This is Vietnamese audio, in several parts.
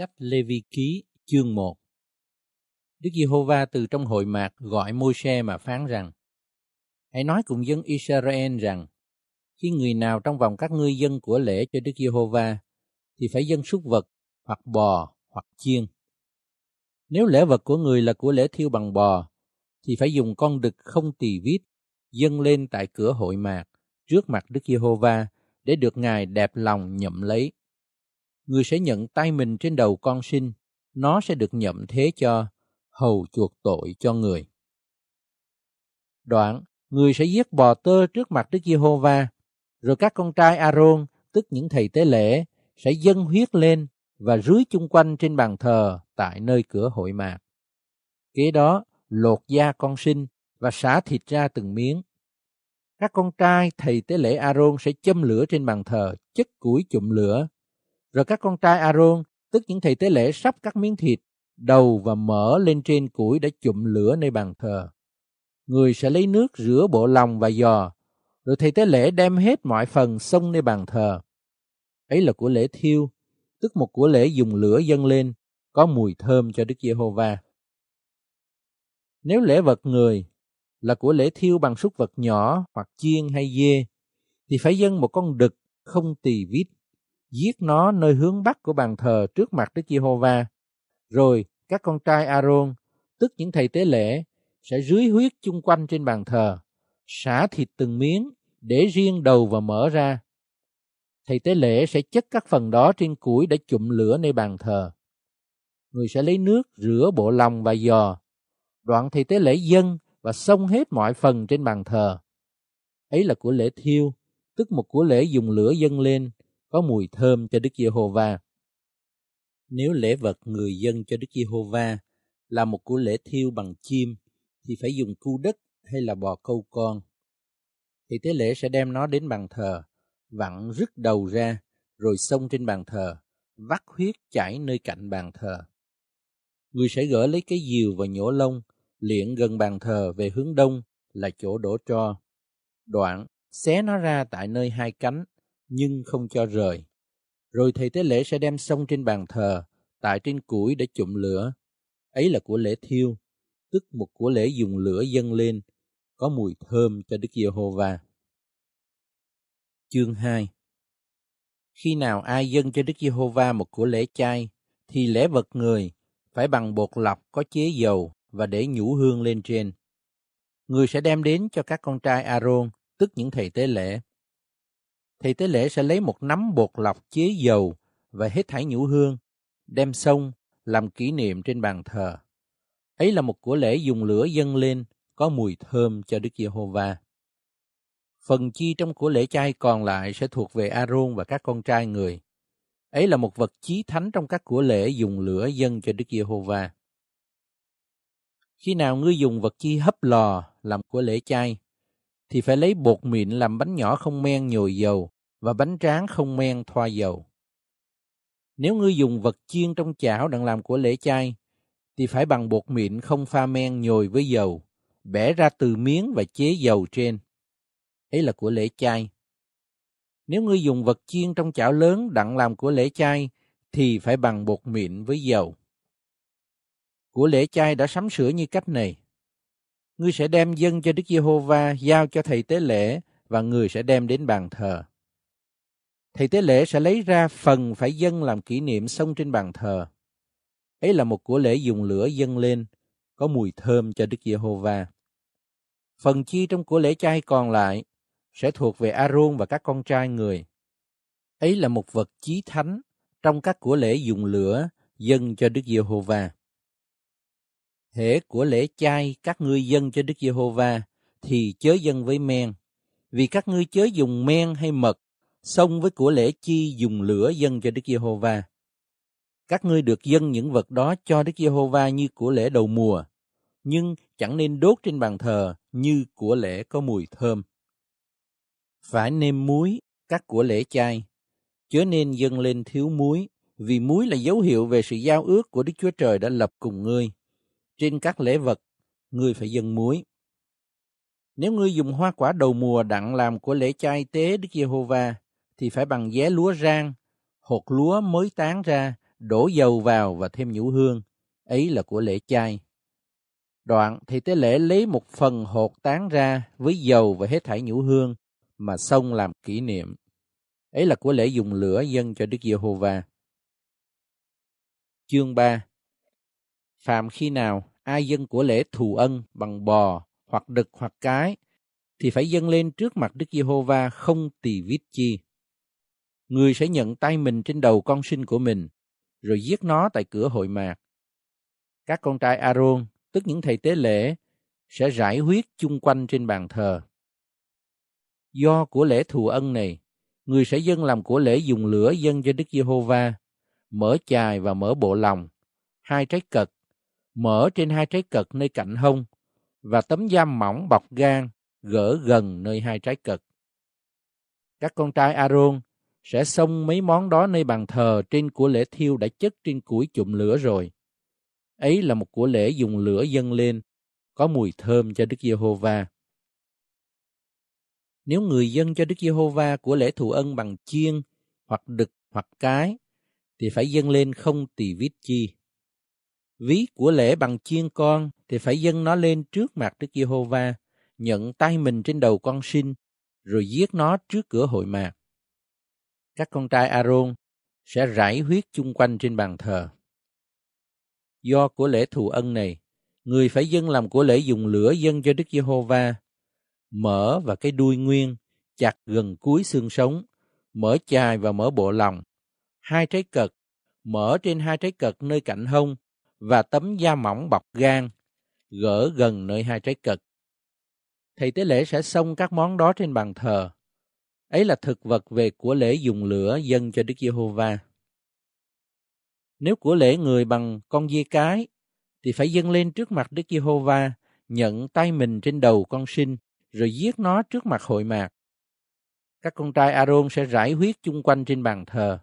Sách Lê Vi Ký, chương 1 Đức Giê-hô-va từ trong hội mạc gọi Môi-se mà phán rằng, Hãy nói cùng dân Israel rằng, khi người nào trong vòng các ngươi dân của lễ cho Đức Giê-hô-va, thì phải dân súc vật hoặc bò hoặc chiên. Nếu lễ vật của người là của lễ thiêu bằng bò, thì phải dùng con đực không tỳ vít dâng lên tại cửa hội mạc trước mặt Đức Giê-hô-va để được Ngài đẹp lòng nhậm lấy người sẽ nhận tay mình trên đầu con sinh, nó sẽ được nhậm thế cho, hầu chuộc tội cho người. Đoạn, người sẽ giết bò tơ trước mặt Đức Giê-hô-va, rồi các con trai A-rôn, tức những thầy tế lễ, sẽ dâng huyết lên và rưới chung quanh trên bàn thờ tại nơi cửa hội mạc. Kế đó, lột da con sinh và xả thịt ra từng miếng. Các con trai thầy tế lễ A-rôn sẽ châm lửa trên bàn thờ, chất củi chụm lửa rồi các con trai Aaron, tức những thầy tế lễ sắp các miếng thịt, đầu và mỡ lên trên củi đã chụm lửa nơi bàn thờ. Người sẽ lấy nước rửa bộ lòng và giò, rồi thầy tế lễ đem hết mọi phần xông nơi bàn thờ. Ấy là của lễ thiêu, tức một của lễ dùng lửa dâng lên, có mùi thơm cho Đức Giê-hô-va. Nếu lễ vật người là của lễ thiêu bằng súc vật nhỏ hoặc chiên hay dê, thì phải dâng một con đực không tỳ vít giết nó nơi hướng bắc của bàn thờ trước mặt Đức Giê-hô-va. Rồi các con trai A-rôn, tức những thầy tế lễ, sẽ rưới huyết chung quanh trên bàn thờ, xả thịt từng miếng để riêng đầu và mở ra. Thầy tế lễ sẽ chất các phần đó trên củi để chụm lửa nơi bàn thờ. Người sẽ lấy nước rửa bộ lòng và giò. Đoạn thầy tế lễ dân và xông hết mọi phần trên bàn thờ. Ấy là của lễ thiêu, tức một của lễ dùng lửa dâng lên có mùi thơm cho Đức Giê-hô-va. Nếu lễ vật người dân cho Đức Giê-hô-va là một của lễ thiêu bằng chim, thì phải dùng cu đất hay là bò câu con. Thì tế lễ sẽ đem nó đến bàn thờ, vặn rứt đầu ra, rồi xông trên bàn thờ, vắt huyết chảy nơi cạnh bàn thờ. Người sẽ gỡ lấy cái diều và nhổ lông, liệng gần bàn thờ về hướng đông là chỗ đổ tro. Đoạn, xé nó ra tại nơi hai cánh, nhưng không cho rời. Rồi thầy tế lễ sẽ đem xong trên bàn thờ, tại trên củi để chụm lửa. Ấy là của lễ thiêu, tức một của lễ dùng lửa dâng lên, có mùi thơm cho Đức Giê-hô-va. Chương 2 Khi nào ai dâng cho Đức Giê-hô-va một của lễ chay, thì lễ vật người phải bằng bột lọc có chế dầu và để nhũ hương lên trên. Người sẽ đem đến cho các con trai A-rôn, tức những thầy tế lễ thầy tế lễ sẽ lấy một nắm bột lọc chế dầu và hết thảy nhũ hương, đem xông làm kỷ niệm trên bàn thờ. Ấy là một của lễ dùng lửa dâng lên, có mùi thơm cho Đức Giê-hô-va. Phần chi trong của lễ chay còn lại sẽ thuộc về A-rôn và các con trai người. Ấy là một vật chí thánh trong các của lễ dùng lửa dâng cho Đức Giê-hô-va. Khi nào ngươi dùng vật chi hấp lò làm của lễ chay, thì phải lấy bột mịn làm bánh nhỏ không men nhồi dầu và bánh tráng không men thoa dầu. Nếu ngươi dùng vật chiên trong chảo đang làm của lễ chay, thì phải bằng bột mịn không pha men nhồi với dầu, bẻ ra từ miếng và chế dầu trên. Ấy là của lễ chay. Nếu ngươi dùng vật chiên trong chảo lớn đặng làm của lễ chay, thì phải bằng bột mịn với dầu. Của lễ chay đã sắm sửa như cách này ngươi sẽ đem dân cho Đức Giê-hô-va giao cho thầy tế lễ và người sẽ đem đến bàn thờ. Thầy tế lễ sẽ lấy ra phần phải dân làm kỷ niệm xông trên bàn thờ. Ấy là một của lễ dùng lửa dâng lên, có mùi thơm cho Đức Giê-hô-va. Phần chi trong của lễ chay còn lại sẽ thuộc về A-rôn và các con trai người. Ấy là một vật chí thánh trong các của lễ dùng lửa dâng cho Đức Giê-hô-va hễ của lễ chay các ngươi dân cho Đức Giê-hô-va thì chớ dân với men, vì các ngươi chớ dùng men hay mật, xông với của lễ chi dùng lửa dân cho Đức Giê-hô-va. Các ngươi được dân những vật đó cho Đức Giê-hô-va như của lễ đầu mùa, nhưng chẳng nên đốt trên bàn thờ như của lễ có mùi thơm. Phải nêm muối các của lễ chay, chớ nên dâng lên thiếu muối, vì muối là dấu hiệu về sự giao ước của Đức Chúa Trời đã lập cùng ngươi trên các lễ vật, ngươi phải dâng muối. Nếu ngươi dùng hoa quả đầu mùa đặng làm của lễ chay tế Đức Giê-hô-va, thì phải bằng vé lúa rang, hột lúa mới tán ra đổ dầu vào và thêm nhũ hương, ấy là của lễ chay. Đoạn thì tế lễ lấy một phần hột tán ra với dầu và hết thảy nhũ hương mà xông làm kỷ niệm. Ấy là của lễ dùng lửa dân cho Đức Giê-hô-va. Chương 3 Phạm khi nào ai dân của lễ thù ân bằng bò hoặc đực hoặc cái thì phải dâng lên trước mặt Đức Giê-hô-va không tỳ vít chi. Người sẽ nhận tay mình trên đầu con sinh của mình, rồi giết nó tại cửa hội mạc. Các con trai Aaron, tức những thầy tế lễ, sẽ rải huyết chung quanh trên bàn thờ. Do của lễ thù ân này, người sẽ dâng làm của lễ dùng lửa dâng cho Đức Giê-hô-va, mở chài và mở bộ lòng, hai trái cật, mở trên hai trái cật nơi cạnh hông, và tấm giam mỏng bọc gan gỡ gần nơi hai trái cật. Các con trai Aaron sẽ xông mấy món đó nơi bàn thờ trên của lễ thiêu đã chất trên củi chụm lửa rồi. Ấy là một của lễ dùng lửa dâng lên, có mùi thơm cho Đức Giê-hô-va. Nếu người dân cho Đức Giê-hô-va của lễ thù ân bằng chiên, hoặc đực, hoặc cái, thì phải dâng lên không tỳ vít chi. Ví của lễ bằng chiên con thì phải dâng nó lên trước mặt Đức Giê-hô-va, nhận tay mình trên đầu con sinh, rồi giết nó trước cửa hội mạc. Các con trai Aaron sẽ rải huyết chung quanh trên bàn thờ. Do của lễ thù ân này, người phải dâng làm của lễ dùng lửa dâng cho Đức Giê-hô-va, mở và cái đuôi nguyên, chặt gần cuối xương sống, mở chài và mở bộ lòng, hai trái cật, mở trên hai trái cật nơi cạnh hông và tấm da mỏng bọc gan, gỡ gần nơi hai trái cực, Thầy tế lễ sẽ xông các món đó trên bàn thờ. Ấy là thực vật về của lễ dùng lửa dâng cho Đức Giê-hô-va. Nếu của lễ người bằng con dê cái, thì phải dâng lên trước mặt Đức Giê-hô-va, nhận tay mình trên đầu con sinh, rồi giết nó trước mặt hội mạc. Các con trai Aaron sẽ rải huyết chung quanh trên bàn thờ.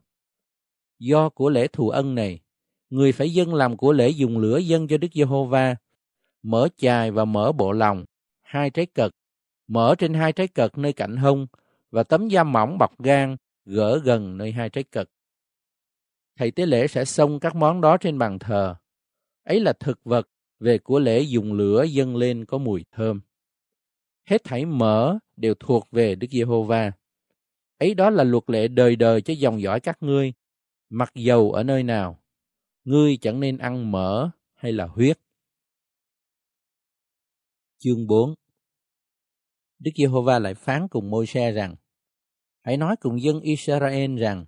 Do của lễ thù ân này, người phải dâng làm của lễ dùng lửa dâng cho Đức Giê-hô-va, mở chài và mở bộ lòng, hai trái cật, mở trên hai trái cật nơi cạnh hông và tấm da mỏng bọc gan gỡ gần nơi hai trái cật. Thầy tế lễ sẽ xông các món đó trên bàn thờ. Ấy là thực vật về của lễ dùng lửa dâng lên có mùi thơm. Hết thảy mở đều thuộc về Đức Giê-hô-va. Ấy đó là luật lệ đời đời cho dòng dõi các ngươi, mặc dầu ở nơi nào. Ngươi chẳng nên ăn mỡ hay là huyết. Chương 4 Đức Giê-hô-va lại phán cùng Môi-se rằng, Hãy nói cùng dân Israel rằng,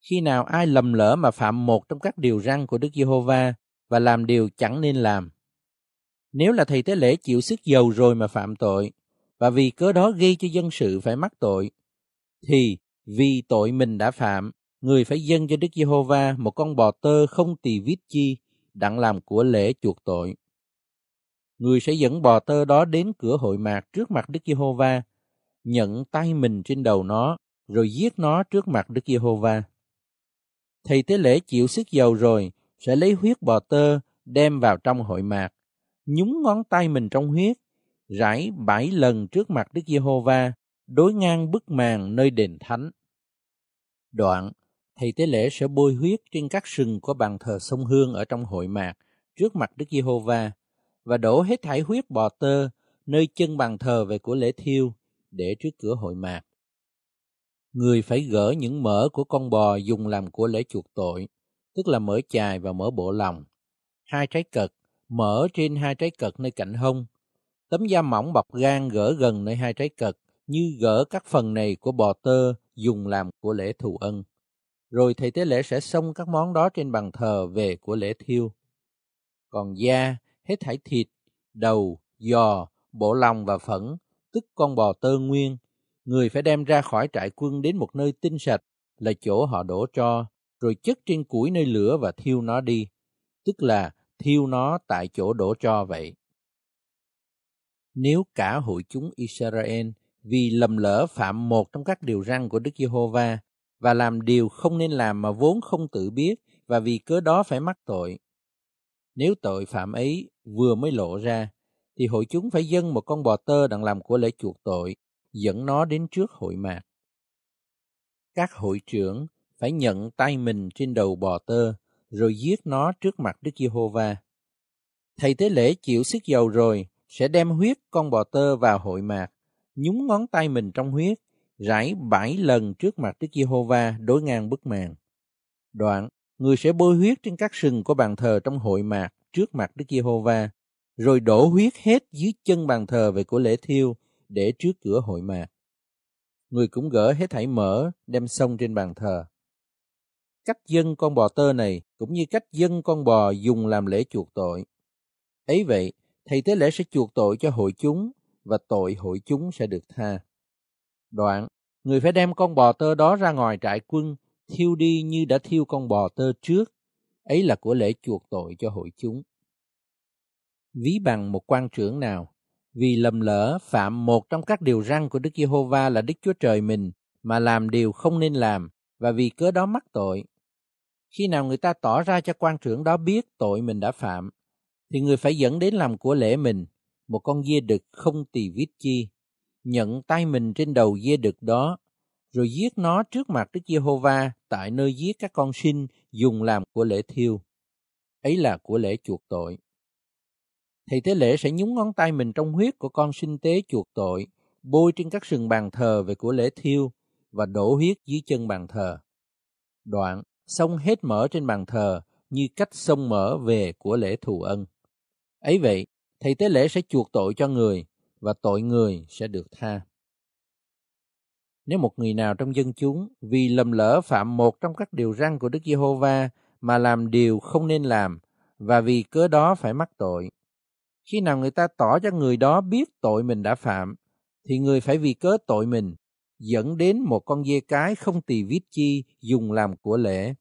khi nào ai lầm lỡ mà phạm một trong các điều răn của Đức Giê-hô-va và làm điều chẳng nên làm. Nếu là thầy tế lễ chịu sức dầu rồi mà phạm tội, và vì cớ đó gây cho dân sự phải mắc tội, thì vì tội mình đã phạm, người phải dâng cho Đức Giê-hô-va một con bò tơ không tỳ vít chi, đặng làm của lễ chuộc tội. Người sẽ dẫn bò tơ đó đến cửa hội mạc trước mặt Đức Giê-hô-va, nhận tay mình trên đầu nó, rồi giết nó trước mặt Đức Giê-hô-va. Thầy tế lễ chịu sức dầu rồi, sẽ lấy huyết bò tơ đem vào trong hội mạc, nhúng ngón tay mình trong huyết, rải bảy lần trước mặt Đức Giê-hô-va, đối ngang bức màn nơi đền thánh. Đoạn, thầy tế lễ sẽ bôi huyết trên các sừng của bàn thờ sông Hương ở trong hội mạc trước mặt Đức Giê-hô-va và đổ hết thải huyết bò tơ nơi chân bàn thờ về của lễ thiêu để trước cửa hội mạc. Người phải gỡ những mỡ của con bò dùng làm của lễ chuộc tội, tức là mỡ chài và mỡ bộ lòng, hai trái cật, mỡ trên hai trái cật nơi cạnh hông, tấm da mỏng bọc gan gỡ gần nơi hai trái cật, như gỡ các phần này của bò tơ dùng làm của lễ thù ân. Rồi thầy tế lễ sẽ xông các món đó trên bàn thờ về của lễ thiêu. Còn da, hết thảy thịt, đầu, giò, bộ lòng và phẫn, tức con bò tơ nguyên, người phải đem ra khỏi trại quân đến một nơi tinh sạch là chỗ họ đổ cho, rồi chất trên củi nơi lửa và thiêu nó đi, tức là thiêu nó tại chỗ đổ cho vậy. Nếu cả hội chúng Israel vì lầm lỡ phạm một trong các điều răn của Đức Giê-hô-va và làm điều không nên làm mà vốn không tự biết và vì cớ đó phải mắc tội. Nếu tội phạm ấy vừa mới lộ ra, thì hội chúng phải dâng một con bò tơ đặng làm của lễ chuộc tội, dẫn nó đến trước hội mạc. Các hội trưởng phải nhận tay mình trên đầu bò tơ, rồi giết nó trước mặt Đức Giê-hô-va. Thầy tế lễ chịu sức dầu rồi, sẽ đem huyết con bò tơ vào hội mạc, nhúng ngón tay mình trong huyết, rải bảy lần trước mặt Đức Giê-hô-va đối ngang bức màn. Đoạn, người sẽ bôi huyết trên các sừng của bàn thờ trong hội mạc trước mặt Đức Giê-hô-va, rồi đổ huyết hết dưới chân bàn thờ về của lễ thiêu để trước cửa hội mạc. Người cũng gỡ hết thảy mỡ đem xông trên bàn thờ. Cách dân con bò tơ này cũng như cách dân con bò dùng làm lễ chuộc tội. Ấy vậy, thầy tế lễ sẽ chuộc tội cho hội chúng và tội hội chúng sẽ được tha. Đoạn, người phải đem con bò tơ đó ra ngoài trại quân, thiêu đi như đã thiêu con bò tơ trước. Ấy là của lễ chuộc tội cho hội chúng. Ví bằng một quan trưởng nào, vì lầm lỡ phạm một trong các điều răn của Đức Giê-hô-va là Đức Chúa Trời mình mà làm điều không nên làm và vì cớ đó mắc tội. Khi nào người ta tỏ ra cho quan trưởng đó biết tội mình đã phạm, thì người phải dẫn đến làm của lễ mình một con dê đực không tỳ vít chi, nhận tay mình trên đầu dê đực đó, rồi giết nó trước mặt Đức Giê-hô-va tại nơi giết các con sinh dùng làm của lễ thiêu. Ấy là của lễ chuộc tội. Thầy tế lễ sẽ nhúng ngón tay mình trong huyết của con sinh tế chuộc tội, bôi trên các sừng bàn thờ về của lễ thiêu và đổ huyết dưới chân bàn thờ. Đoạn, xông hết mỡ trên bàn thờ như cách xông mỡ về của lễ thù ân. Ấy vậy, thầy tế lễ sẽ chuộc tội cho người và tội người sẽ được tha. Nếu một người nào trong dân chúng vì lầm lỡ phạm một trong các điều răn của Đức Giê-hô-va mà làm điều không nên làm và vì cớ đó phải mắc tội, khi nào người ta tỏ cho người đó biết tội mình đã phạm, thì người phải vì cớ tội mình dẫn đến một con dê cái không tỳ vít chi dùng làm của lễ,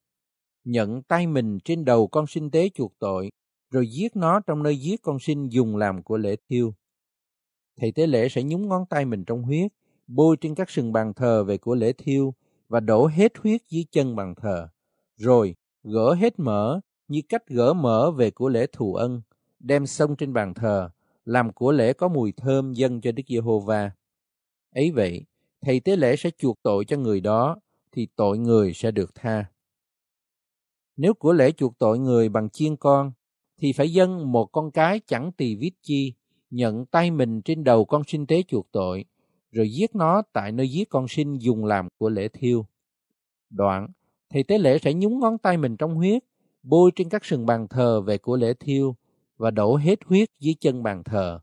nhận tay mình trên đầu con sinh tế chuộc tội rồi giết nó trong nơi giết con sinh dùng làm của lễ thiêu. Thầy tế lễ sẽ nhúng ngón tay mình trong huyết, bôi trên các sừng bàn thờ về của lễ thiêu và đổ hết huyết dưới chân bàn thờ, rồi gỡ hết mỡ như cách gỡ mỡ về của lễ thù ân, đem xông trên bàn thờ, làm của lễ có mùi thơm dâng cho Đức Giê-hô-va. Ấy vậy, thầy tế lễ sẽ chuộc tội cho người đó, thì tội người sẽ được tha. Nếu của lễ chuộc tội người bằng chiên con, thì phải dâng một con cái chẳng tỳ vít chi, nhận tay mình trên đầu con sinh tế chuộc tội, rồi giết nó tại nơi giết con sinh dùng làm của lễ thiêu. Đoạn, thầy tế lễ sẽ nhúng ngón tay mình trong huyết, bôi trên các sừng bàn thờ về của lễ thiêu và đổ hết huyết dưới chân bàn thờ,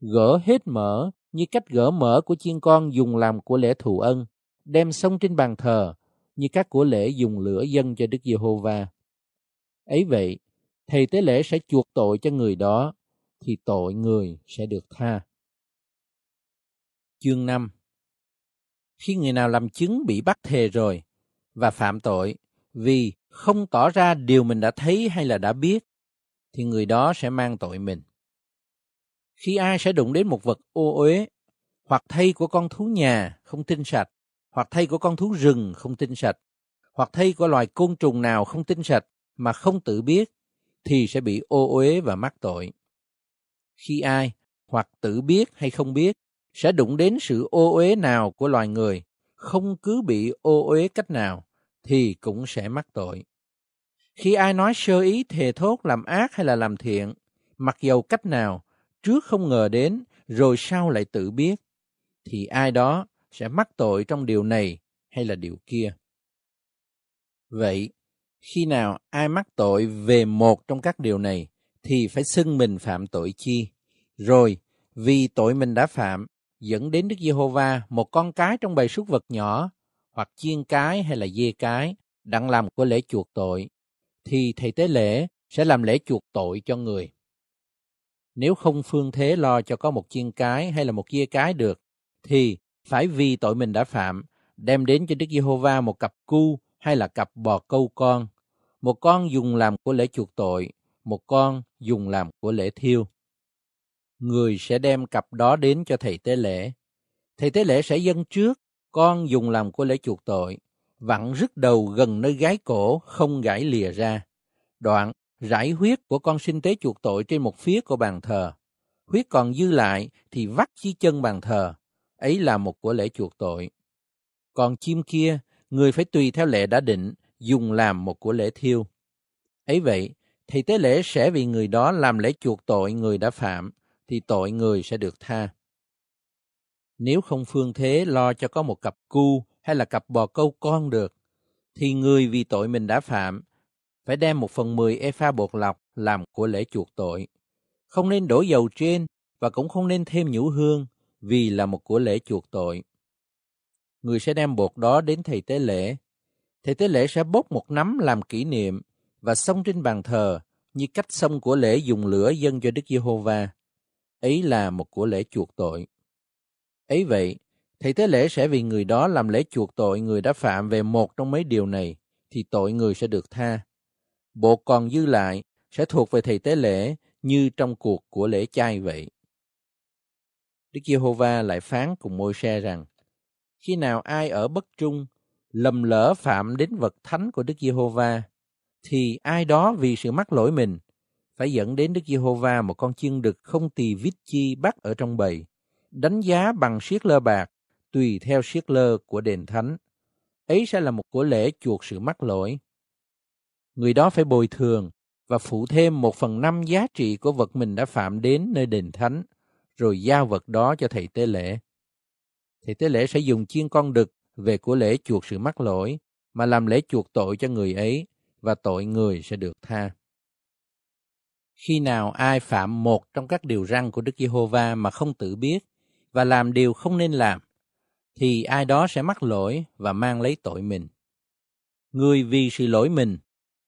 gỡ hết mỡ như cách gỡ mỡ của chiên con dùng làm của lễ thù ân, đem xông trên bàn thờ như các của lễ dùng lửa dân cho Đức Giê-hô-va. Ấy vậy, thầy tế lễ sẽ chuộc tội cho người đó, thì tội người sẽ được tha. Chương 5 Khi người nào làm chứng bị bắt thề rồi và phạm tội vì không tỏ ra điều mình đã thấy hay là đã biết, thì người đó sẽ mang tội mình. Khi ai sẽ đụng đến một vật ô uế, hoặc thây của con thú nhà không tinh sạch, hoặc thây của con thú rừng không tinh sạch, hoặc thây của loài côn trùng nào không tinh sạch mà không tự biết, thì sẽ bị ô uế và mắc tội. Khi ai, hoặc tự biết hay không biết, sẽ đụng đến sự ô uế nào của loài người, không cứ bị ô uế cách nào, thì cũng sẽ mắc tội. Khi ai nói sơ ý thề thốt làm ác hay là làm thiện, mặc dầu cách nào, trước không ngờ đến, rồi sau lại tự biết, thì ai đó sẽ mắc tội trong điều này hay là điều kia. Vậy, khi nào ai mắc tội về một trong các điều này, thì phải xưng mình phạm tội chi. Rồi, vì tội mình đã phạm, dẫn đến Đức Giê-hô-va một con cái trong bầy súc vật nhỏ, hoặc chiên cái hay là dê cái, đặng làm của lễ chuộc tội, thì thầy tế lễ sẽ làm lễ chuộc tội cho người. Nếu không phương thế lo cho có một chiên cái hay là một dê cái được, thì phải vì tội mình đã phạm, đem đến cho Đức Giê-hô-va một cặp cu hay là cặp bò câu con. Một con dùng làm của lễ chuộc tội, một con dùng làm của lễ thiêu. Người sẽ đem cặp đó đến cho thầy tế lễ. Thầy tế lễ sẽ dâng trước, con dùng làm của lễ chuộc tội, vặn rứt đầu gần nơi gái cổ không gãy lìa ra. Đoạn, rải huyết của con sinh tế chuộc tội trên một phía của bàn thờ. Huyết còn dư lại thì vắt chi chân bàn thờ. Ấy là một của lễ chuộc tội. Còn chim kia, người phải tùy theo lệ đã định, dùng làm một của lễ thiêu. Ấy vậy, thì tế lễ sẽ vì người đó làm lễ chuộc tội người đã phạm, thì tội người sẽ được tha. Nếu không phương thế lo cho có một cặp cu hay là cặp bò câu con được, thì người vì tội mình đã phạm phải đem một phần mười epha bột lọc làm của lễ chuộc tội. Không nên đổ dầu trên và cũng không nên thêm nhũ hương vì là một của lễ chuộc tội. Người sẽ đem bột đó đến thầy tế lễ. Thầy tế lễ sẽ bốc một nắm làm kỷ niệm và xông trên bàn thờ như cách xông của lễ dùng lửa dâng cho Đức Giê-hô-va. Ấy là một của lễ chuộc tội. Ấy vậy, thầy tế lễ sẽ vì người đó làm lễ chuộc tội người đã phạm về một trong mấy điều này, thì tội người sẽ được tha. bộ còn dư lại sẽ thuộc về thầy tế lễ như trong cuộc của lễ chay vậy. Đức Giê-hô-va lại phán cùng môi xe rằng, khi nào ai ở bất trung, lầm lỡ phạm đến vật thánh của Đức Giê-hô-va, thì ai đó vì sự mắc lỗi mình phải dẫn đến Đức Giê-hô-va một con chiên đực không tỳ vít chi bắt ở trong bầy, đánh giá bằng siết lơ bạc, tùy theo siết lơ của đền thánh. Ấy sẽ là một của lễ chuộc sự mắc lỗi. Người đó phải bồi thường và phụ thêm một phần năm giá trị của vật mình đã phạm đến nơi đền thánh, rồi giao vật đó cho thầy tế lễ. Thầy tế lễ sẽ dùng chiên con đực về của lễ chuộc sự mắc lỗi, mà làm lễ chuộc tội cho người ấy, và tội người sẽ được tha. Khi nào ai phạm một trong các điều răn của Đức Giê-hô-va mà không tự biết và làm điều không nên làm, thì ai đó sẽ mắc lỗi và mang lấy tội mình. Người vì sự lỗi mình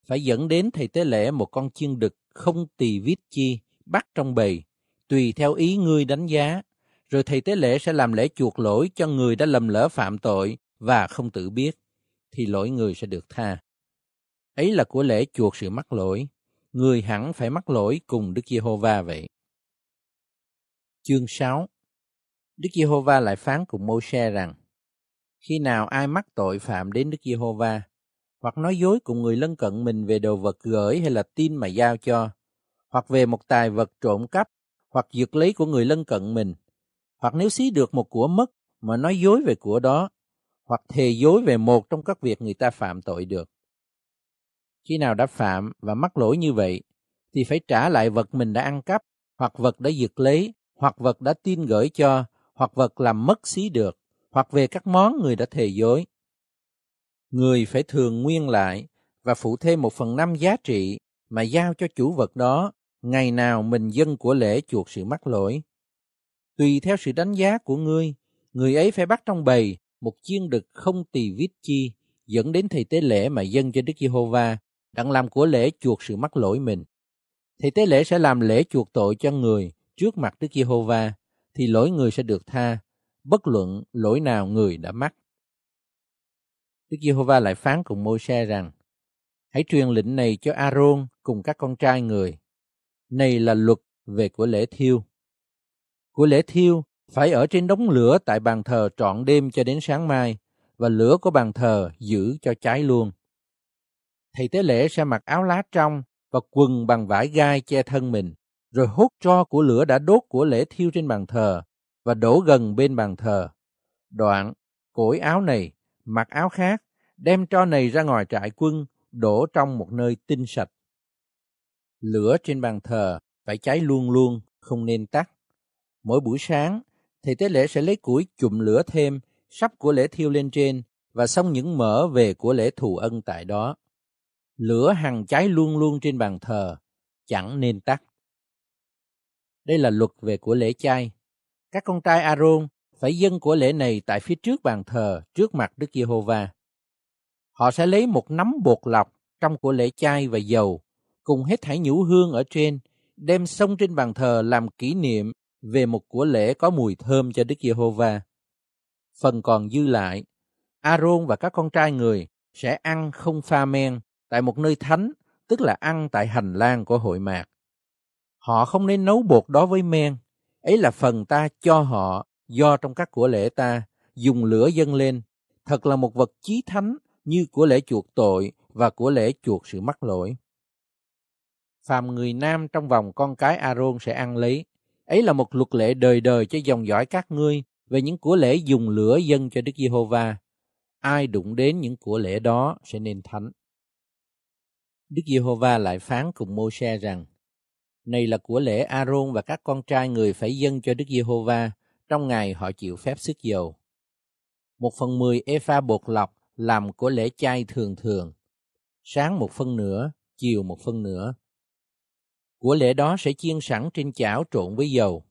phải dẫn đến thầy tế lễ một con chiên đực không tỳ vít chi bắt trong bầy, tùy theo ý ngươi đánh giá, rồi thầy tế lễ sẽ làm lễ chuộc lỗi cho người đã lầm lỡ phạm tội và không tự biết, thì lỗi người sẽ được tha. Ấy là của lễ chuộc sự mắc lỗi, người hẳn phải mắc lỗi cùng Đức Giê-hô-va vậy. Chương 6 Đức Giê-hô-va lại phán cùng Mô-xe rằng, khi nào ai mắc tội phạm đến Đức Giê-hô-va, hoặc nói dối cùng người lân cận mình về đồ vật gửi hay là tin mà giao cho, hoặc về một tài vật trộm cắp, hoặc giật lấy của người lân cận mình, hoặc nếu xí được một của mất mà nói dối về của đó, hoặc thề dối về một trong các việc người ta phạm tội được. Khi nào đã phạm và mắc lỗi như vậy, thì phải trả lại vật mình đã ăn cắp, hoặc vật đã giật lấy, hoặc vật đã tin gửi cho, hoặc vật làm mất xí được, hoặc về các món người đã thề dối. Người phải thường nguyên lại và phụ thêm một phần năm giá trị mà giao cho chủ vật đó ngày nào mình dân của lễ chuộc sự mắc lỗi. Tùy theo sự đánh giá của ngươi, người ấy phải bắt trong bầy một chiên đực không tỳ vít chi dẫn đến thầy tế lễ mà dân cho Đức Giê-hô-va đặng làm của lễ chuộc sự mắc lỗi mình. thì tế lễ sẽ làm lễ chuộc tội cho người trước mặt Đức Giê-hô-va thì lỗi người sẽ được tha, bất luận lỗi nào người đã mắc. Đức Giê-hô-va lại phán cùng Môi-se rằng, hãy truyền lệnh này cho A-rôn cùng các con trai người. Này là luật về của lễ thiêu. Của lễ thiêu phải ở trên đống lửa tại bàn thờ trọn đêm cho đến sáng mai, và lửa của bàn thờ giữ cho cháy luôn. Thầy tế lễ sẽ mặc áo lá trong và quần bằng vải gai che thân mình, rồi hút tro của lửa đã đốt của lễ thiêu trên bàn thờ và đổ gần bên bàn thờ. Đoạn, cổi áo này, mặc áo khác, đem tro này ra ngoài trại quân, đổ trong một nơi tinh sạch. Lửa trên bàn thờ phải cháy luôn luôn, không nên tắt. Mỗi buổi sáng, thầy tế lễ sẽ lấy củi chụm lửa thêm, sắp của lễ thiêu lên trên và xong những mỡ về của lễ thù ân tại đó. Lửa hằng cháy luôn luôn trên bàn thờ, chẳng nên tắt. Đây là luật về của lễ chay. Các con trai Aaron phải dâng của lễ này tại phía trước bàn thờ, trước mặt Đức Giê-hô-va. Họ sẽ lấy một nắm bột lọc trong của lễ chay và dầu, cùng hết thảy nhũ hương ở trên, đem xông trên bàn thờ làm kỷ niệm về một của lễ có mùi thơm cho Đức Giê-hô-va. Phần còn dư lại, Aaron và các con trai người sẽ ăn không pha men tại một nơi thánh, tức là ăn tại hành lang của hội mạc. Họ không nên nấu bột đó với men, ấy là phần ta cho họ do trong các của lễ ta dùng lửa dâng lên, thật là một vật chí thánh như của lễ chuộc tội và của lễ chuộc sự mắc lỗi. Phàm người nam trong vòng con cái Aaron sẽ ăn lấy, ấy là một luật lệ đời đời cho dòng dõi các ngươi về những của lễ dùng lửa dâng cho Đức Giê-hô-va. Ai đụng đến những của lễ đó sẽ nên thánh. Đức Giê-hô-va lại phán cùng Mô-se rằng, này là của lễ A-rôn và các con trai người phải dâng cho Đức Giê-hô-va trong ngày họ chịu phép sức dầu. Một phần mười epha bột lọc làm của lễ chay thường thường, sáng một phân nửa, chiều một phân nửa. Của lễ đó sẽ chiên sẵn trên chảo trộn với dầu.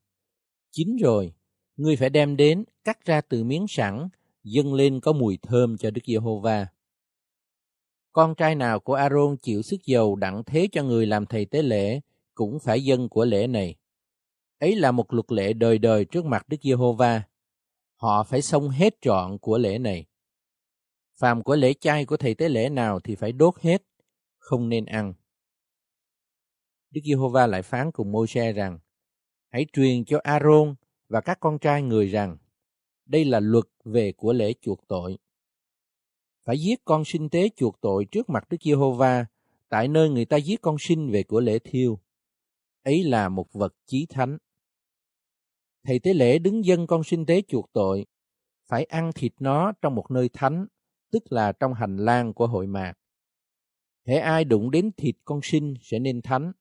Chín rồi, ngươi phải đem đến, cắt ra từ miếng sẵn, dâng lên có mùi thơm cho Đức Giê-hô-va. Con trai nào của Aaron chịu sức dầu đặng thế cho người làm thầy tế lễ, cũng phải dân của lễ này. Ấy là một luật lệ đời đời trước mặt Đức Giê-hô-va. Họ phải xong hết trọn của lễ này. Phàm của lễ chay của thầy tế lễ nào thì phải đốt hết, không nên ăn. Đức Giê-hô-va lại phán cùng Môi-se rằng, hãy truyền cho Aaron và các con trai người rằng, đây là luật về của lễ chuộc tội. Phải giết con sinh tế chuộc tội trước mặt Đức Giê-hô-va, tại nơi người ta giết con sinh về của lễ thiêu. Ấy là một vật chí thánh. Thầy tế lễ đứng dân con sinh tế chuộc tội, phải ăn thịt nó trong một nơi thánh, tức là trong hành lang của hội mạc. Hễ ai đụng đến thịt con sinh sẽ nên thánh,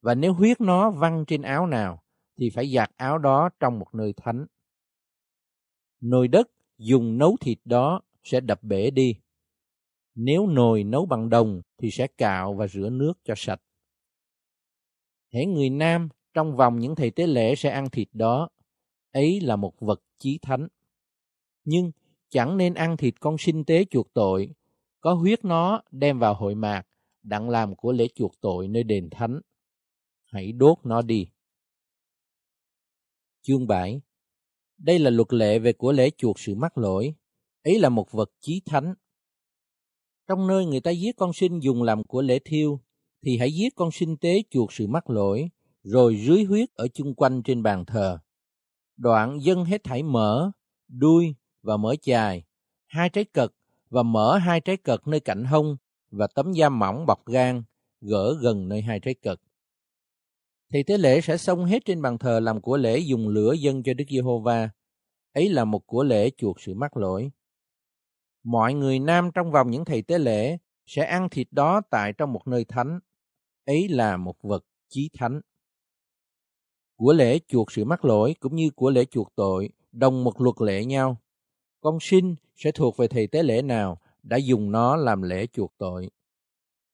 và nếu huyết nó văng trên áo nào, thì phải giặt áo đó trong một nơi thánh. Nồi đất dùng nấu thịt đó sẽ đập bể đi. Nếu nồi nấu bằng đồng thì sẽ cạo và rửa nước cho sạch. Hễ người nam trong vòng những thầy tế lễ sẽ ăn thịt đó, ấy là một vật chí thánh. Nhưng chẳng nên ăn thịt con sinh tế chuộc tội, có huyết nó đem vào hội mạc, đặng làm của lễ chuộc tội nơi đền thánh. Hãy đốt nó đi. Chương 7 Đây là luật lệ về của lễ chuộc sự mắc lỗi. Ấy là một vật chí thánh. Trong nơi người ta giết con sinh dùng làm của lễ thiêu, thì hãy giết con sinh tế chuộc sự mắc lỗi, rồi rưới huyết ở chung quanh trên bàn thờ. Đoạn dân hết thảy mỡ, đuôi và mỡ chài, hai trái cật và mở hai trái cật nơi cạnh hông và tấm da mỏng bọc gan, gỡ gần nơi hai trái cật thì tế lễ sẽ xông hết trên bàn thờ làm của lễ dùng lửa dân cho Đức Giê-hô-va. Ấy là một của lễ chuộc sự mắc lỗi. Mọi người nam trong vòng những thầy tế lễ sẽ ăn thịt đó tại trong một nơi thánh. Ấy là một vật chí thánh. Của lễ chuộc sự mắc lỗi cũng như của lễ chuộc tội đồng một luật lệ nhau. Con sinh sẽ thuộc về thầy tế lễ nào đã dùng nó làm lễ chuộc tội.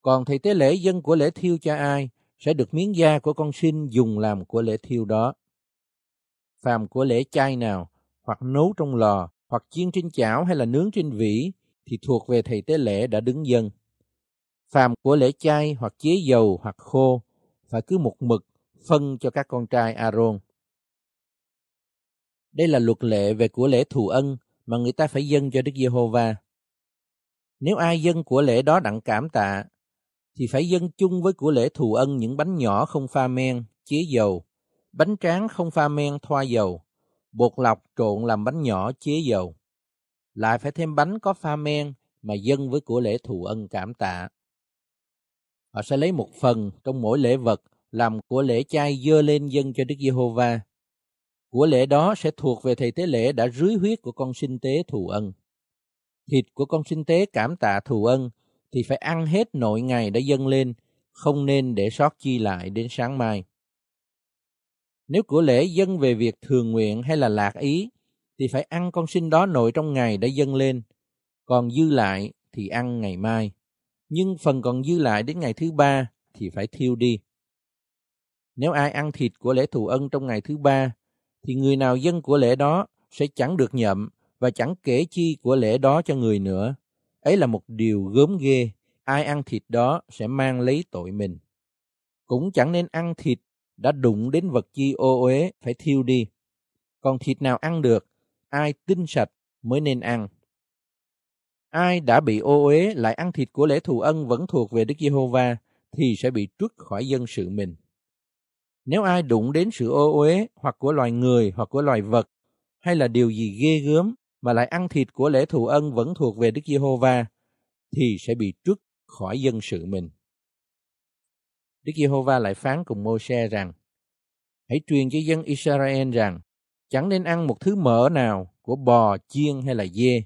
Còn thầy tế lễ dân của lễ thiêu cho ai sẽ được miếng da của con sinh dùng làm của lễ thiêu đó. Phàm của lễ chay nào, hoặc nấu trong lò, hoặc chiên trên chảo hay là nướng trên vỉ, thì thuộc về thầy tế lễ đã đứng dân. Phàm của lễ chay hoặc chế dầu hoặc khô, phải cứ một mực phân cho các con trai Aaron. Đây là luật lệ về của lễ thù ân mà người ta phải dâng cho Đức Giê-hô-va. Nếu ai dâng của lễ đó đặng cảm tạ, thì phải dâng chung với của lễ thù ân những bánh nhỏ không pha men, chế dầu, bánh tráng không pha men thoa dầu, bột lọc trộn làm bánh nhỏ chế dầu. Lại phải thêm bánh có pha men mà dâng với của lễ thù ân cảm tạ. Họ sẽ lấy một phần trong mỗi lễ vật làm của lễ chay dơ lên dâng cho Đức Giê-hô-va. Của lễ đó sẽ thuộc về thầy tế lễ đã rưới huyết của con sinh tế thù ân. Thịt của con sinh tế cảm tạ thù ân thì phải ăn hết nội ngày đã dâng lên, không nên để sót chi lại đến sáng mai. Nếu của lễ dâng về việc thường nguyện hay là lạc ý, thì phải ăn con sinh đó nội trong ngày đã dâng lên, còn dư lại thì ăn ngày mai. Nhưng phần còn dư lại đến ngày thứ ba thì phải thiêu đi. Nếu ai ăn thịt của lễ thù ân trong ngày thứ ba, thì người nào dân của lễ đó sẽ chẳng được nhậm và chẳng kể chi của lễ đó cho người nữa. Ấy là một điều gớm ghê, ai ăn thịt đó sẽ mang lấy tội mình. Cũng chẳng nên ăn thịt đã đụng đến vật chi ô uế phải thiêu đi. Còn thịt nào ăn được, ai tinh sạch mới nên ăn. Ai đã bị ô uế lại ăn thịt của lễ thù ân vẫn thuộc về Đức Giê-hô-va thì sẽ bị trút khỏi dân sự mình. Nếu ai đụng đến sự ô uế hoặc của loài người hoặc của loài vật hay là điều gì ghê gớm mà lại ăn thịt của lễ thù ân vẫn thuộc về Đức Giê-hô-va thì sẽ bị trút khỏi dân sự mình. Đức Giê-hô-va lại phán cùng Mô-se rằng: Hãy truyền cho dân Israel rằng chẳng nên ăn một thứ mỡ nào của bò, chiên hay là dê.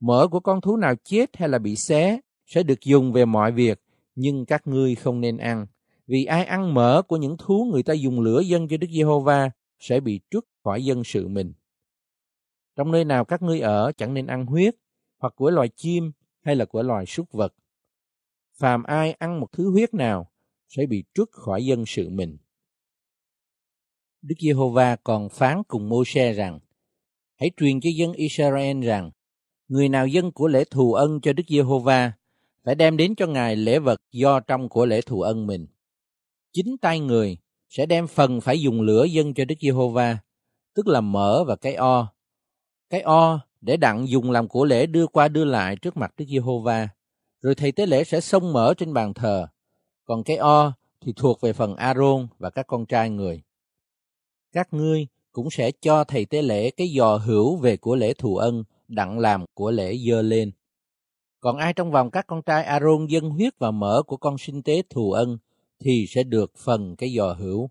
Mỡ của con thú nào chết hay là bị xé sẽ được dùng về mọi việc nhưng các ngươi không nên ăn, vì ai ăn mỡ của những thú người ta dùng lửa dân cho Đức Giê-hô-va sẽ bị trút khỏi dân sự mình. Trong nơi nào các ngươi ở chẳng nên ăn huyết, hoặc của loài chim hay là của loài súc vật. Phàm ai ăn một thứ huyết nào sẽ bị trút khỏi dân sự mình. Đức Giê-hô-va còn phán cùng Mô-se rằng, hãy truyền cho dân Israel rằng, người nào dân của lễ thù ân cho Đức Giê-hô-va phải đem đến cho Ngài lễ vật do trong của lễ thù ân mình. Chính tay người sẽ đem phần phải dùng lửa dân cho Đức Giê-hô-va, tức là mỡ và cái o. Cái o để đặng dùng làm của lễ đưa qua đưa lại trước mặt Đức Giê-hô-va, rồi thầy tế lễ sẽ xông mỡ trên bàn thờ. Còn cái o thì thuộc về phần aaron và các con trai người. Các ngươi cũng sẽ cho thầy tế lễ cái giò hữu về của lễ thù ân đặng làm của lễ dơ lên. Còn ai trong vòng các con trai aaron dân huyết và mỡ của con sinh tế thù ân thì sẽ được phần cái giò hữu.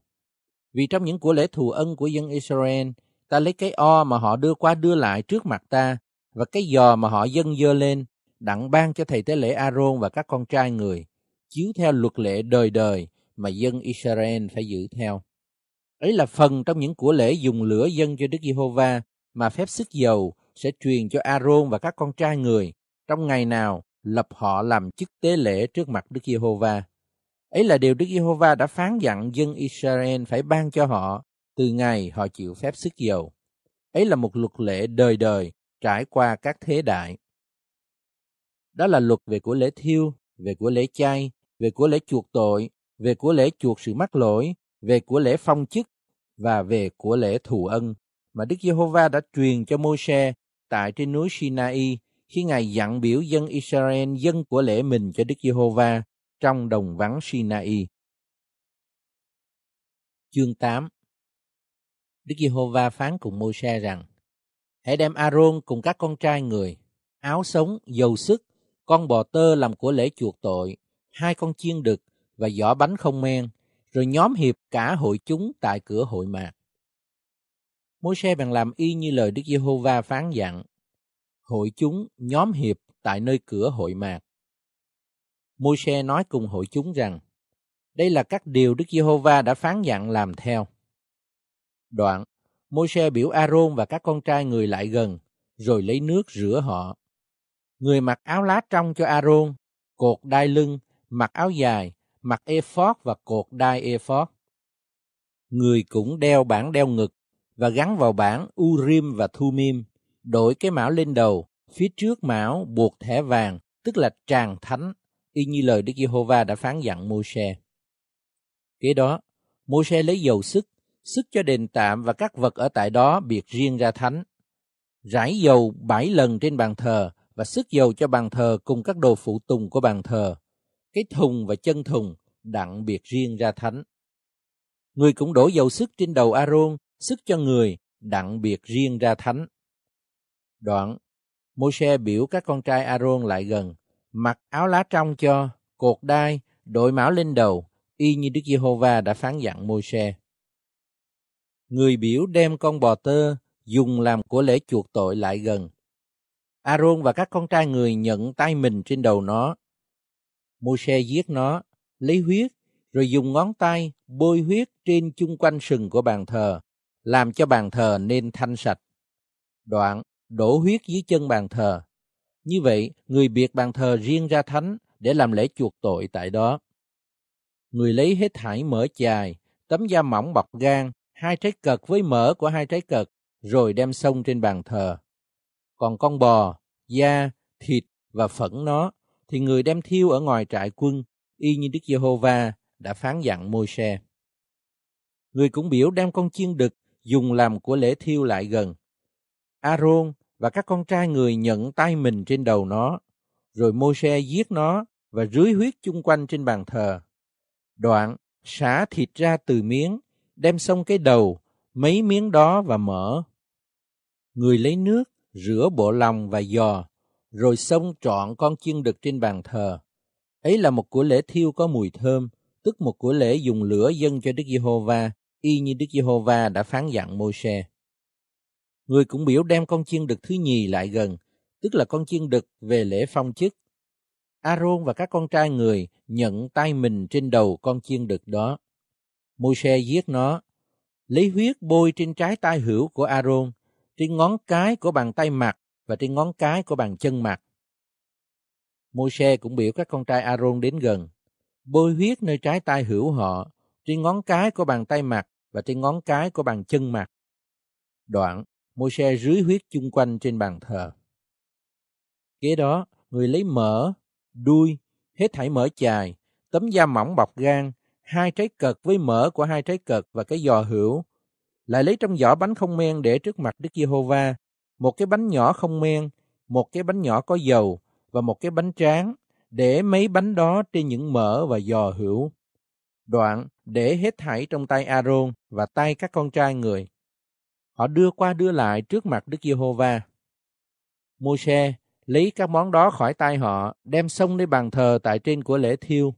Vì trong những của lễ thù ân của dân Israel, ta lấy cái o mà họ đưa qua đưa lại trước mặt ta và cái giò mà họ dâng dơ lên đặng ban cho thầy tế lễ aaron và các con trai người, chiếu theo luật lệ đời đời mà dân Israel phải giữ theo. Ấy là phần trong những của lễ dùng lửa dân cho Đức Giê-hô-va mà phép sức dầu sẽ truyền cho A-rôn và các con trai người trong ngày nào lập họ làm chức tế lễ trước mặt Đức Giê-hô-va. Ấy là điều Đức Giê-hô-va đã phán dặn dân Israel phải ban cho họ từ ngày họ chịu phép sức dầu. Ấy là một luật lệ đời đời trải qua các thế đại. Đó là luật về của lễ thiêu, về của lễ chay, về của lễ chuộc tội, về của lễ chuộc sự mắc lỗi, về của lễ phong chức và về của lễ thù ân mà Đức Giê-hô-va đã truyền cho Môi-se tại trên núi Sinai khi Ngài dặn biểu dân Israel dân của lễ mình cho Đức Giê-hô-va trong đồng vắng Sinai. Chương 8 Đức Giê-hô-va phán cùng Môi-se rằng Hãy đem A-rôn cùng các con trai người, áo sống, dầu sức, con bò tơ làm của lễ chuộc tội, hai con chiên đực và giỏ bánh không men, rồi nhóm hiệp cả hội chúng tại cửa hội mạc. Môi-se bèn làm y như lời Đức Giê-hô-va phán dặn. Hội chúng nhóm hiệp tại nơi cửa hội mạc. Môi-se nói cùng hội chúng rằng, đây là các điều Đức Giê-hô-va đã phán dặn làm theo. Đoạn, Môi-se biểu A-rôn và các con trai người lại gần, rồi lấy nước rửa họ. Người mặc áo lá trong cho A-rôn, cột đai lưng, mặc áo dài, mặc ephod và cột đai ephod. Người cũng đeo bản đeo ngực và gắn vào bản Urim và Thumim, đổi cái mão lên đầu, phía trước mão buộc thẻ vàng, tức là tràng thánh, y như lời Đức Giê-hô-va đã phán dặn Môi-se. Kế đó, Môi-se lấy dầu sức, sức cho đền tạm và các vật ở tại đó biệt riêng ra thánh. Rải dầu bảy lần trên bàn thờ và sức dầu cho bàn thờ cùng các đồ phụ tùng của bàn thờ, cái thùng và chân thùng đặng biệt riêng ra thánh. Người cũng đổ dầu sức trên đầu aaron sức cho người đặng biệt riêng ra thánh. Đoạn, Môi-se biểu các con trai aaron lại gần, mặc áo lá trong cho, cột đai, đội mão lên đầu, y như Đức Giê-hô-va đã phán dặn Môi-se. Người biểu đem con bò tơ dùng làm của lễ chuộc tội lại gần. aaron và các con trai người nhận tay mình trên đầu nó. Môi-se giết nó, lấy huyết, rồi dùng ngón tay bôi huyết trên chung quanh sừng của bàn thờ, làm cho bàn thờ nên thanh sạch. Đoạn, đổ huyết dưới chân bàn thờ. Như vậy, người biệt bàn thờ riêng ra thánh để làm lễ chuộc tội tại đó. Người lấy hết thải mỡ chài, tấm da mỏng bọc gan, hai trái cật với mỡ của hai trái cật, rồi đem xông trên bàn thờ. Còn con bò, da, thịt và phẫn nó thì người đem thiêu ở ngoài trại quân, y như Đức Giê-hô-va đã phán dặn Môi-se. Người cũng biểu đem con chiên đực dùng làm của lễ thiêu lại gần. A-rôn và các con trai người nhận tay mình trên đầu nó, rồi Môi-se giết nó và rưới huyết chung quanh trên bàn thờ. Đoạn, xả thịt ra từ miếng, đem xong cái đầu, mấy miếng đó và mỡ. Người lấy nước, rửa bộ lòng và giò, rồi xông trọn con chiên đực trên bàn thờ. Ấy là một của lễ thiêu có mùi thơm, tức một của lễ dùng lửa dâng cho Đức Giê-hô-va, y như Đức Giê-hô-va đã phán dặn Môi-se. Người cũng biểu đem con chiên đực thứ nhì lại gần, tức là con chiên đực về lễ phong chức. Aaron và các con trai người nhận tay mình trên đầu con chiên đực đó. Môi-se giết nó, lấy huyết bôi trên trái tay hữu của Aaron, trên ngón cái của bàn tay mặt và trên ngón cái của bàn chân mặt. Môi-se cũng biểu các con trai Aaron đến gần, bôi huyết nơi trái tay hữu họ, trên ngón cái của bàn tay mặt và trên ngón cái của bàn chân mặt. Đoạn, Môi-se rưới huyết chung quanh trên bàn thờ. Kế đó, người lấy mỡ, đuôi, hết thảy mỡ chài, tấm da mỏng bọc gan, hai trái cật với mỡ của hai trái cật và cái giò hữu. Lại lấy trong giỏ bánh không men để trước mặt Đức Giê-hô-va, một cái bánh nhỏ không men, một cái bánh nhỏ có dầu và một cái bánh tráng, để mấy bánh đó trên những mỡ và giò hữu. Đoạn để hết thảy trong tay Aaron và tay các con trai người. Họ đưa qua đưa lại trước mặt Đức Giê-hô-va. Môi-se lấy các món đó khỏi tay họ, đem xông lên bàn thờ tại trên của lễ thiêu.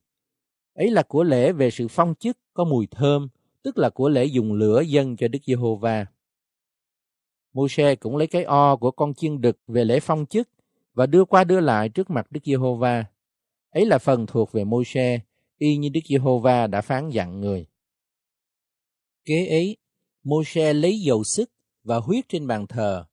Ấy là của lễ về sự phong chức có mùi thơm, tức là của lễ dùng lửa dân cho Đức Giê-hô-va. Môi-se cũng lấy cái o của con chiên đực về lễ phong chức và đưa qua đưa lại trước mặt Đức Giê-hô-va. Ấy là phần thuộc về Môi-se, y như Đức Giê-hô-va đã phán dặn người. Kế ấy, Môi-se lấy dầu sức và huyết trên bàn thờ,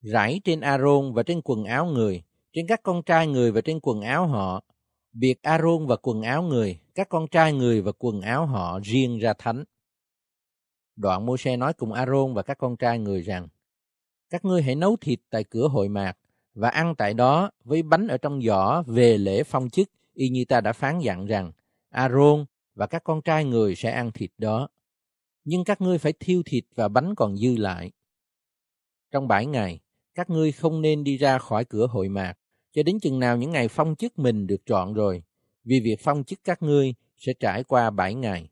rải trên A-rôn và trên quần áo người, trên các con trai người và trên quần áo họ, biệt A-rôn và quần áo người, các con trai người và quần áo họ riêng ra thánh. Đoạn Môi-se nói cùng A-rôn và các con trai người rằng, các ngươi hãy nấu thịt tại cửa hội mạc và ăn tại đó với bánh ở trong giỏ về lễ phong chức, y như ta đã phán dặn rằng, Aaron và các con trai người sẽ ăn thịt đó. Nhưng các ngươi phải thiêu thịt và bánh còn dư lại. Trong bảy ngày, các ngươi không nên đi ra khỏi cửa hội mạc, cho đến chừng nào những ngày phong chức mình được chọn rồi, vì việc phong chức các ngươi sẽ trải qua bảy ngày.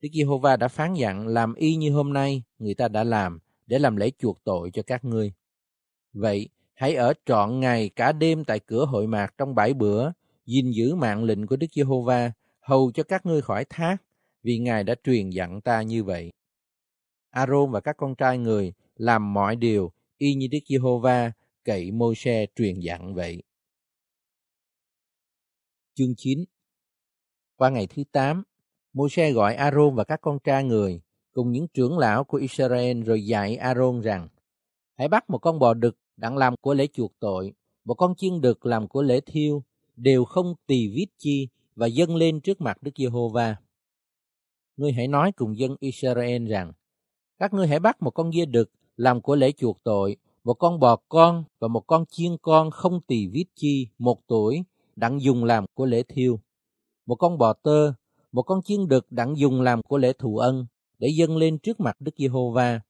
Đức Giê-hô-va đã phán dặn làm y như hôm nay người ta đã làm để làm lễ chuộc tội cho các ngươi. Vậy, hãy ở trọn ngày cả đêm tại cửa hội mạc trong bảy bữa, gìn giữ mạng lệnh của Đức Giê-hô-va, hầu cho các ngươi khỏi thác, vì Ngài đã truyền dặn ta như vậy. Aaron và các con trai người làm mọi điều y như Đức Giê-hô-va cậy môi-se truyền dặn vậy. Chương 9 Qua ngày thứ 8, môi-se gọi Aaron và các con trai người cùng những trưởng lão của Israel rồi dạy Aaron rằng Hãy bắt một con bò đực đặng làm của lễ chuộc tội, một con chiên đực làm của lễ thiêu, đều không tỳ vít chi và dâng lên trước mặt Đức Giê-hô-va. Ngươi hãy nói cùng dân Israel rằng, các ngươi hãy bắt một con dê đực làm của lễ chuộc tội, một con bò con và một con chiên con không tỳ vít chi, một tuổi, đặng dùng làm của lễ thiêu. Một con bò tơ, một con chiên đực đặng dùng làm của lễ thù ân, để dâng lên trước mặt Đức Giê-hô-va,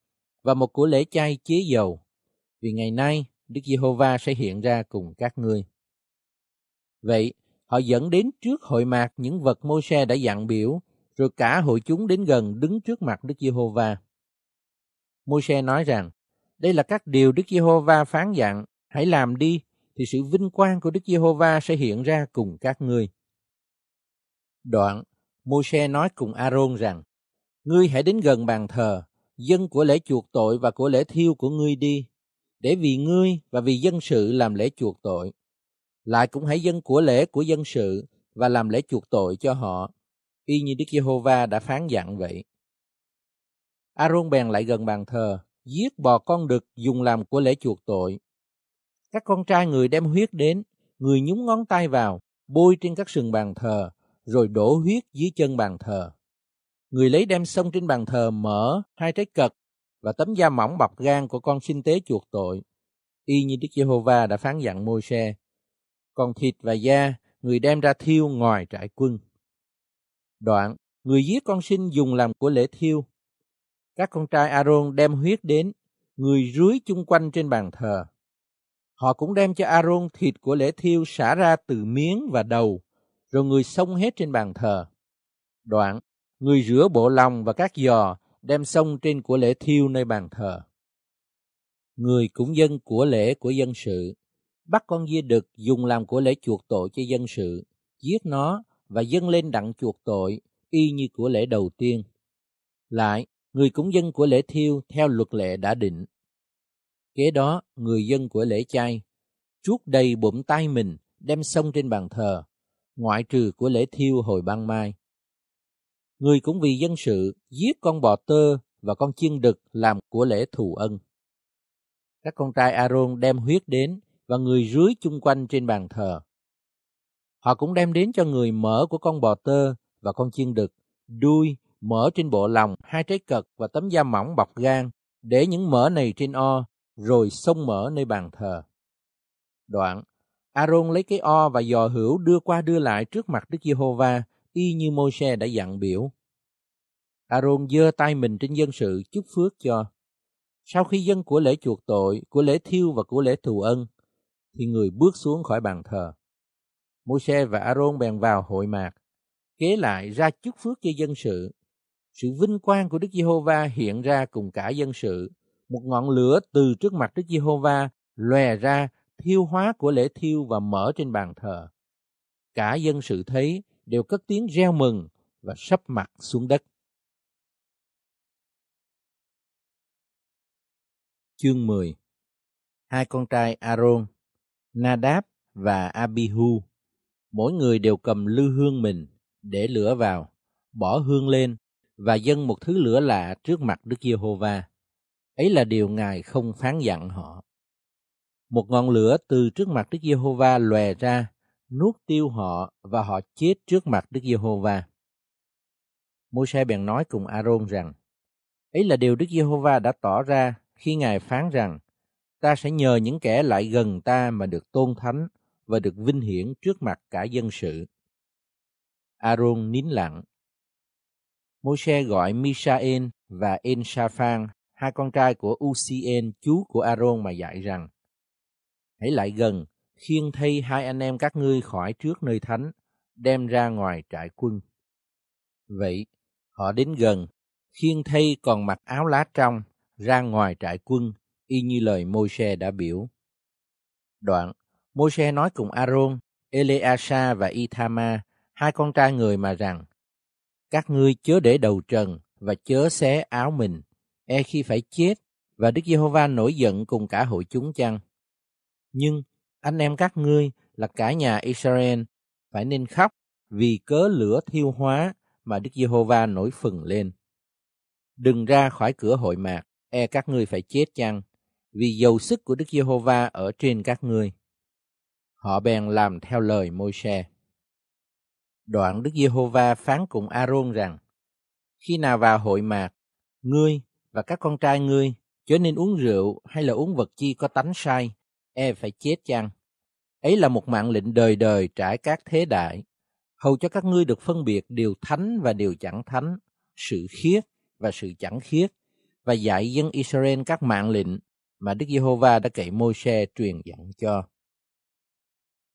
và một của lễ chay chế dầu. Vì ngày nay, Đức Giê-hô-va sẽ hiện ra cùng các ngươi. Vậy, họ dẫn đến trước hội mạc những vật môi-se đã dặn biểu, rồi cả hội chúng đến gần đứng trước mặt Đức Giê-hô-va. Môi-se nói rằng, đây là các điều Đức Giê-hô-va phán dặn, hãy làm đi, thì sự vinh quang của Đức Giê-hô-va sẽ hiện ra cùng các ngươi. Đoạn, Môi-se nói cùng A-rôn rằng, ngươi hãy đến gần bàn thờ, dân của lễ chuộc tội và của lễ thiêu của ngươi đi, để vì ngươi và vì dân sự làm lễ chuộc tội. Lại cũng hãy dân của lễ của dân sự và làm lễ chuộc tội cho họ, y như Đức Giê-hô-va đã phán dặn vậy. A-rôn bèn lại gần bàn thờ, giết bò con đực dùng làm của lễ chuộc tội. Các con trai người đem huyết đến, người nhúng ngón tay vào, bôi trên các sừng bàn thờ, rồi đổ huyết dưới chân bàn thờ. Người lấy đem sông trên bàn thờ mở hai trái cật và tấm da mỏng bọc gan của con sinh tế chuộc tội, y như Đức Giê-hô-va đã phán dặn môi-se. Còn thịt và da, người đem ra thiêu ngoài trại quân. Đoạn, người giết con sinh dùng làm của lễ thiêu, các con trai Aaron đem huyết đến, người rưới chung quanh trên bàn thờ. Họ cũng đem cho Aaron thịt của lễ thiêu xả ra từ miếng và đầu, rồi người xông hết trên bàn thờ. Đoạn, người rửa bộ lòng và các giò, đem xông trên của lễ thiêu nơi bàn thờ. Người cũng dân của lễ của dân sự, bắt con dê đực dùng làm của lễ chuộc tội cho dân sự, giết nó và dâng lên đặng chuộc tội, y như của lễ đầu tiên. Lại, người cúng dân của lễ thiêu theo luật lệ đã định. Kế đó, người dân của lễ chay, chuốt đầy bụng tay mình đem xông trên bàn thờ, ngoại trừ của lễ thiêu hồi ban mai. Người cũng vì dân sự giết con bò tơ và con chiên đực làm của lễ thù ân. Các con trai Aaron đem huyết đến và người rưới chung quanh trên bàn thờ. Họ cũng đem đến cho người mỡ của con bò tơ và con chiên đực, đuôi, mỡ trên bộ lòng, hai trái cật và tấm da mỏng bọc gan, để những mỡ này trên o, rồi xông mỡ nơi bàn thờ. Đoạn, Aaron lấy cái o và giò hữu đưa qua đưa lại trước mặt Đức Giê-hô-va, y như Môi-se đã dặn biểu. Aaron giơ tay mình trên dân sự chúc phước cho. Sau khi dân của lễ chuộc tội, của lễ thiêu và của lễ thù ân, thì người bước xuống khỏi bàn thờ. Môi-se và Aaron bèn vào hội mạc, kế lại ra chúc phước cho dân sự. Sự vinh quang của Đức Giê-hô-va hiện ra cùng cả dân sự. Một ngọn lửa từ trước mặt Đức Giê-hô-va lòe ra thiêu hóa của lễ thiêu và mở trên bàn thờ. Cả dân sự thấy đều cất tiếng reo mừng và sắp mặt xuống đất. Chương 10 Hai con trai Aaron, Nadab và Abihu, mỗi người đều cầm lư hương mình để lửa vào, bỏ hương lên và dâng một thứ lửa lạ trước mặt Đức Giê-hô-va. Ấy là điều Ngài không phán dặn họ. Một ngọn lửa từ trước mặt Đức Giê-hô-va lòe ra, nuốt tiêu họ và họ chết trước mặt Đức Giê-hô-va. Môi-se bèn nói cùng A-rôn rằng, ấy là điều Đức Giê-hô-va đã tỏ ra khi Ngài phán rằng, ta sẽ nhờ những kẻ lại gần ta mà được tôn thánh và được vinh hiển trước mặt cả dân sự. A-rôn nín lặng. Môi-se gọi Misael và En-sa-phan, hai con trai của Usien, chú của A-rôn mà dạy rằng, hãy lại gần, khiêng thay hai anh em các ngươi khỏi trước nơi thánh, đem ra ngoài trại quân. Vậy, họ đến gần, khiêng thay còn mặc áo lá trong, ra ngoài trại quân, y như lời Môi-se đã biểu. Đoạn, Môi-se nói cùng A-rôn, Eleasa và Ithama, hai con trai người mà rằng, các ngươi chớ để đầu trần và chớ xé áo mình, e khi phải chết, và Đức Giê-hô-va nổi giận cùng cả hội chúng chăng? Nhưng anh em các ngươi là cả nhà Israel phải nên khóc vì cớ lửa thiêu hóa mà Đức Giê-hô-va nổi phừng lên. Đừng ra khỏi cửa hội mạc, e các ngươi phải chết chăng, vì dầu sức của Đức Giê-hô-va ở trên các ngươi. Họ bèn làm theo lời Môi-se. Đoạn Đức Giê-hô-va phán cùng A-rôn rằng, khi nào vào hội mạc, ngươi và các con trai ngươi chớ nên uống rượu hay là uống vật chi có tánh sai, e phải chết chăng? Ấy là một mạng lệnh đời đời trải các thế đại, hầu cho các ngươi được phân biệt điều thánh và điều chẳng thánh, sự khiết và sự chẳng khiết, và dạy dân Israel các mạng lệnh mà Đức Giê-hô-va đã cậy Môi-se truyền dặn cho.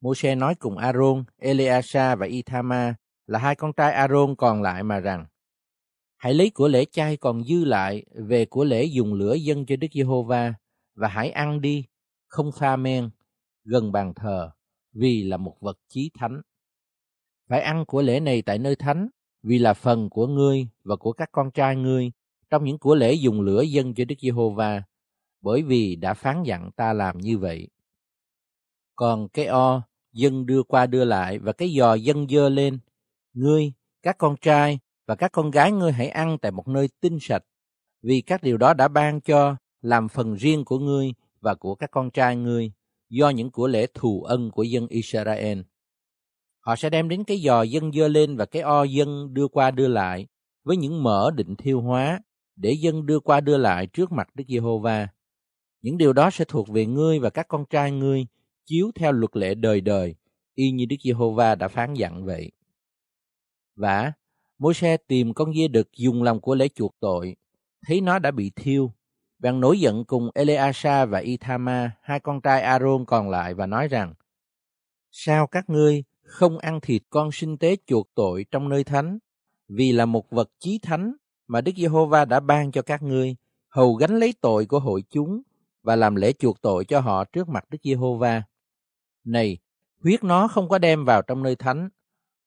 Môi-se nói cùng A-rôn, Eleasa và Ithama là hai con trai A-rôn còn lại mà rằng, hãy lấy của lễ chay còn dư lại về của lễ dùng lửa dân cho Đức Giê-hô-va và hãy ăn đi không pha men, gần bàn thờ, vì là một vật chí thánh. Phải ăn của lễ này tại nơi thánh, vì là phần của ngươi và của các con trai ngươi trong những của lễ dùng lửa dân cho Đức Giê-hô-va, bởi vì đã phán dặn ta làm như vậy. Còn cái o, dân đưa qua đưa lại và cái giò dân dơ lên, ngươi, các con trai và các con gái ngươi hãy ăn tại một nơi tinh sạch, vì các điều đó đã ban cho làm phần riêng của ngươi và của các con trai ngươi do những của lễ thù ân của dân Israel. Họ sẽ đem đến cái giò dân dơ lên và cái o dân đưa qua đưa lại với những mỡ định thiêu hóa để dân đưa qua đưa lại trước mặt Đức Giê-hô-va. Những điều đó sẽ thuộc về ngươi và các con trai ngươi chiếu theo luật lệ đời đời y như Đức Giê-hô-va đã phán dặn vậy. Và Môi-se tìm con dê đực dùng lòng của lễ chuộc tội, thấy nó đã bị thiêu, bèn nổi giận cùng Eleasa và Ithama, hai con trai Aaron còn lại và nói rằng, Sao các ngươi không ăn thịt con sinh tế chuộc tội trong nơi thánh, vì là một vật chí thánh mà Đức Giê-hô-va đã ban cho các ngươi, hầu gánh lấy tội của hội chúng và làm lễ chuộc tội cho họ trước mặt Đức Giê-hô-va. Này, huyết nó không có đem vào trong nơi thánh,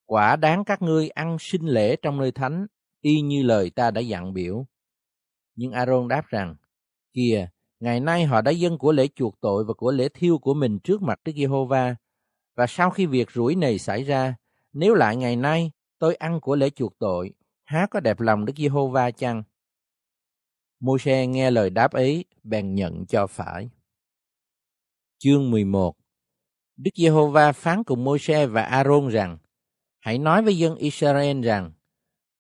quả đáng các ngươi ăn sinh lễ trong nơi thánh, y như lời ta đã dặn biểu. Nhưng Aaron đáp rằng, Kìa, ngày nay họ đã dâng của lễ chuộc tội và của lễ thiêu của mình trước mặt Đức Giê-hô-va, Và sau khi việc rủi này xảy ra, nếu lại ngày nay tôi ăn của lễ chuộc tội, há có đẹp lòng Đức Giê-hô-va chăng? Môi-se nghe lời đáp ấy, bèn nhận cho phải. Chương 11 Đức Giê-hô-va phán cùng Môi-se và A-rôn rằng, Hãy nói với dân Israel rằng,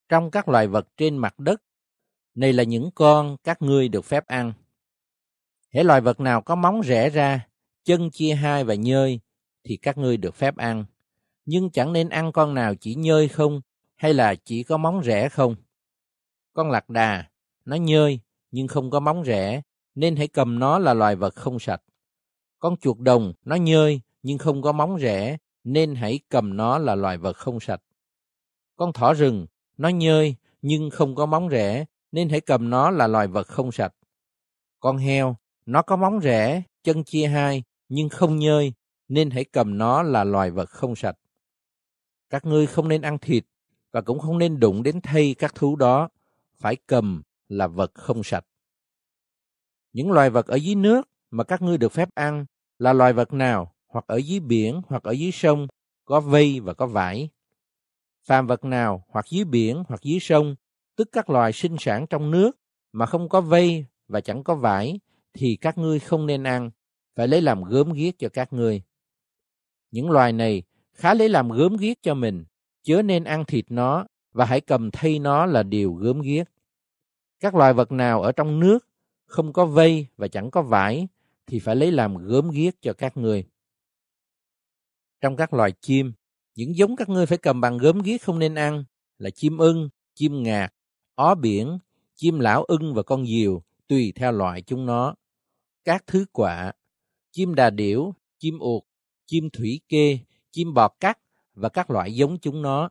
trong các loài vật trên mặt đất, này là những con các ngươi được phép ăn. Hễ loài vật nào có móng rẽ ra, chân chia hai và nhơi, thì các ngươi được phép ăn. Nhưng chẳng nên ăn con nào chỉ nhơi không, hay là chỉ có móng rẽ không. Con lạc đà, nó nhơi, nhưng không có móng rẽ, nên hãy cầm nó là loài vật không sạch. Con chuột đồng, nó nhơi, nhưng không có móng rẽ, nên hãy cầm nó là loài vật không sạch. Con thỏ rừng, nó nhơi, nhưng không có móng rẽ, nên hãy cầm nó là loài vật không sạch. Con heo, nó có móng rẽ, chân chia hai, nhưng không nhơi, nên hãy cầm nó là loài vật không sạch. Các ngươi không nên ăn thịt, và cũng không nên đụng đến thây các thú đó, phải cầm là vật không sạch. Những loài vật ở dưới nước mà các ngươi được phép ăn là loài vật nào, hoặc ở dưới biển, hoặc ở dưới sông, có vây và có vải. Phàm vật nào, hoặc dưới biển, hoặc dưới sông, tức các loài sinh sản trong nước, mà không có vây và chẳng có vải, thì các ngươi không nên ăn, phải lấy làm gớm ghiếc cho các ngươi. Những loài này khá lấy làm gớm ghiếc cho mình, chớ nên ăn thịt nó và hãy cầm thay nó là điều gớm ghiếc. Các loài vật nào ở trong nước không có vây và chẳng có vải thì phải lấy làm gớm ghiếc cho các ngươi. Trong các loài chim, những giống các ngươi phải cầm bằng gớm ghiếc không nên ăn là chim ưng, chim ngạc, ó biển, chim lão ưng và con diều, tùy theo loại chúng nó. Các thứ quạ, chim đà điểu, chim ụt, chim thủy kê, chim bò cắt và các loại giống chúng nó.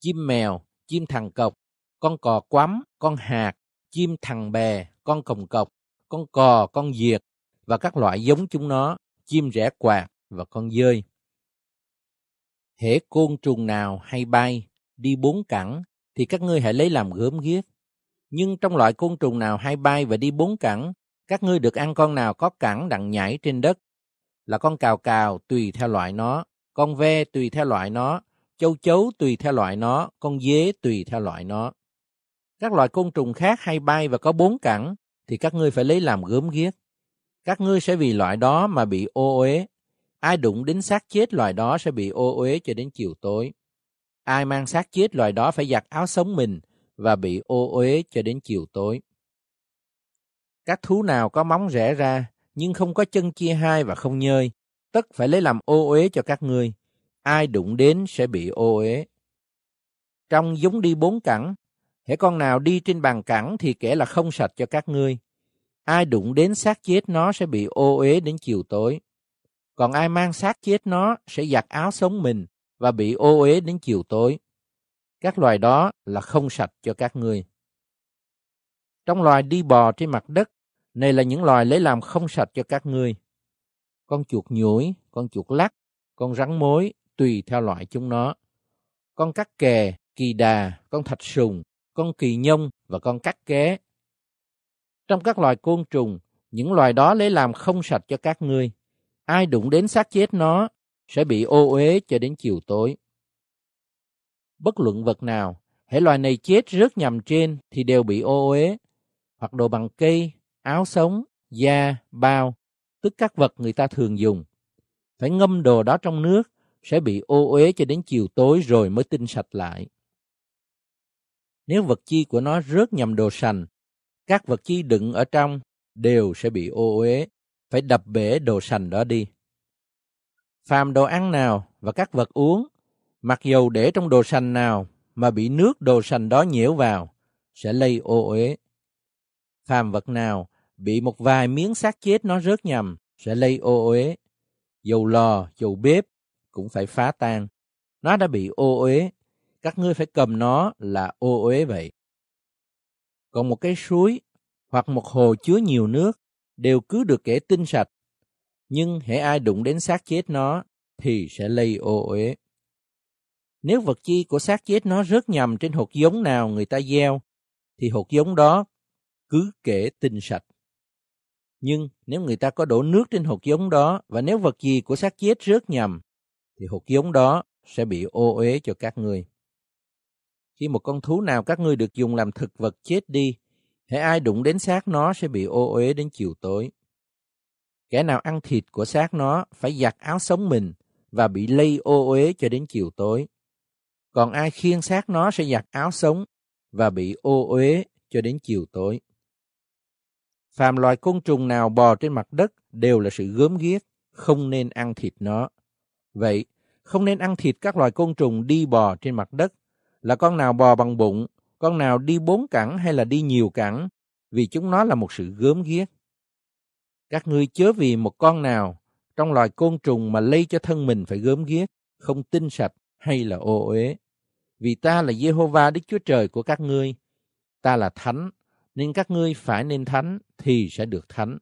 Chim mèo, chim thằng cọc, con cò quắm, con hạt, chim thằng bè, con cồng cọc, con cò, con diệt và các loại giống chúng nó, chim rẽ quạt và con dơi. Hễ côn trùng nào hay bay, đi bốn cẳng, thì các ngươi hãy lấy làm gớm ghiếc. Nhưng trong loại côn trùng nào hay bay và đi bốn cẳng, các ngươi được ăn con nào có cẳng đặng nhảy trên đất, là con cào cào tùy theo loại nó, con ve tùy theo loại nó, châu chấu tùy theo loại nó, con dế tùy theo loại nó. Các loại côn trùng khác hay bay và có bốn cẳng thì các ngươi phải lấy làm gớm ghiếc. Các ngươi sẽ vì loại đó mà bị ô uế. Ai đụng đến xác chết loài đó sẽ bị ô uế cho đến chiều tối. Ai mang xác chết loài đó phải giặt áo sống mình và bị ô uế cho đến chiều tối. Các thú nào có móng rẽ ra nhưng không có chân chia hai và không nhơi, tất phải lấy làm ô uế cho các ngươi. Ai đụng đến sẽ bị ô uế. Trong giống đi bốn cẳng, hễ con nào đi trên bàn cẳng thì kẻ là không sạch cho các ngươi. Ai đụng đến xác chết nó sẽ bị ô uế đến chiều tối. Còn ai mang xác chết nó sẽ giặt áo sống mình và bị ô uế đến chiều tối. Các loài đó là không sạch cho các ngươi. Trong loài đi bò trên mặt đất, này là những loài lấy làm không sạch cho các ngươi. Con chuột nhủi, con chuột lắc, con rắn mối, tùy theo loại chúng nó. Con cắt kè, kỳ đà, con thạch sùng, con kỳ nhông và con cắt ké. Trong các loài côn trùng, những loài đó lấy làm không sạch cho các ngươi. Ai đụng đến xác chết nó sẽ bị ô uế cho đến chiều tối. Bất luận vật nào, hễ loài này chết rớt nhầm trên thì đều bị ô uế, hoặc đồ bằng cây, áo sống, da, bao, tức các vật người ta thường dùng. Phải ngâm đồ đó trong nước, sẽ bị ô uế cho đến chiều tối rồi mới tinh sạch lại. Nếu vật chi của nó rớt nhầm đồ sành, các vật chi đựng ở trong đều sẽ bị ô uế, phải đập bể đồ sành đó đi. Phàm đồ ăn nào và các vật uống, mặc dầu để trong đồ sành nào mà bị nước đồ sành đó nhiễu vào, sẽ lây ô uế. Phàm vật nào bị một vài miếng xác chết nó rớt nhầm, sẽ lây ô uế. Dầu lò, dầu bếp cũng phải phá tan. Nó đã bị ô uế, các ngươi phải cầm nó là ô uế vậy. Còn một cái suối hoặc một hồ chứa nhiều nước đều cứ được kể tinh sạch, nhưng hễ ai đụng đến xác chết nó thì sẽ lây ô uế. Nếu vật chi của xác chết nó rớt nhầm trên hột giống nào người ta gieo, thì hột giống đó cứ kể tinh sạch. Nhưng nếu người ta có đổ nước trên hột giống đó và nếu vật gì của xác chết rớt nhầm, thì hột giống đó sẽ bị ô uế cho các ngươi. Khi một con thú nào các ngươi được dùng làm thực vật chết đi, hễ ai đụng đến xác nó sẽ bị ô uế đến chiều tối. Kẻ nào ăn thịt của xác nó phải giặt áo sống mình và bị lây ô uế cho đến chiều tối. Còn ai khiêng xác nó sẽ giặt áo sống và bị ô uế cho đến chiều tối. Phàm loài côn trùng nào bò trên mặt đất đều là sự gớm ghiếc, không nên ăn thịt nó. Vậy, không nên ăn thịt các loài côn trùng đi bò trên mặt đất, là con nào bò bằng bụng, con nào đi bốn cẳng hay là đi nhiều cẳng, vì chúng nó là một sự gớm ghiếc. Các ngươi chớ vì một con nào trong loài côn trùng mà lây cho thân mình phải gớm ghiếc, không tinh sạch hay là ô uế. Vì ta là Jehovah Đức Chúa Trời của các ngươi, ta là thánh, nên các ngươi phải nên thánh thì sẽ được thánh.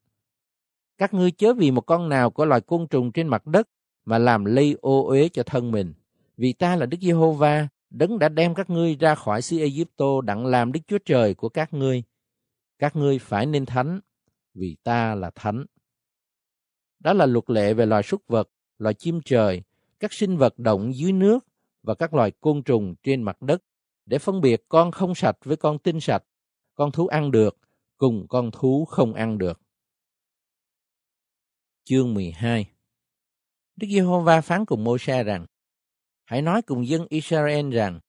Các ngươi chớ vì một con nào của loài côn trùng trên mặt đất mà làm lây ô uế cho thân mình. Vì ta là Đức Giê-hô-va, đấng đã đem các ngươi ra khỏi xứ Ai-cập đặng làm Đức Chúa Trời của các ngươi. Các ngươi phải nên thánh, vì ta là thánh. Đó là luật lệ về loài súc vật, loài chim trời, các sinh vật động dưới nước và các loài côn trùng trên mặt đất để phân biệt con không sạch với con tinh sạch, con thú ăn được cùng con thú không ăn được. Chương 12 Đức Giê-hô-va phán cùng Mô-sa rằng, Hãy nói cùng dân Israel rằng,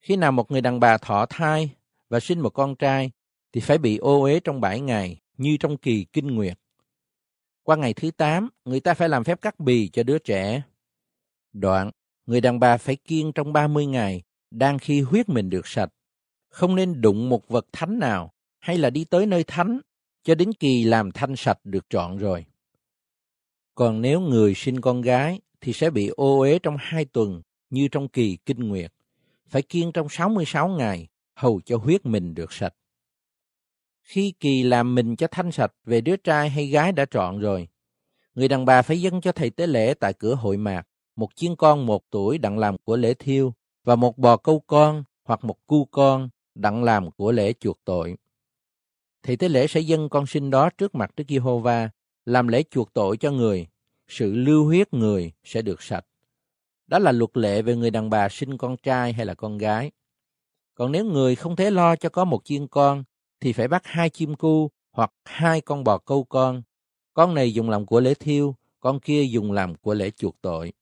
khi nào một người đàn bà thọ thai và sinh một con trai, thì phải bị ô uế trong bảy ngày, như trong kỳ kinh nguyệt. Qua ngày thứ tám, người ta phải làm phép cắt bì cho đứa trẻ. Đoạn, người đàn bà phải kiêng trong 30 ngày, đang khi huyết mình được sạch. Không nên đụng một vật thánh nào, hay là đi tới nơi thánh, cho đến kỳ làm thanh sạch được trọn rồi. Còn nếu người sinh con gái, thì sẽ bị ô uế trong hai tuần, như trong kỳ kinh nguyệt. Phải kiêng trong 66 ngày, hầu cho huyết mình được sạch. Khi kỳ làm mình cho thanh sạch về đứa trai hay gái đã trọn rồi, người đàn bà phải dâng cho thầy tế lễ tại cửa hội mạc một chiên con một tuổi đặng làm của lễ thiêu và một bò câu con hoặc một cu con đặng làm của lễ chuộc tội. thì tế lễ sẽ dâng con sinh đó trước mặt Đức Giê-hô-va làm lễ chuộc tội cho người, sự lưu huyết người sẽ được sạch. Đó là luật lệ về người đàn bà sinh con trai hay là con gái. Còn nếu người không thể lo cho có một chiên con, thì phải bắt hai chim cu hoặc hai con bò câu con. Con này dùng làm của lễ thiêu, con kia dùng làm của lễ chuộc tội.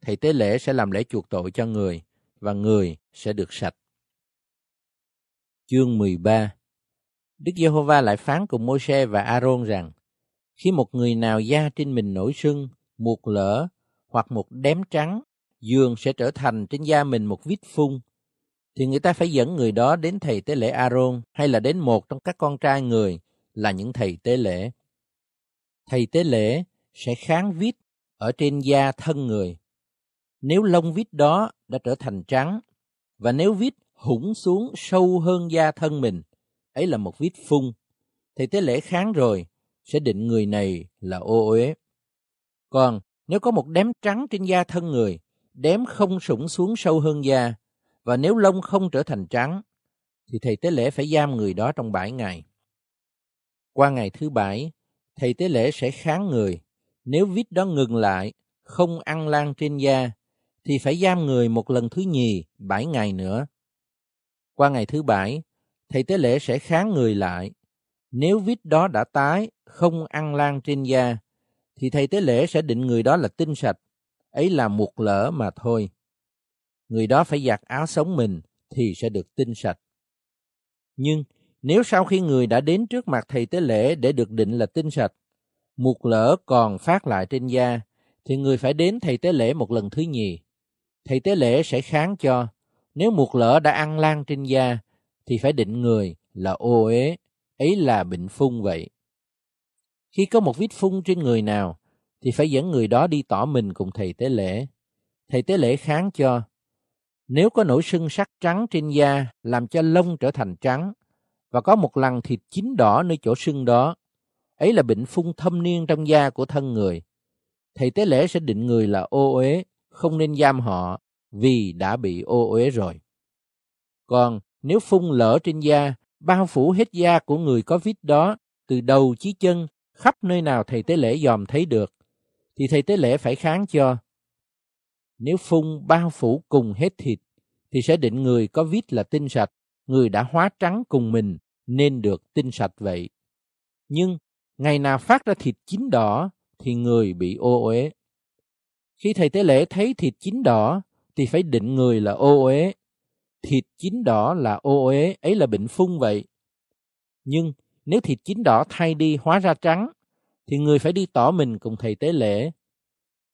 Thầy tế lễ sẽ làm lễ chuộc tội cho người, và người sẽ được sạch. Chương 13 Đức Giê-hô-va lại phán cùng Môi-se và A-rôn rằng, khi một người nào da trên mình nổi sưng, một lỡ hoặc một đếm trắng, giường sẽ trở thành trên da mình một vết phun, thì người ta phải dẫn người đó đến thầy tế lễ A-rôn hay là đến một trong các con trai người là những thầy tế lễ. Thầy tế lễ sẽ kháng vít ở trên da thân người. Nếu lông vít đó đã trở thành trắng và nếu vít hủng xuống sâu hơn da thân mình, ấy là một vết phun, thầy tế lễ kháng rồi sẽ định người này là ô uế. Còn nếu có một đếm trắng trên da thân người, đếm không sủng xuống sâu hơn da, và nếu lông không trở thành trắng, thì thầy tế lễ phải giam người đó trong bảy ngày. Qua ngày thứ bảy, thầy tế lễ sẽ kháng người. Nếu vít đó ngừng lại, không ăn lan trên da, thì phải giam người một lần thứ nhì bảy ngày nữa. Qua ngày thứ bảy, thầy tế lễ sẽ kháng người lại. Nếu vít đó đã tái, không ăn lan trên da, thì thầy tế lễ sẽ định người đó là tinh sạch, ấy là một lỡ mà thôi. Người đó phải giặt áo sống mình thì sẽ được tinh sạch. Nhưng nếu sau khi người đã đến trước mặt thầy tế lễ để được định là tinh sạch, một lỡ còn phát lại trên da, thì người phải đến thầy tế lễ một lần thứ nhì. Thầy tế lễ sẽ kháng cho, nếu một lỡ đã ăn lan trên da, thì phải định người là ô ế, ấy là bệnh phun vậy. Khi có một vết phun trên người nào, thì phải dẫn người đó đi tỏ mình cùng thầy tế lễ. Thầy tế lễ kháng cho. Nếu có nổi sưng sắc trắng trên da làm cho lông trở thành trắng và có một lằn thịt chín đỏ nơi chỗ sưng đó, ấy là bệnh phun thâm niên trong da của thân người. Thầy tế lễ sẽ định người là ô uế, không nên giam họ vì đã bị ô uế rồi. Còn nếu phun lỡ trên da, bao phủ hết da của người có vít đó, từ đầu chí chân khắp nơi nào thầy tế lễ dòm thấy được, thì thầy tế lễ phải kháng cho. Nếu phun bao phủ cùng hết thịt, thì sẽ định người có vít là tinh sạch, người đã hóa trắng cùng mình nên được tinh sạch vậy. Nhưng ngày nào phát ra thịt chín đỏ thì người bị ô uế. Khi thầy tế lễ thấy thịt chín đỏ thì phải định người là ô uế. Thịt chín đỏ là ô uế, ấy là bệnh phung vậy. Nhưng nếu thịt chín đỏ thay đi hóa ra trắng, thì người phải đi tỏ mình cùng thầy tế lễ.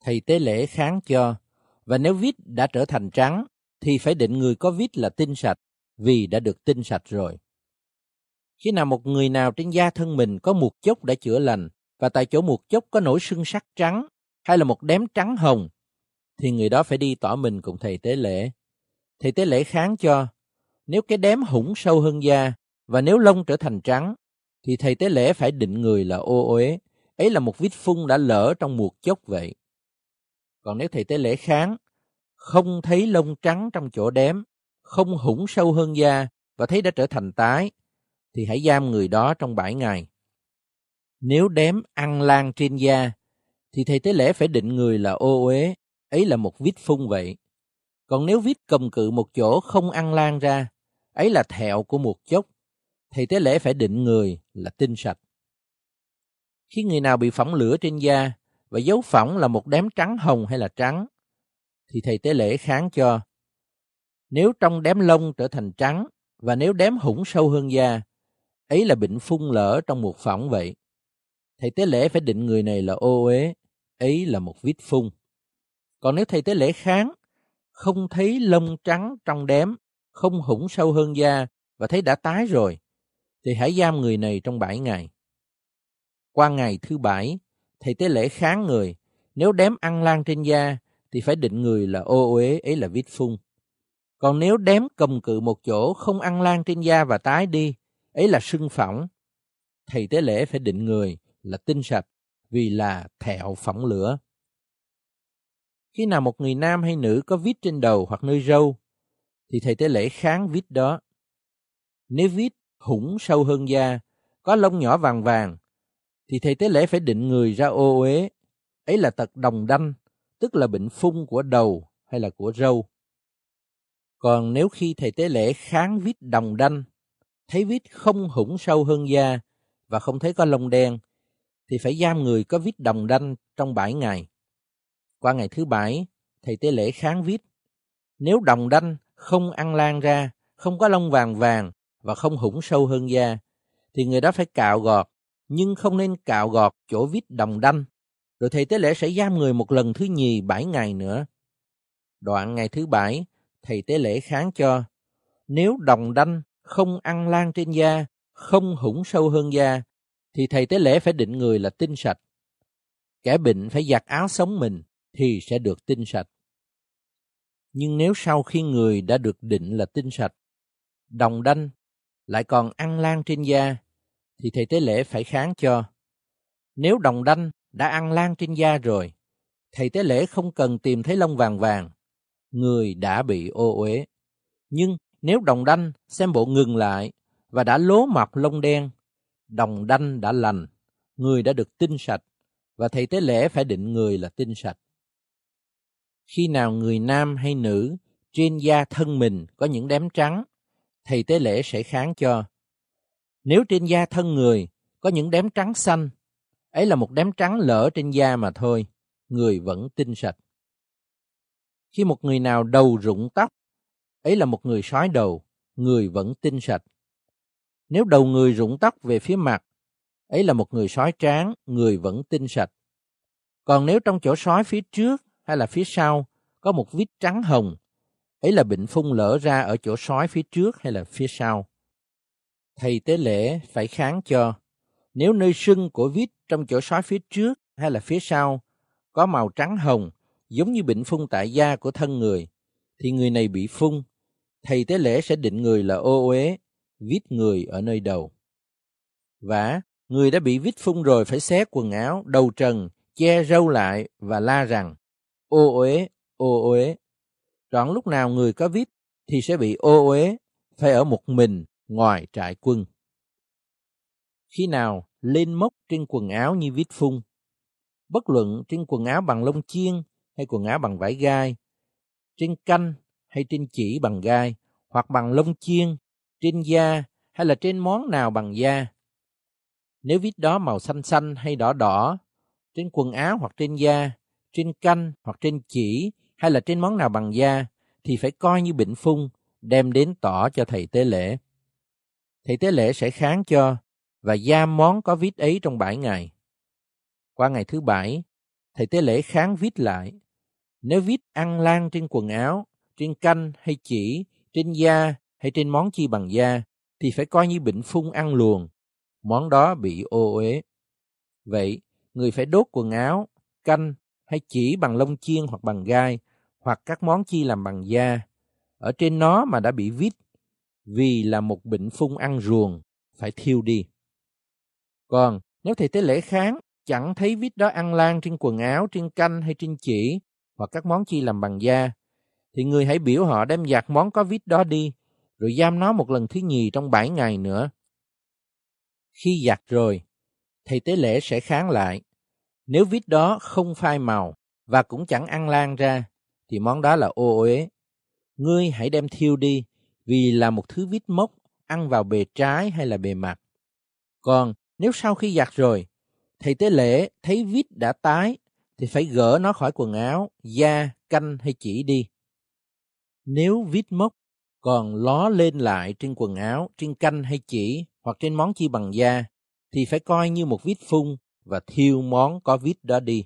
Thầy tế lễ kháng cho, và nếu vít đã trở thành trắng, thì phải định người có vít là tinh sạch, vì đã được tinh sạch rồi. Khi nào một người nào trên da thân mình có một chốc đã chữa lành, và tại chỗ một chốc có nổi sưng sắc trắng, hay là một đếm trắng hồng, thì người đó phải đi tỏ mình cùng thầy tế lễ. Thầy tế lễ kháng cho, nếu cái đếm hủng sâu hơn da, và nếu lông trở thành trắng, thì thầy tế lễ phải định người là ô uế, ấy là một vết phun đã lỡ trong một chốc vậy. Còn nếu thầy tế lễ kháng, không thấy lông trắng trong chỗ đếm, không hủng sâu hơn da và thấy đã trở thành tái, thì hãy giam người đó trong bảy ngày. Nếu đếm ăn lan trên da, thì thầy tế lễ phải định người là ô uế, ấy là một vết phun vậy. Còn nếu vết cầm cự một chỗ không ăn lan ra, ấy là thẹo của một chốc, thì tế lễ phải định người là tinh sạch. Khi người nào bị phỏng lửa trên da và dấu phỏng là một đám trắng hồng hay là trắng, thì thầy tế lễ kháng cho. Nếu trong đám lông trở thành trắng và nếu đám hủng sâu hơn da, ấy là bệnh phun lỡ trong một phỏng vậy. Thầy tế lễ phải định người này là ô uế, ấy là một vết phun. Còn nếu thầy tế lễ kháng, không thấy lông trắng trong đếm không hủng sâu hơn da và thấy đã tái rồi, thì hãy giam người này trong bảy ngày. Qua ngày thứ bảy, thầy tế lễ kháng người, nếu đếm ăn lan trên da, thì phải định người là ô uế, ấy là vít phun. Còn nếu đếm cầm cự một chỗ không ăn lan trên da và tái đi, ấy là sưng phỏng. Thầy tế lễ phải định người là tinh sạch, vì là thẹo phỏng lửa. Khi nào một người nam hay nữ có vít trên đầu hoặc nơi râu, thì thầy tế lễ kháng vít đó. Nếu vít hủng sâu hơn da, có lông nhỏ vàng vàng, thì thầy tế lễ phải định người ra ô uế. Ấy là tật đồng đanh, tức là bệnh phung của đầu hay là của râu. Còn nếu khi thầy tế lễ kháng vít đồng đanh, thấy vít không hủng sâu hơn da và không thấy có lông đen, thì phải giam người có vít đồng đanh trong bảy ngày. Qua ngày thứ bảy, thầy tế lễ kháng vít. Nếu đồng đanh không ăn lan ra, không có lông vàng vàng và không hủng sâu hơn da, thì người đó phải cạo gọt, nhưng không nên cạo gọt chỗ vít đồng đanh. Rồi thầy tế lễ sẽ giam người một lần thứ nhì bảy ngày nữa. Đoạn ngày thứ bảy, thầy tế lễ kháng cho. Nếu đồng đanh không ăn lan trên da, không hủng sâu hơn da, thì thầy tế lễ phải định người là tinh sạch. Kẻ bệnh phải giặt áo sống mình thì sẽ được tinh sạch. Nhưng nếu sau khi người đã được định là tinh sạch, đồng đanh lại còn ăn lan trên da, thì thầy tế lễ phải kháng cho. Nếu đồng đanh đã ăn lan trên da rồi, thầy tế lễ không cần tìm thấy lông vàng vàng, người đã bị ô uế. Nhưng nếu đồng đanh xem bộ ngừng lại và đã lố mọc lông đen, đồng đanh đã lành, người đã được tinh sạch và thầy tế lễ phải định người là tinh sạch. Khi nào người nam hay nữ trên da thân mình có những đám trắng, thầy tế lễ sẽ kháng cho. Nếu trên da thân người có những đám trắng xanh, ấy là một đám trắng lỡ trên da mà thôi, người vẫn tinh sạch. Khi một người nào đầu rụng tóc, ấy là một người sói đầu, người vẫn tinh sạch. Nếu đầu người rụng tóc về phía mặt, ấy là một người sói tráng, người vẫn tinh sạch. Còn nếu trong chỗ sói phía trước hay là phía sau có một vít trắng hồng, ấy là bệnh phun lỡ ra ở chỗ sói phía trước hay là phía sau. Thầy tế lễ phải kháng cho, nếu nơi sưng của vít trong chỗ sói phía trước hay là phía sau có màu trắng hồng giống như bệnh phun tại da của thân người, thì người này bị phun, thầy tế lễ sẽ định người là ô uế, vít người ở nơi đầu. vả người đã bị vít phun rồi phải xé quần áo, đầu trần, che râu lại và la rằng ô uế, ô uế. Trọn lúc nào người có vít thì sẽ bị ô uế, phải ở một mình ngoài trại quân. Khi nào lên mốc trên quần áo như vít phun, bất luận trên quần áo bằng lông chiên hay quần áo bằng vải gai, trên canh hay trên chỉ bằng gai, hoặc bằng lông chiên, trên da hay là trên món nào bằng da. Nếu vít đó màu xanh xanh hay đỏ đỏ, trên quần áo hoặc trên da, trên canh hoặc trên chỉ hay là trên món nào bằng da, thì phải coi như bệnh phung, đem đến tỏ cho thầy tế lễ. Thầy tế lễ sẽ kháng cho và giam món có vít ấy trong bảy ngày. Qua ngày thứ bảy, thầy tế lễ kháng vít lại. Nếu vít ăn lan trên quần áo, trên canh hay chỉ, trên da hay trên món chi bằng da, thì phải coi như bệnh phung ăn luồn. Món đó bị ô uế. Vậy, người phải đốt quần áo, canh hay chỉ bằng lông chiên hoặc bằng gai, hoặc các món chi làm bằng da. Ở trên nó mà đã bị vít, vì là một bệnh phung ăn ruồng, phải thiêu đi. Còn nếu thầy tế lễ kháng chẳng thấy vít đó ăn lan trên quần áo, trên canh hay trên chỉ, hoặc các món chi làm bằng da, thì người hãy biểu họ đem giặt món có vít đó đi, rồi giam nó một lần thứ nhì trong bảy ngày nữa. Khi giặt rồi, thầy tế lễ sẽ kháng lại. Nếu vít đó không phai màu và cũng chẳng ăn lan ra, thì món đó là ô uế. Ngươi hãy đem thiêu đi, vì là một thứ vít mốc ăn vào bề trái hay là bề mặt. Còn nếu sau khi giặt rồi, thầy tế lễ thấy vít đã tái, thì phải gỡ nó khỏi quần áo, da, canh hay chỉ đi. Nếu vít mốc còn ló lên lại trên quần áo, trên canh hay chỉ hoặc trên món chi bằng da, thì phải coi như một vít phun và thiêu món có vít đó đi.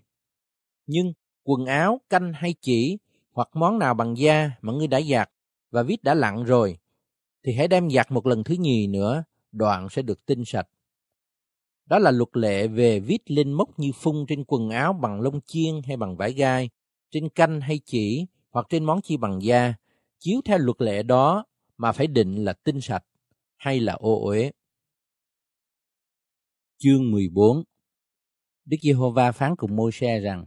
Nhưng quần áo, canh hay chỉ hoặc món nào bằng da mà ngươi đã giặt và vít đã lặn rồi, thì hãy đem giặt một lần thứ nhì nữa, đoạn sẽ được tinh sạch. Đó là luật lệ về vít lên mốc như phun trên quần áo bằng lông chiên hay bằng vải gai, trên canh hay chỉ hoặc trên món chi bằng da, chiếu theo luật lệ đó mà phải định là tinh sạch hay là ô uế. Chương 14 Đức Giê-hô-va phán cùng môi-se rằng,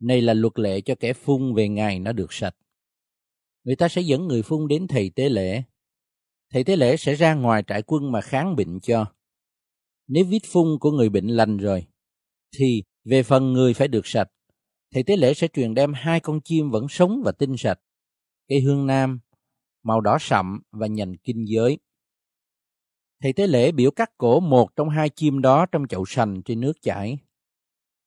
này là luật lệ cho kẻ phun về ngày nó được sạch. Người ta sẽ dẫn người phun đến thầy tế lễ. Thầy tế lễ sẽ ra ngoài trại quân mà kháng bệnh cho. Nếu vết phun của người bệnh lành rồi, thì về phần người phải được sạch. Thầy tế lễ sẽ truyền đem hai con chim vẫn sống và tinh sạch, cây hương nam, màu đỏ sậm và nhành kinh giới. Thầy tế lễ biểu cắt cổ một trong hai chim đó trong chậu sành trên nước chảy.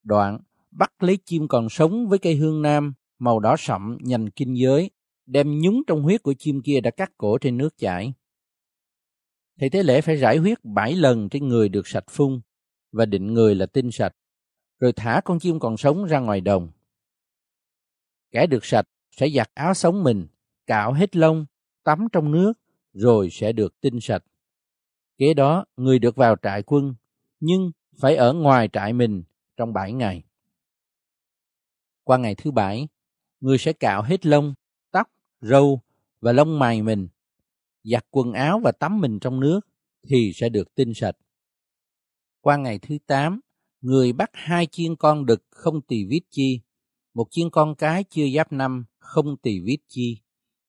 Đoạn, bắt lấy chim còn sống với cây hương nam, màu đỏ sậm, nhành kinh giới, đem nhúng trong huyết của chim kia đã cắt cổ trên nước chảy. Thầy tế lễ phải rải huyết bảy lần trên người được sạch phun và định người là tinh sạch, rồi thả con chim còn sống ra ngoài đồng. Kẻ được sạch sẽ giặt áo sống mình, cạo hết lông, tắm trong nước, rồi sẽ được tinh sạch. Kế đó, người được vào trại quân, nhưng phải ở ngoài trại mình trong bảy ngày. Qua ngày thứ bảy, người sẽ cạo hết lông, tóc, râu và lông mày mình, giặt quần áo và tắm mình trong nước thì sẽ được tinh sạch. Qua ngày thứ tám, người bắt hai chiên con đực không tỳ vít chi, một chiên con cái chưa giáp năm không tỳ vít chi,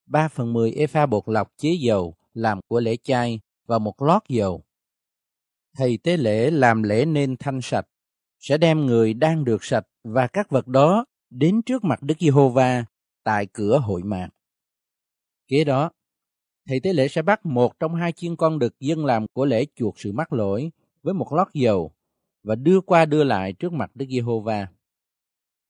ba phần mười epha bột lọc chế dầu làm của lễ chay và một lót dầu. Thầy tế lễ làm lễ nên thanh sạch, sẽ đem người đang được sạch và các vật đó đến trước mặt Đức Giê-hô-va tại cửa hội mạc. Kế đó, thầy tế lễ sẽ bắt một trong hai chiên con đực dân làm của lễ chuộc sự mắc lỗi với một lót dầu và đưa qua đưa lại trước mặt Đức Giê-hô-va.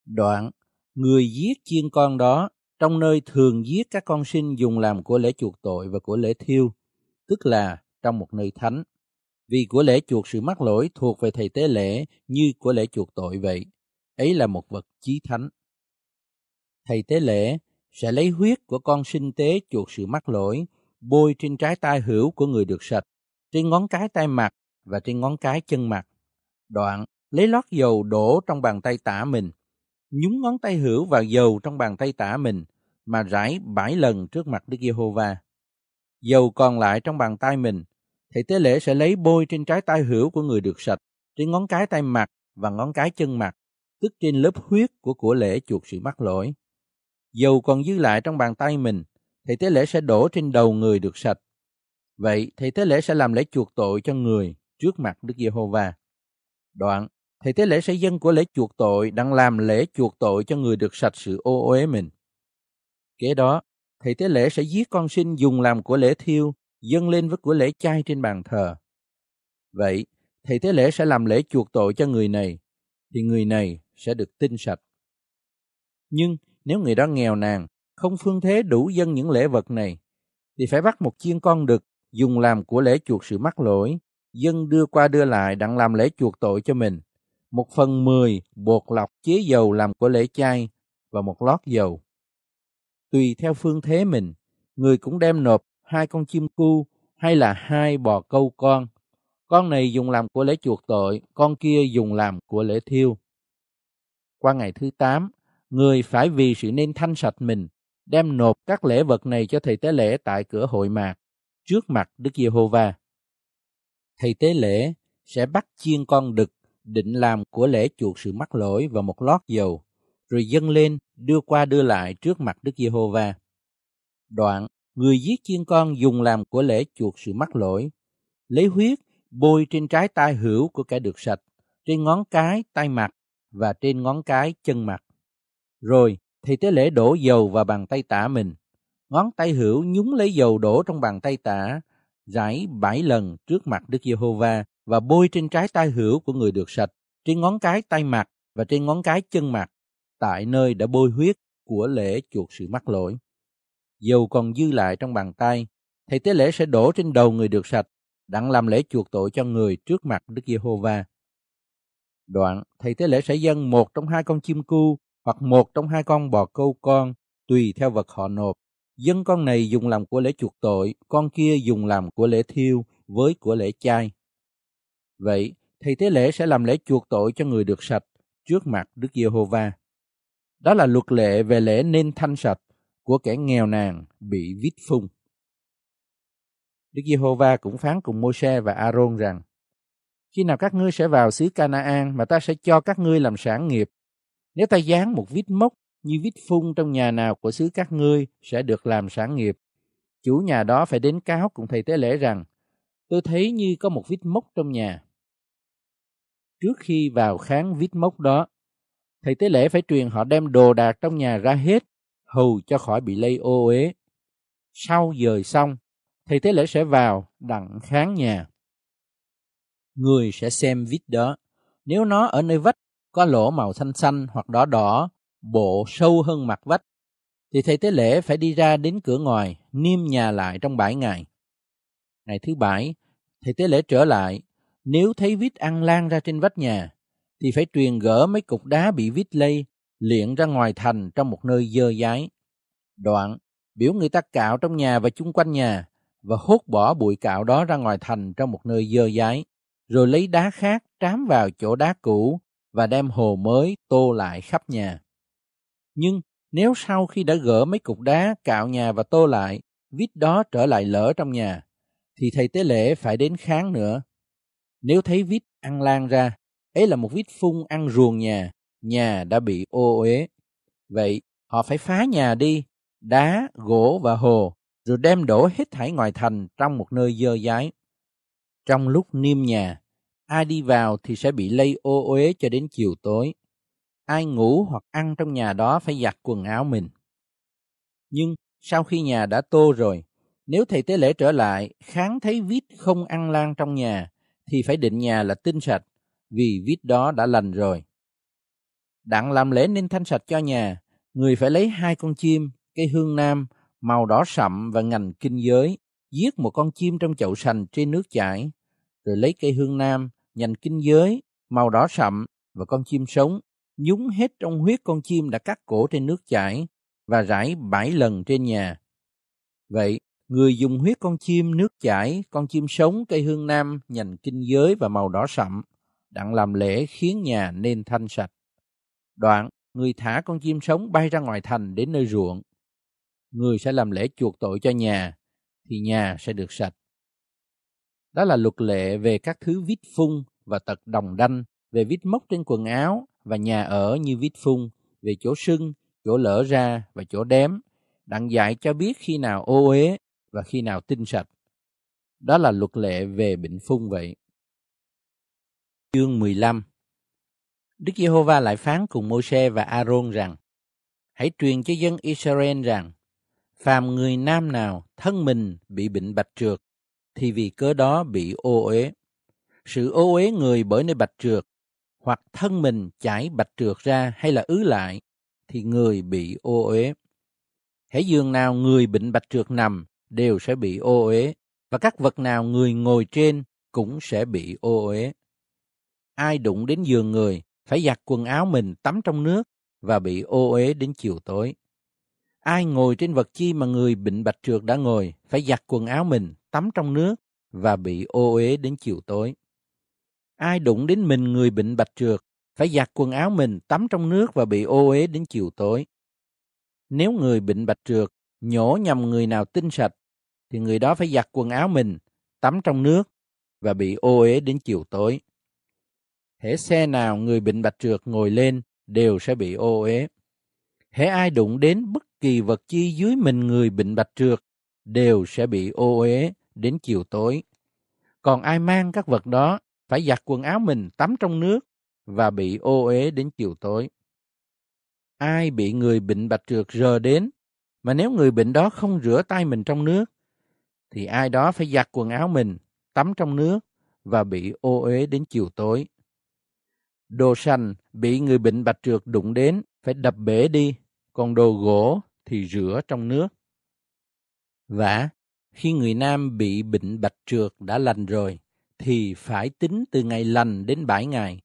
Đoạn, người giết chiên con đó trong nơi thường giết các con sinh dùng làm của lễ chuộc tội và của lễ thiêu, tức là trong một nơi thánh. Vì của lễ chuộc sự mắc lỗi thuộc về thầy tế lễ như của lễ chuộc tội vậy. Ấy là một vật chí thánh. Thầy tế lễ sẽ lấy huyết của con sinh tế chuộc sự mắc lỗi, bôi trên trái tay hữu của người được sạch, trên ngón cái tay mặt và trên ngón cái chân mặt. Đoạn, lấy lót dầu đổ trong bàn tay tả mình, nhúng ngón tay hữu vào dầu trong bàn tay tả mình, mà rải bảy lần trước mặt Đức Giê-hô-va. Dầu còn lại trong bàn tay mình, thầy tế lễ sẽ lấy bôi trên trái tay hữu của người được sạch, trên ngón cái tay mặt và ngón cái chân mặt, tức trên lớp huyết của của lễ chuộc sự mắc lỗi. Dầu còn dư lại trong bàn tay mình, thầy tế lễ sẽ đổ trên đầu người được sạch. Vậy thầy tế lễ sẽ làm lễ chuộc tội cho người trước mặt Đức Giê-hô-va. Đoạn, thầy tế lễ sẽ dân của lễ chuộc tội đang làm lễ chuộc tội cho người được sạch sự ô uế mình. Kế đó, thầy tế lễ sẽ giết con sinh dùng làm của lễ thiêu, dâng lên với của lễ chay trên bàn thờ. Vậy, thầy tế lễ sẽ làm lễ chuộc tội cho người này, thì người này sẽ được tinh sạch. Nhưng nếu người đó nghèo nàn, không phương thế đủ dâng những lễ vật này, thì phải bắt một chiên con đực dùng làm của lễ chuộc sự mắc lỗi, dân đưa qua đưa lại đặng làm lễ chuộc tội cho mình. Một phần mười bột lọc chế dầu làm của lễ chay và một lót dầu. Tùy theo phương thế mình, người cũng đem nộp hai con chim cu hay là hai bò câu con. Con này dùng làm của lễ chuộc tội, con kia dùng làm của lễ thiêu. Qua ngày thứ tám, người phải vì sự nên thanh sạch mình, đem nộp các lễ vật này cho thầy tế lễ tại cửa hội mạc, trước mặt Đức Giê-hô-va. Thầy tế lễ sẽ bắt chiên con đực định làm của lễ chuộc sự mắc lỗi và một lót dầu, rồi dâng lên đưa qua đưa lại trước mặt Đức Giê-hô-va. Đoạn, người giết chiên con dùng làm của lễ chuộc sự mắc lỗi, lấy huyết bôi trên trái tai hữu của kẻ được sạch, trên ngón cái tay mặt và trên ngón cái chân mặt. Rồi, thì tế lễ đổ dầu vào bàn tay tả mình. Ngón tay hữu nhúng lấy dầu đổ trong bàn tay tả, rải bảy lần trước mặt Đức Giê-hô-va và bôi trên trái tay hữu của người được sạch, trên ngón cái tay mặt và trên ngón cái chân mặt, tại nơi đã bôi huyết của lễ chuộc sự mắc lỗi. Dầu còn dư lại trong bàn tay, thầy tế lễ sẽ đổ trên đầu người được sạch, đặng làm lễ chuộc tội cho người trước mặt Đức Giê-hô-va. Đoạn, thầy tế lễ sẽ dâng một trong hai con chim cu hoặc một trong hai con bò câu con, tùy theo vật họ nộp. Dân con này dùng làm của lễ chuộc tội, con kia dùng làm của lễ thiêu với của lễ chay. Vậy, thầy tế lễ sẽ làm lễ chuộc tội cho người được sạch trước mặt Đức Giê-hô-va. Đó là luật lệ về lễ nên thanh sạch của kẻ nghèo nàn bị vít phung. Đức Giê-hô-va cũng phán cùng Môi-se và A-rôn rằng: Khi nào các ngươi sẽ vào xứ Cana-an mà ta sẽ cho các ngươi làm sản nghiệp, nếu ta dán một vít mốc như vít phun trong nhà nào của xứ các ngươi sẽ được làm sản nghiệp. Chủ nhà đó phải đến cáo cùng thầy tế lễ rằng, tôi thấy như có một vít mốc trong nhà. Trước khi vào kháng vít mốc đó, thầy tế lễ phải truyền họ đem đồ đạc trong nhà ra hết, hầu cho khỏi bị lây ô uế. Sau dời xong, thầy tế lễ sẽ vào đặng kháng nhà. Người sẽ xem vít đó. Nếu nó ở nơi vách có lỗ màu xanh xanh hoặc đỏ đỏ, bộ sâu hơn mặt vách, thì thầy tế lễ phải đi ra đến cửa ngoài, niêm nhà lại trong bảy ngày. Ngày thứ bảy, thầy tế lễ trở lại, nếu thấy vít ăn lan ra trên vách nhà, thì phải truyền gỡ mấy cục đá bị vít lây, liện ra ngoài thành trong một nơi dơ dái. Đoạn, biểu người ta cạo trong nhà và chung quanh nhà, và hốt bỏ bụi cạo đó ra ngoài thành trong một nơi dơ dái, rồi lấy đá khác trám vào chỗ đá cũ và đem hồ mới tô lại khắp nhà. Nhưng nếu sau khi đã gỡ mấy cục đá cạo nhà và tô lại, vít đó trở lại lỡ trong nhà, thì thầy tế lễ phải đến kháng nữa. Nếu thấy vít ăn lan ra, ấy là một vít phun ăn ruồng nhà, nhà đã bị ô uế. Vậy họ phải phá nhà đi, đá, gỗ và hồ, rồi đem đổ hết thảy ngoài thành trong một nơi dơ dái. Trong lúc niêm nhà, ai đi vào thì sẽ bị lây ô uế cho đến chiều tối. Ai ngủ hoặc ăn trong nhà đó phải giặt quần áo mình. Nhưng sau khi nhà đã tô rồi, nếu thầy tế lễ trở lại kháng thấy vít không ăn lan trong nhà, thì phải định nhà là tinh sạch, vì vít đó đã lành rồi. Đặng làm lễ nên thanh sạch cho nhà, người phải lấy hai con chim, cây hương nam, màu đỏ sậm và ngành kinh giới, giết một con chim trong chậu sành trên nước chảy, rồi lấy cây hương nam, nhành kinh giới, màu đỏ sậm và con chim sống, nhúng hết trong huyết con chim đã cắt cổ trên nước chảy và rải bảy lần trên nhà. Vậy, người dùng huyết con chim nước chảy, con chim sống, cây hương nam, nhành kinh giới và màu đỏ sậm, đặng làm lễ khiến nhà nên thanh sạch. Đoạn, người thả con chim sống bay ra ngoài thành đến nơi ruộng. Người sẽ làm lễ chuộc tội cho nhà, thì nhà sẽ được sạch. Đó là luật lệ về các thứ vít phun và tật đồng đanh, về vít mốc trên quần áo và nhà ở như vít phun, về chỗ sưng, chỗ lỡ ra và chỗ đếm, đặng dạy cho biết khi nào ô uế và khi nào tinh sạch. Đó là luật lệ về bệnh phun vậy. Chương 15 Đức Giê-hô-va lại phán cùng Mô-sê và A-rôn rằng Hãy truyền cho dân Israel rằng phàm người nam nào thân mình bị bệnh bạch trượt, thì vì cớ đó bị ô uế. Sự ô uế người bởi nơi bạch trượt, hoặc thân mình chảy bạch trượt ra hay là ứ lại, thì người bị ô uế. Hãy giường nào người bệnh bạch trượt nằm đều sẽ bị ô uế, và các vật nào người ngồi trên cũng sẽ bị ô uế. Ai đụng đến giường người phải giặt quần áo mình tắm trong nước và bị ô uế đến chiều tối. Ai ngồi trên vật chi mà người bệnh bạch trượt đã ngồi phải giặt quần áo mình tắm trong nước và bị ô uế đến chiều tối. Ai đụng đến mình người bệnh bạch trượt phải giặt quần áo mình tắm trong nước và bị ô uế đến chiều tối. Nếu người bệnh bạch trượt nhổ nhầm người nào tinh sạch, thì người đó phải giặt quần áo mình tắm trong nước và bị ô uế đến chiều tối. Hễ xe nào người bệnh bạch trượt ngồi lên đều sẽ bị ô uế. Hễ ai đụng đến bất kỳ vật chi dưới mình người bệnh bạch trượt đều sẽ bị ô uế đến chiều tối. Còn ai mang các vật đó phải giặt quần áo mình tắm trong nước và bị ô uế đến chiều tối. Ai bị người bệnh bạch trượt rờ đến, mà nếu người bệnh đó không rửa tay mình trong nước, thì ai đó phải giặt quần áo mình, tắm trong nước và bị ô uế đến chiều tối. Đồ sành bị người bệnh bạch trượt đụng đến phải đập bể đi, còn đồ gỗ thì rửa trong nước. Và khi người nam bị bệnh bạch trượt đã lành rồi, thì phải tính từ ngày lành đến bảy ngày.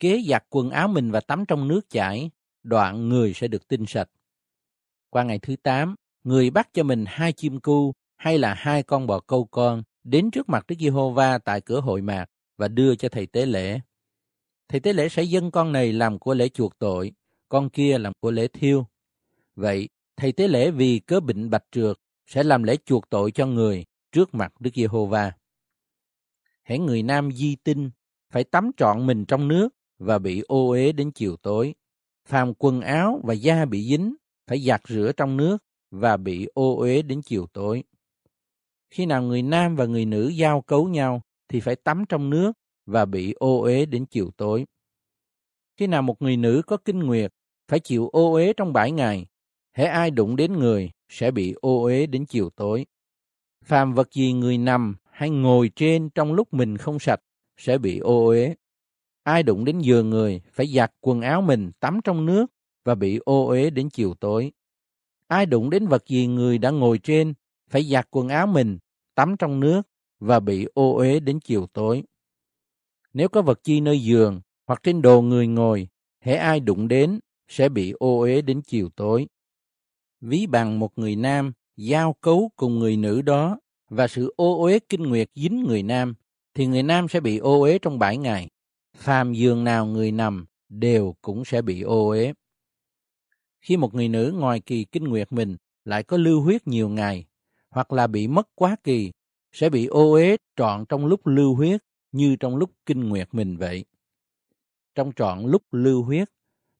Kế giặt quần áo mình và tắm trong nước chảy, đoạn người sẽ được tinh sạch. Qua ngày thứ tám, người bắt cho mình hai chim cu hay là hai con bò câu con đến trước mặt Đức Giê-hô-va tại cửa hội mạc và đưa cho thầy tế lễ. Thầy tế lễ sẽ dâng con này làm của lễ chuộc tội, con kia làm của lễ thiêu. Vậy, thầy tế lễ vì cớ bệnh bạch trượt sẽ làm lễ chuộc tội cho người trước mặt Đức Giê-hô-va. Hãy người nam di tinh phải tắm trọn mình trong nước và bị ô uế đến chiều tối. Phàm quần áo và da bị dính phải giặt rửa trong nước và bị ô uế đến chiều tối. Khi nào người nam và người nữ giao cấu nhau thì phải tắm trong nước và bị ô uế đến chiều tối. Khi nào một người nữ có kinh nguyệt phải chịu ô uế trong bảy ngày, hễ ai đụng đến người sẽ bị ô uế đến chiều tối. Phàm vật gì người nằm hay ngồi trên trong lúc mình không sạch sẽ bị ô uế. Ai đụng đến giường người phải giặt quần áo mình tắm trong nước và bị ô uế đến chiều tối. Ai đụng đến vật gì người đã ngồi trên phải giặt quần áo mình tắm trong nước và bị ô uế đến chiều tối. Nếu có vật chi nơi giường hoặc trên đồ người ngồi, hễ ai đụng đến sẽ bị ô uế đến chiều tối. Ví bằng một người nam giao cấu cùng người nữ đó và sự ô uế kinh nguyệt dính người nam, thì người nam sẽ bị ô uế trong bảy ngày. Phàm giường nào người nằm đều cũng sẽ bị ô uế. Khi một người nữ ngoài kỳ kinh nguyệt mình lại có lưu huyết nhiều ngày, hoặc là bị mất quá kỳ, sẽ bị ô uế trọn trong lúc lưu huyết như trong lúc kinh nguyệt mình vậy. Trong trọn lúc lưu huyết,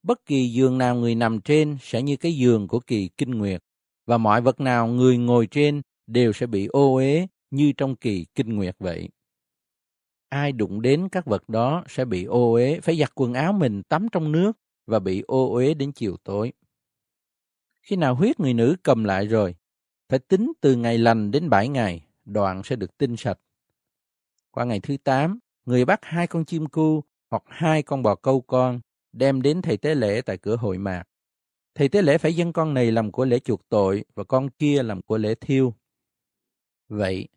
bất kỳ giường nào người nằm trên sẽ như cái giường của kỳ kinh nguyệt, và mọi vật nào người ngồi trên đều sẽ bị ô uế như trong kỳ kinh nguyệt vậy. Ai đụng đến các vật đó sẽ bị ô uế, phải giặt quần áo mình tắm trong nước và bị ô uế đến chiều tối. Khi nào huyết người nữ cầm lại rồi, phải tính từ ngày lành đến bảy ngày, đoạn sẽ được tinh sạch. Qua ngày thứ tám, người bắt hai con chim cu hoặc hai con bò câu con đem đến thầy tế lễ tại cửa hội mạc. Thầy tế lễ phải dâng con này làm của lễ chuộc tội và con kia làm của lễ thiêu. Vậy,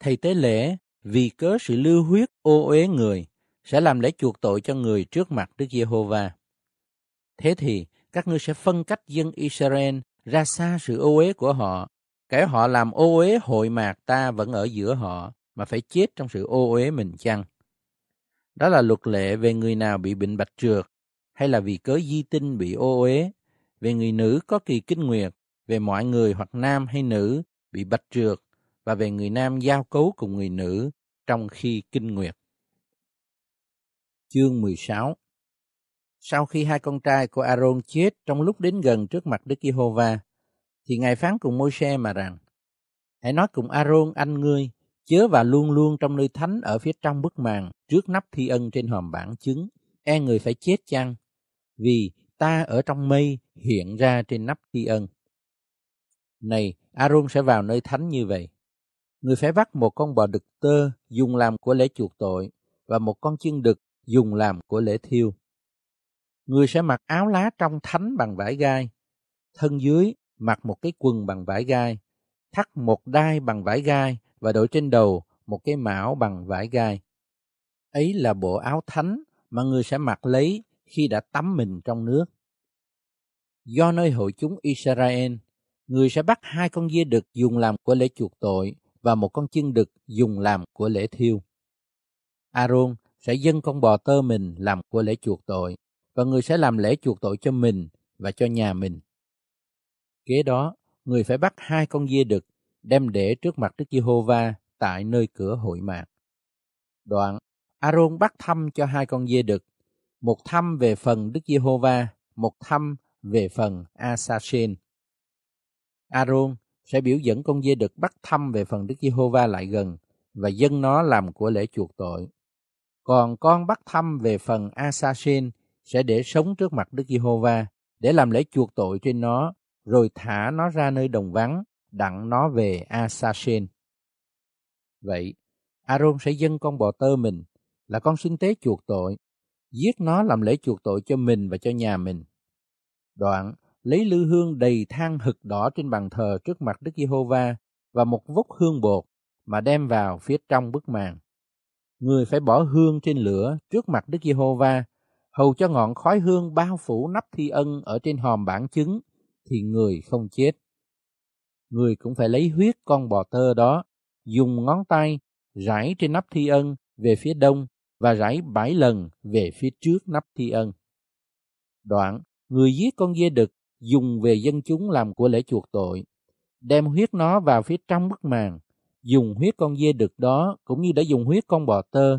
thầy tế lễ vì cớ sự lưu huyết ô uế người sẽ làm lễ chuộc tội cho người trước mặt Đức Giê-hô-va. Thế thì các ngươi sẽ phân cách dân Israel ra xa sự ô uế của họ, kẻ họ làm ô uế hội mạc ta vẫn ở giữa họ mà phải chết trong sự ô uế mình chăng? Đó là luật lệ về người nào bị bệnh bạch trượt hay là vì cớ di tinh bị ô uế, về người nữ có kỳ kinh nguyệt, về mọi người hoặc nam hay nữ bị bạch trượt và về người nam giao cấu cùng người nữ trong khi kinh nguyệt. Chương 16 Sau khi hai con trai của Aaron chết trong lúc đến gần trước mặt Đức Giê-hô-va, thì Ngài phán cùng Môi-se mà rằng, Hãy nói cùng Aaron anh ngươi, chớ và luôn luôn trong nơi thánh ở phía trong bức màn, trước nắp thi ân trên hòm bản chứng, e người phải chết chăng? Vì ta ở trong mây hiện ra trên nắp thi ân. Này, Aaron sẽ vào nơi thánh như vậy. Người phải bắt một con bò đực tơ dùng làm của lễ chuộc tội và một con chiên đực dùng làm của lễ thiêu. Người sẽ mặc áo lá trong thánh bằng vải gai, thân dưới mặc một cái quần bằng vải gai, thắt một đai bằng vải gai và đội trên đầu một cái mão bằng vải gai. Ấy là bộ áo thánh mà người sẽ mặc lấy khi đã tắm mình trong nước. Do nơi hội chúng Israel, người sẽ bắt hai con dê đực dùng làm của lễ chuộc tội và một con chiên đực dùng làm của lễ thiêu. Aaron sẽ dâng con bò tơ mình làm của lễ chuộc tội và người sẽ làm lễ chuộc tội cho mình và cho nhà mình. Kế đó, người phải bắt hai con dê đực đem để trước mặt Đức Giê-hô-va tại nơi cửa hội mạc. Đoạn, Aaron bắt thăm cho hai con dê đực, một thăm về phần Đức Giê-hô-va, một thăm về phần Asasen. Aaron sẽ biểu dẫn con dê đực bắt thăm về phần Đức Giê-hô-va lại gần và dâng nó làm của lễ chuộc tội. Còn con bắt thăm về phần Asasen sẽ để sống trước mặt Đức Giê-hô-va để làm lễ chuộc tội trên nó, rồi thả nó ra nơi đồng vắng, đặng nó về Asashen. Vậy, Aaron sẽ dâng con bò tơ mình là con sinh tế chuộc tội, giết nó làm lễ chuộc tội cho mình và cho nhà mình. Đoạn, lấy lư hương đầy than hực đỏ trên bàn thờ trước mặt Đức Giê-hô-va và một vốc hương bột mà đem vào phía trong bức màn. Người phải bỏ hương trên lửa trước mặt Đức Giê-hô-va, hầu cho ngọn khói hương bao phủ nắp thi ân ở trên hòm bản chứng, thì người không chết. Người cũng phải lấy huyết con bò tơ đó, dùng ngón tay rải trên nắp thi ân về phía đông và rải bảy lần về phía trước nắp thi ân. Đoạn, người giết con dê đực dùng về dân chúng làm của lễ chuộc tội, đem huyết nó vào phía trong bức màn, dùng huyết con dê đực đó cũng như đã dùng huyết con bò tơ,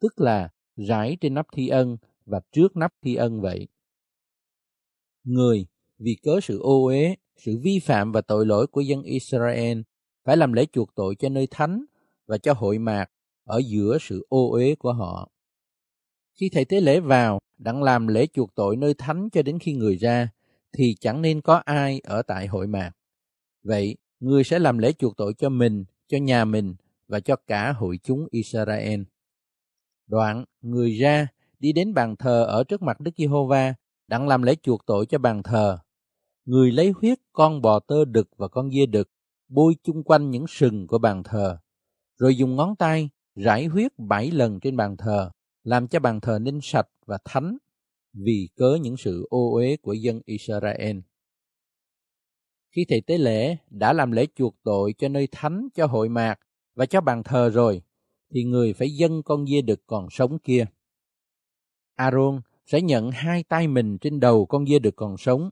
tức là rải trên nắp thi ân và trước nắp thi ân vậy. Người vì cớ sự ô uế, sự vi phạm và tội lỗi của dân Israel phải làm lễ chuộc tội cho nơi thánh và cho hội mạc ở giữa sự ô uế của họ. Khi thầy tế lễ vào, đặng làm lễ chuộc tội nơi thánh cho đến khi người ra, thì chẳng nên có ai ở tại hội mạc. Vậy, người sẽ làm lễ chuộc tội cho mình, cho nhà mình và cho cả hội chúng Israel. Đoạn, người ra, đi đến bàn thờ ở trước mặt Đức Giê-hô-va, đặng làm lễ chuộc tội cho bàn thờ. Người lấy huyết con bò tơ đực và con dê đực, bôi chung quanh những sừng của bàn thờ, rồi dùng ngón tay rải huyết bảy lần trên bàn thờ, làm cho bàn thờ nên sạch và thánh vì cớ những sự ô uế của dân Israel. Khi thầy tế lễ đã làm lễ chuộc tội cho nơi thánh, cho hội mạc và cho bàn thờ rồi, thì người phải dâng con dê đực còn sống kia. Aaron sẽ nhận hai tay mình trên đầu con dê đực còn sống,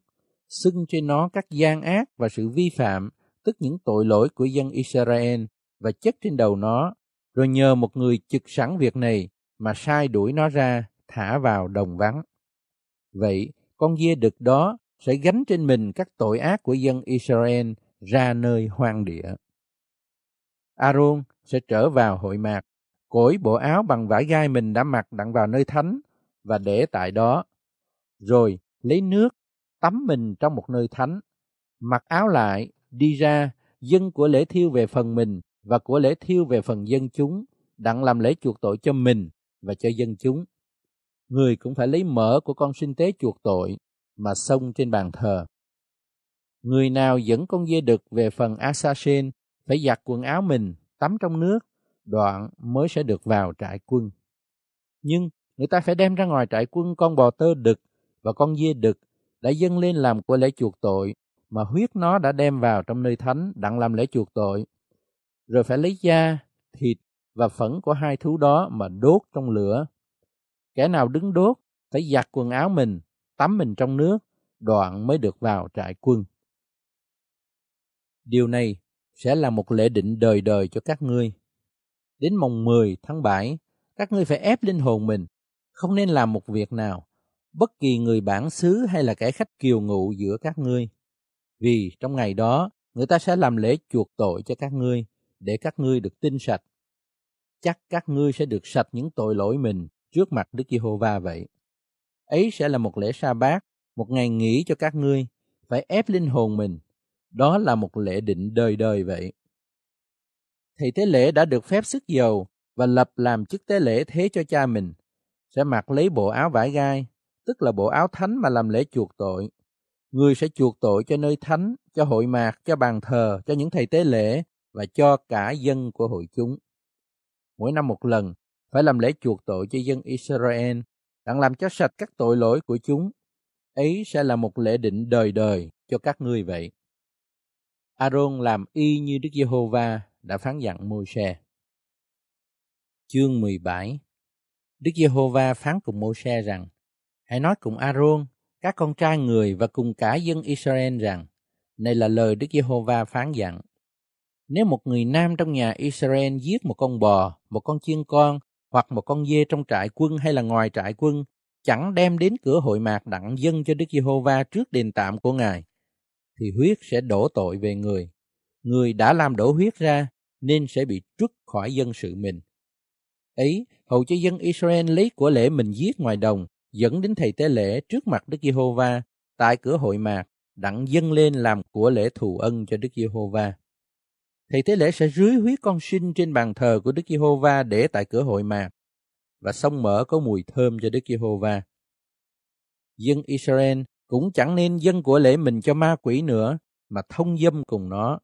xưng trên nó các gian ác và sự vi phạm, tức những tội lỗi của dân Israel, và chất trên đầu nó, rồi nhờ một người trực sẵn việc này mà sai đuổi nó ra, thả vào đồng vắng. Vậy, con dê đực đó sẽ gánh trên mình các tội ác của dân Israel ra nơi hoang địa. Aaron sẽ trở vào hội mạc, cởi bộ áo bằng vải gai mình đã mặc đặng vào nơi thánh và để tại đó. Rồi lấy nước, tắm mình trong một nơi thánh, mặc áo lại, đi ra, dân của lễ thiêu về phần mình và của lễ thiêu về phần dân chúng, đặng làm lễ chuộc tội cho mình và cho dân chúng người cũng phải lấy mỡ của con sinh tế chuộc tội mà xông trên bàn thờ. Người nào dẫn con dê đực về phần Asasen phải giặt quần áo mình, tắm trong nước, đoạn mới sẽ được vào trại quân. Nhưng người ta phải đem ra ngoài trại quân con bò tơ đực và con dê đực đã dâng lên làm của lễ chuộc tội mà huyết nó đã đem vào trong nơi thánh đặng làm lễ chuộc tội. Rồi phải lấy da, thịt và phẫn của hai thú đó mà đốt trong lửa Kẻ nào đứng đốt phải giặt quần áo mình, tắm mình trong nước, đoạn mới được vào trại quân. Điều này sẽ là một lễ định đời đời cho các ngươi. Đến mồng 10 tháng 7, các ngươi phải ép linh hồn mình, không nên làm một việc nào, bất kỳ người bản xứ hay là kẻ khách kiều ngụ giữa các ngươi. Vì trong ngày đó, người ta sẽ làm lễ chuộc tội cho các ngươi, để các ngươi được tinh sạch. Chắc các ngươi sẽ được sạch những tội lỗi mình trước mặt Đức Giê-hô-va vậy. Ấy sẽ là một lễ sa bát, một ngày nghỉ cho các ngươi, phải ép linh hồn mình, Đó là một lễ định đời đời vậy. Thầy tế lễ đã được phép sức dầu và lập làm chức tế lễ thế cho cha mình, sẽ mặc lấy bộ áo vải gai, tức là bộ áo thánh mà làm lễ chuộc tội. Người sẽ chuộc tội cho nơi thánh, cho hội mạc, cho bàn thờ, cho những thầy tế lễ và cho cả dân của hội chúng. Mỗi năm một lần, phải làm lễ chuộc tội cho dân Israel, đặng làm cho sạch các tội lỗi của chúng. Ấy sẽ là một lễ định đời đời cho các ngươi vậy. Aaron làm y như Đức Giê-hô-va đã phán dặn Môi-se. Chương 17 Đức Giê-hô-va phán cùng Môi-se rằng, Hãy nói cùng Aaron, các con trai người và cùng cả dân Israel rằng, Này là lời Đức Giê-hô-va phán dặn. Nếu một người nam trong nhà Israel giết một con bò, một con chiên con hoặc một con dê trong trại quân hay là ngoài trại quân, chẳng đem đến cửa hội mạc đặng dân cho Đức Giê-hô-va trước đền tạm của Ngài, thì huyết sẽ đổ tội về người. Người đã làm đổ huyết ra nên sẽ bị trút khỏi dân sự mình. Ấy, hầu cho dân Israel lấy của lễ mình giết ngoài đồng, dẫn đến thầy tế lễ trước mặt Đức Giê-hô-va tại cửa hội mạc, đặng dâng lên làm của lễ thù ân cho Đức Giê-hô-va. Thầy tế lễ sẽ rưới huyết con sinh trên bàn thờ của Đức Giê-hô-va để tại cửa hội mạc và sông mở có mùi thơm cho Đức Giê-hô-va. Dân Israel cũng chẳng nên dâng của lễ mình cho ma quỷ nữa mà thông dâm cùng nó.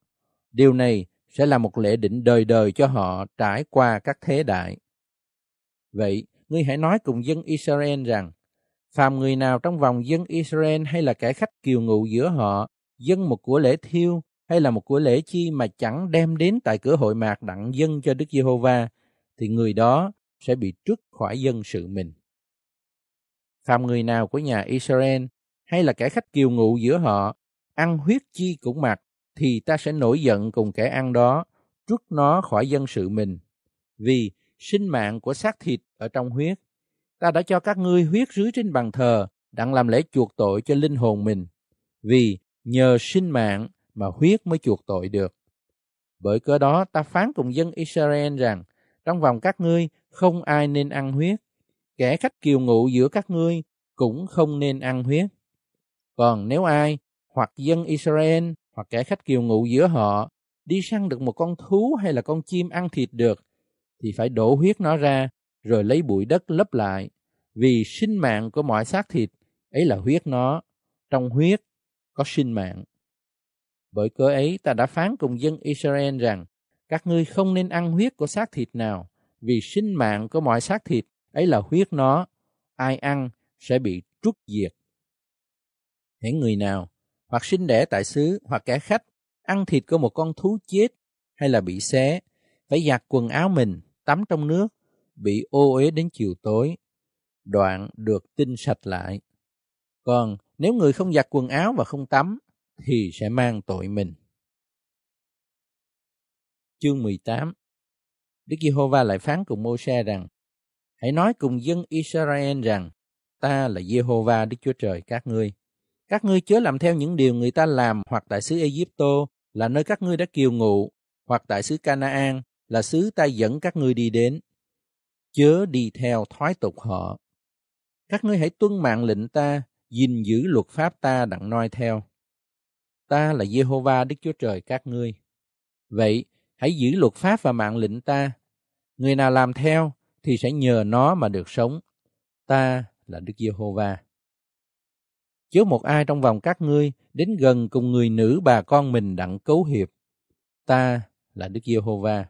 Điều này sẽ là một lễ định đời đời cho họ trải qua các thế đại. Vậy, ngươi hãy nói cùng dân Israel rằng, phàm người nào trong vòng dân Israel hay là kẻ khách kiều ngụ giữa họ, dân một của lễ thiêu hay là một của lễ chi mà chẳng đem đến tại cửa hội mạc đặng dân cho Đức Giê-hô-va, thì người đó sẽ bị trút khỏi dân sự mình. Phàm người nào của nhà Israel hay là kẻ khách kiều ngụ giữa họ, ăn huyết chi cũng mặc, thì ta sẽ nổi giận cùng kẻ ăn đó, trút nó khỏi dân sự mình. Vì sinh mạng của xác thịt ở trong huyết, ta đã cho các ngươi huyết rưới trên bàn thờ, đặng làm lễ chuộc tội cho linh hồn mình. Vì nhờ sinh mạng mà huyết mới chuộc tội được. Bởi cớ đó ta phán cùng dân Israel rằng, trong vòng các ngươi không ai nên ăn huyết, kẻ khách kiều ngụ giữa các ngươi cũng không nên ăn huyết. Còn nếu ai, hoặc dân Israel, hoặc kẻ khách kiều ngụ giữa họ, đi săn được một con thú hay là con chim ăn thịt được, thì phải đổ huyết nó ra, rồi lấy bụi đất lấp lại, vì sinh mạng của mọi xác thịt, ấy là huyết nó, trong huyết có sinh mạng. Bởi cớ ấy ta đã phán cùng dân Israel rằng, các ngươi không nên ăn huyết của xác thịt nào, vì sinh mạng của mọi xác thịt ấy là huyết nó, ai ăn sẽ bị trút diệt. những người nào, hoặc sinh đẻ tại xứ, hoặc kẻ khách, ăn thịt của một con thú chết, hay là bị xé, phải giặt quần áo mình, tắm trong nước, bị ô uế đến chiều tối, đoạn được tinh sạch lại. Còn nếu người không giặt quần áo và không tắm, thì sẽ mang tội mình. Chương 18 Đức Giê-hô-va lại phán cùng Mô-xe rằng, Hãy nói cùng dân Israel rằng, ta là Giê-hô-va Đức Chúa Trời các ngươi. Các ngươi chớ làm theo những điều người ta làm hoặc tại xứ Ai-cập là nơi các ngươi đã kiều ngụ, hoặc tại xứ Canaan là xứ ta dẫn các ngươi đi đến. Chớ đi theo thoái tục họ. Các ngươi hãy tuân mạng lệnh ta, gìn giữ luật pháp ta đặng noi theo. Ta là Giê-hô-va Đức Chúa Trời các ngươi. Vậy, hãy giữ luật pháp và mạng lệnh ta. Người nào làm theo thì sẽ nhờ nó mà được sống. Ta là Đức Giê-hô-va. Chớ một ai trong vòng các ngươi đến gần cùng người nữ bà con mình đặng cấu hiệp. Ta là Đức Giê-hô-va.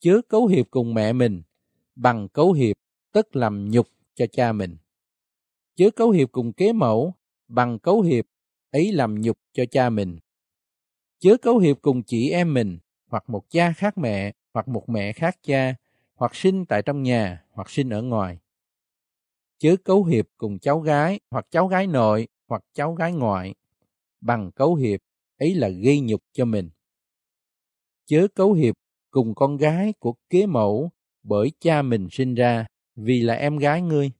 Chớ cấu hiệp cùng mẹ mình, bằng cấu hiệp tức làm nhục cho cha mình. Chớ cấu hiệp cùng kế mẫu, bằng cấu hiệp ấy làm nhục cho cha mình. Chớ cấu hiệp cùng chị em mình, hoặc một cha khác mẹ, hoặc một mẹ khác cha, hoặc sinh tại trong nhà, hoặc sinh ở ngoài. Chớ cấu hiệp cùng cháu gái, hoặc cháu gái nội, hoặc cháu gái ngoại. Bằng cấu hiệp, ấy là gây nhục cho mình. Chớ cấu hiệp cùng con gái của kế mẫu bởi cha mình sinh ra, vì là em gái ngươi.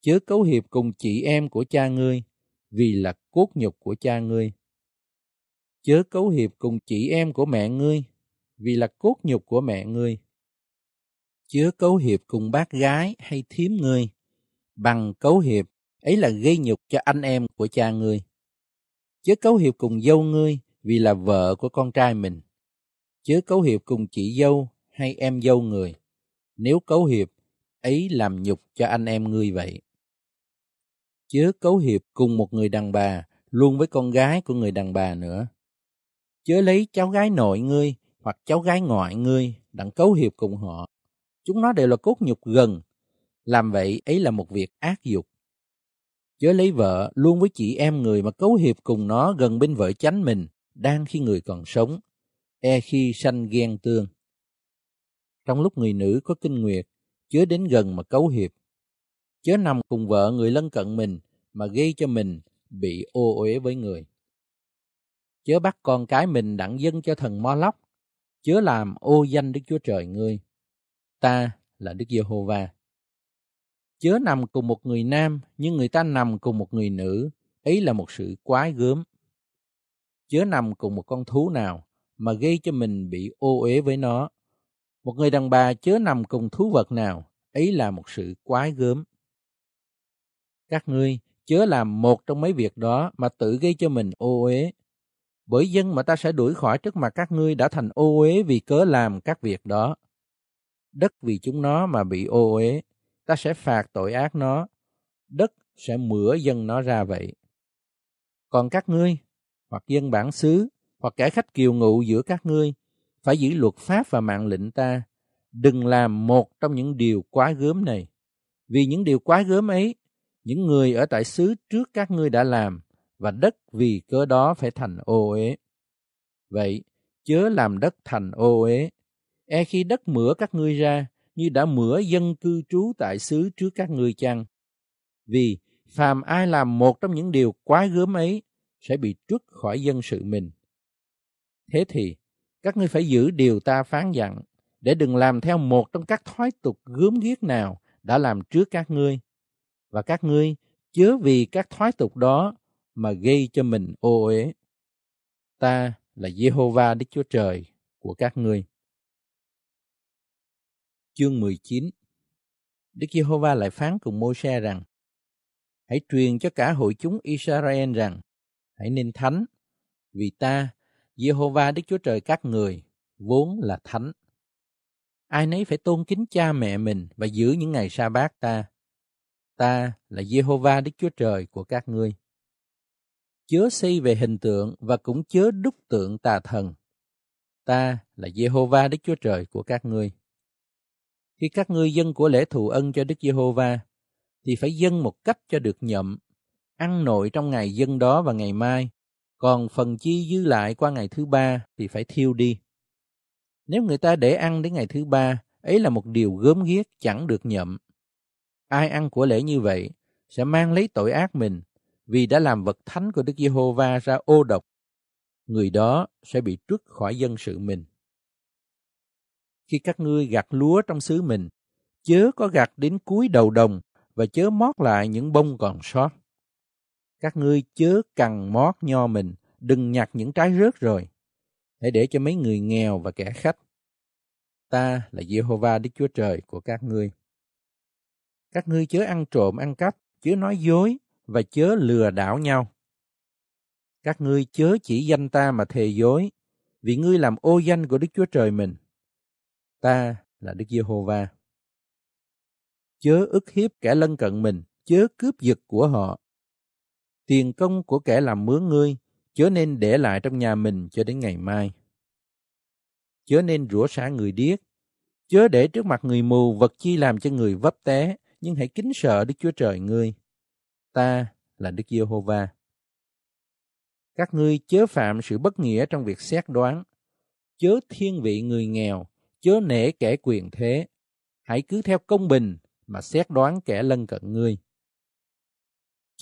Chớ cấu hiệp cùng chị em của cha ngươi, vì là cốt nhục của cha ngươi. Chớ cấu hiệp cùng chị em của mẹ ngươi, vì là cốt nhục của mẹ ngươi. Chớ cấu hiệp cùng bác gái hay thím ngươi, bằng cấu hiệp ấy là gây nhục cho anh em của cha ngươi. Chớ cấu hiệp cùng dâu ngươi vì là vợ của con trai mình. Chớ cấu hiệp cùng chị dâu hay em dâu người. Nếu cấu hiệp, ấy làm nhục cho anh em ngươi vậy. Chớ cấu hiệp cùng một người đàn bà luôn với con gái của người đàn bà nữa. Chớ lấy cháu gái nội ngươi hoặc cháu gái ngoại ngươi đặng cấu hiệp cùng họ. Chúng nó đều là cốt nhục gần. Làm vậy ấy là một việc ác dục. Chớ lấy vợ luôn với chị em người mà cấu hiệp cùng nó gần bên vợ chánh mình, đang khi người còn sống, e khi sanh ghen tương. Trong lúc người nữ có kinh nguyệt, chớ đến gần mà cấu hiệp. Chớ nằm cùng vợ người lân cận mình mà gây cho mình bị ô uế với người. Chớ bắt con cái mình đặng dân cho thần mo lóc, chớ làm ô danh Đức Chúa Trời ngươi. Ta là Đức Giê-hô-va. Chớ nằm cùng một người nam, nhưng người ta nằm cùng một người nữ, ấy là một sự quái gớm. Chớ nằm cùng một con thú nào, mà gây cho mình bị ô uế với nó. Một người đàn bà chớ nằm cùng thú vật nào, ấy là một sự quái gớm. Các ngươi chớ làm một trong mấy việc đó mà tự gây cho mình ô uế. Bởi dân mà ta sẽ đuổi khỏi trước mặt các ngươi đã thành ô uế vì cớ làm các việc đó. Đất vì chúng nó mà bị ô uế, ta sẽ phạt tội ác nó. Đất sẽ mửa dân nó ra vậy. Còn các ngươi, hoặc dân bản xứ, hoặc kẻ khách kiều ngụ giữa các ngươi, phải giữ luật pháp và mạng lệnh ta, đừng làm một trong những điều quá gớm này. Vì những điều quá gớm ấy, những người ở tại xứ trước các ngươi đã làm, và đất vì cớ đó phải thành ô uế. Vậy, chớ làm đất thành ô uế. E khi đất mửa các ngươi ra, như đã mửa dân cư trú tại xứ trước các ngươi chăng? Vì phàm ai làm một trong những điều quá gớm ấy, sẽ bị trút khỏi dân sự mình. Thế thì, các ngươi phải giữ điều ta phán dặn, để đừng làm theo một trong các thói tục gớm ghiếc nào đã làm trước các ngươi. Và các ngươi chớ vì các thói tục đó mà gây cho mình ô uế. Ta là Jehovah Đức Chúa Trời của các ngươi. Chương 19 Đức Giê-hô-va lại phán cùng Mô-xe rằng Hãy truyền cho cả hội chúng Israel rằng Hãy nên thánh Vì ta, Jehovah Đức Chúa Trời các người vốn là thánh. Ai nấy phải tôn kính cha mẹ mình và giữ những ngày sa bát ta. Ta là Jehovah Đức Chúa Trời của các ngươi chớ xây về hình tượng và cũng chớ đúc tượng tà thần. Ta là Jehovah Đức Chúa Trời của các ngươi. Khi các ngươi dân của lễ thù ân cho Đức Giê-hô-va, thì phải dân một cách cho được nhậm, ăn nội trong ngày dân đó và ngày mai, còn phần chi dư lại qua ngày thứ ba thì phải thiêu đi. Nếu người ta để ăn đến ngày thứ ba, ấy là một điều gớm ghiếc chẳng được nhậm. Ai ăn của lễ như vậy sẽ mang lấy tội ác mình vì đã làm vật thánh của Đức Giê-hô-va ra ô độc, người đó sẽ bị trút khỏi dân sự mình. Khi các ngươi gặt lúa trong xứ mình, chớ có gặt đến cuối đầu đồng và chớ mót lại những bông còn sót. Các ngươi chớ cằn mót nho mình, đừng nhặt những trái rớt rồi. Hãy để cho mấy người nghèo và kẻ khách. Ta là Jehovah, Đức Chúa Trời của các ngươi. Các ngươi chớ ăn trộm ăn cắp, chớ nói dối, và chớ lừa đảo nhau. Các ngươi chớ chỉ danh ta mà thề dối, vì ngươi làm ô danh của Đức Chúa Trời mình. Ta là Đức Giê-hô-va. Chớ ức hiếp kẻ lân cận mình, chớ cướp giật của họ. Tiền công của kẻ làm mướn ngươi, chớ nên để lại trong nhà mình cho đến ngày mai. Chớ nên rủa xả người điếc, chớ để trước mặt người mù vật chi làm cho người vấp té, nhưng hãy kính sợ Đức Chúa Trời ngươi ta là Đức Giê-hô-va. Các ngươi chớ phạm sự bất nghĩa trong việc xét đoán, chớ thiên vị người nghèo, chớ nể kẻ quyền thế, hãy cứ theo công bình mà xét đoán kẻ lân cận ngươi.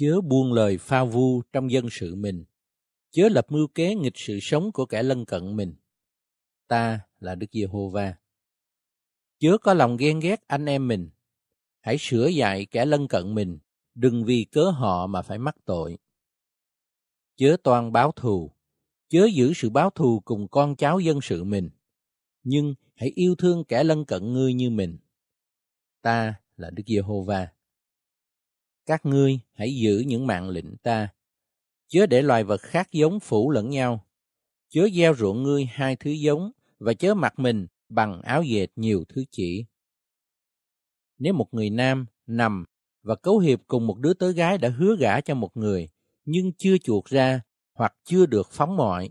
Chớ buông lời pha vu trong dân sự mình, chớ lập mưu kế nghịch sự sống của kẻ lân cận mình. Ta là Đức Giê-hô-va. Chớ có lòng ghen ghét anh em mình, hãy sửa dạy kẻ lân cận mình đừng vì cớ họ mà phải mắc tội. Chớ toan báo thù, chớ giữ sự báo thù cùng con cháu dân sự mình, nhưng hãy yêu thương kẻ lân cận ngươi như mình. Ta là Đức Giê-hô-va. Các ngươi hãy giữ những mạng lệnh ta. Chớ để loài vật khác giống phủ lẫn nhau. Chớ gieo ruộng ngươi hai thứ giống và chớ mặc mình bằng áo dệt nhiều thứ chỉ. Nếu một người nam nằm và cấu hiệp cùng một đứa tớ gái đã hứa gả cho một người, nhưng chưa chuộc ra hoặc chưa được phóng mọi,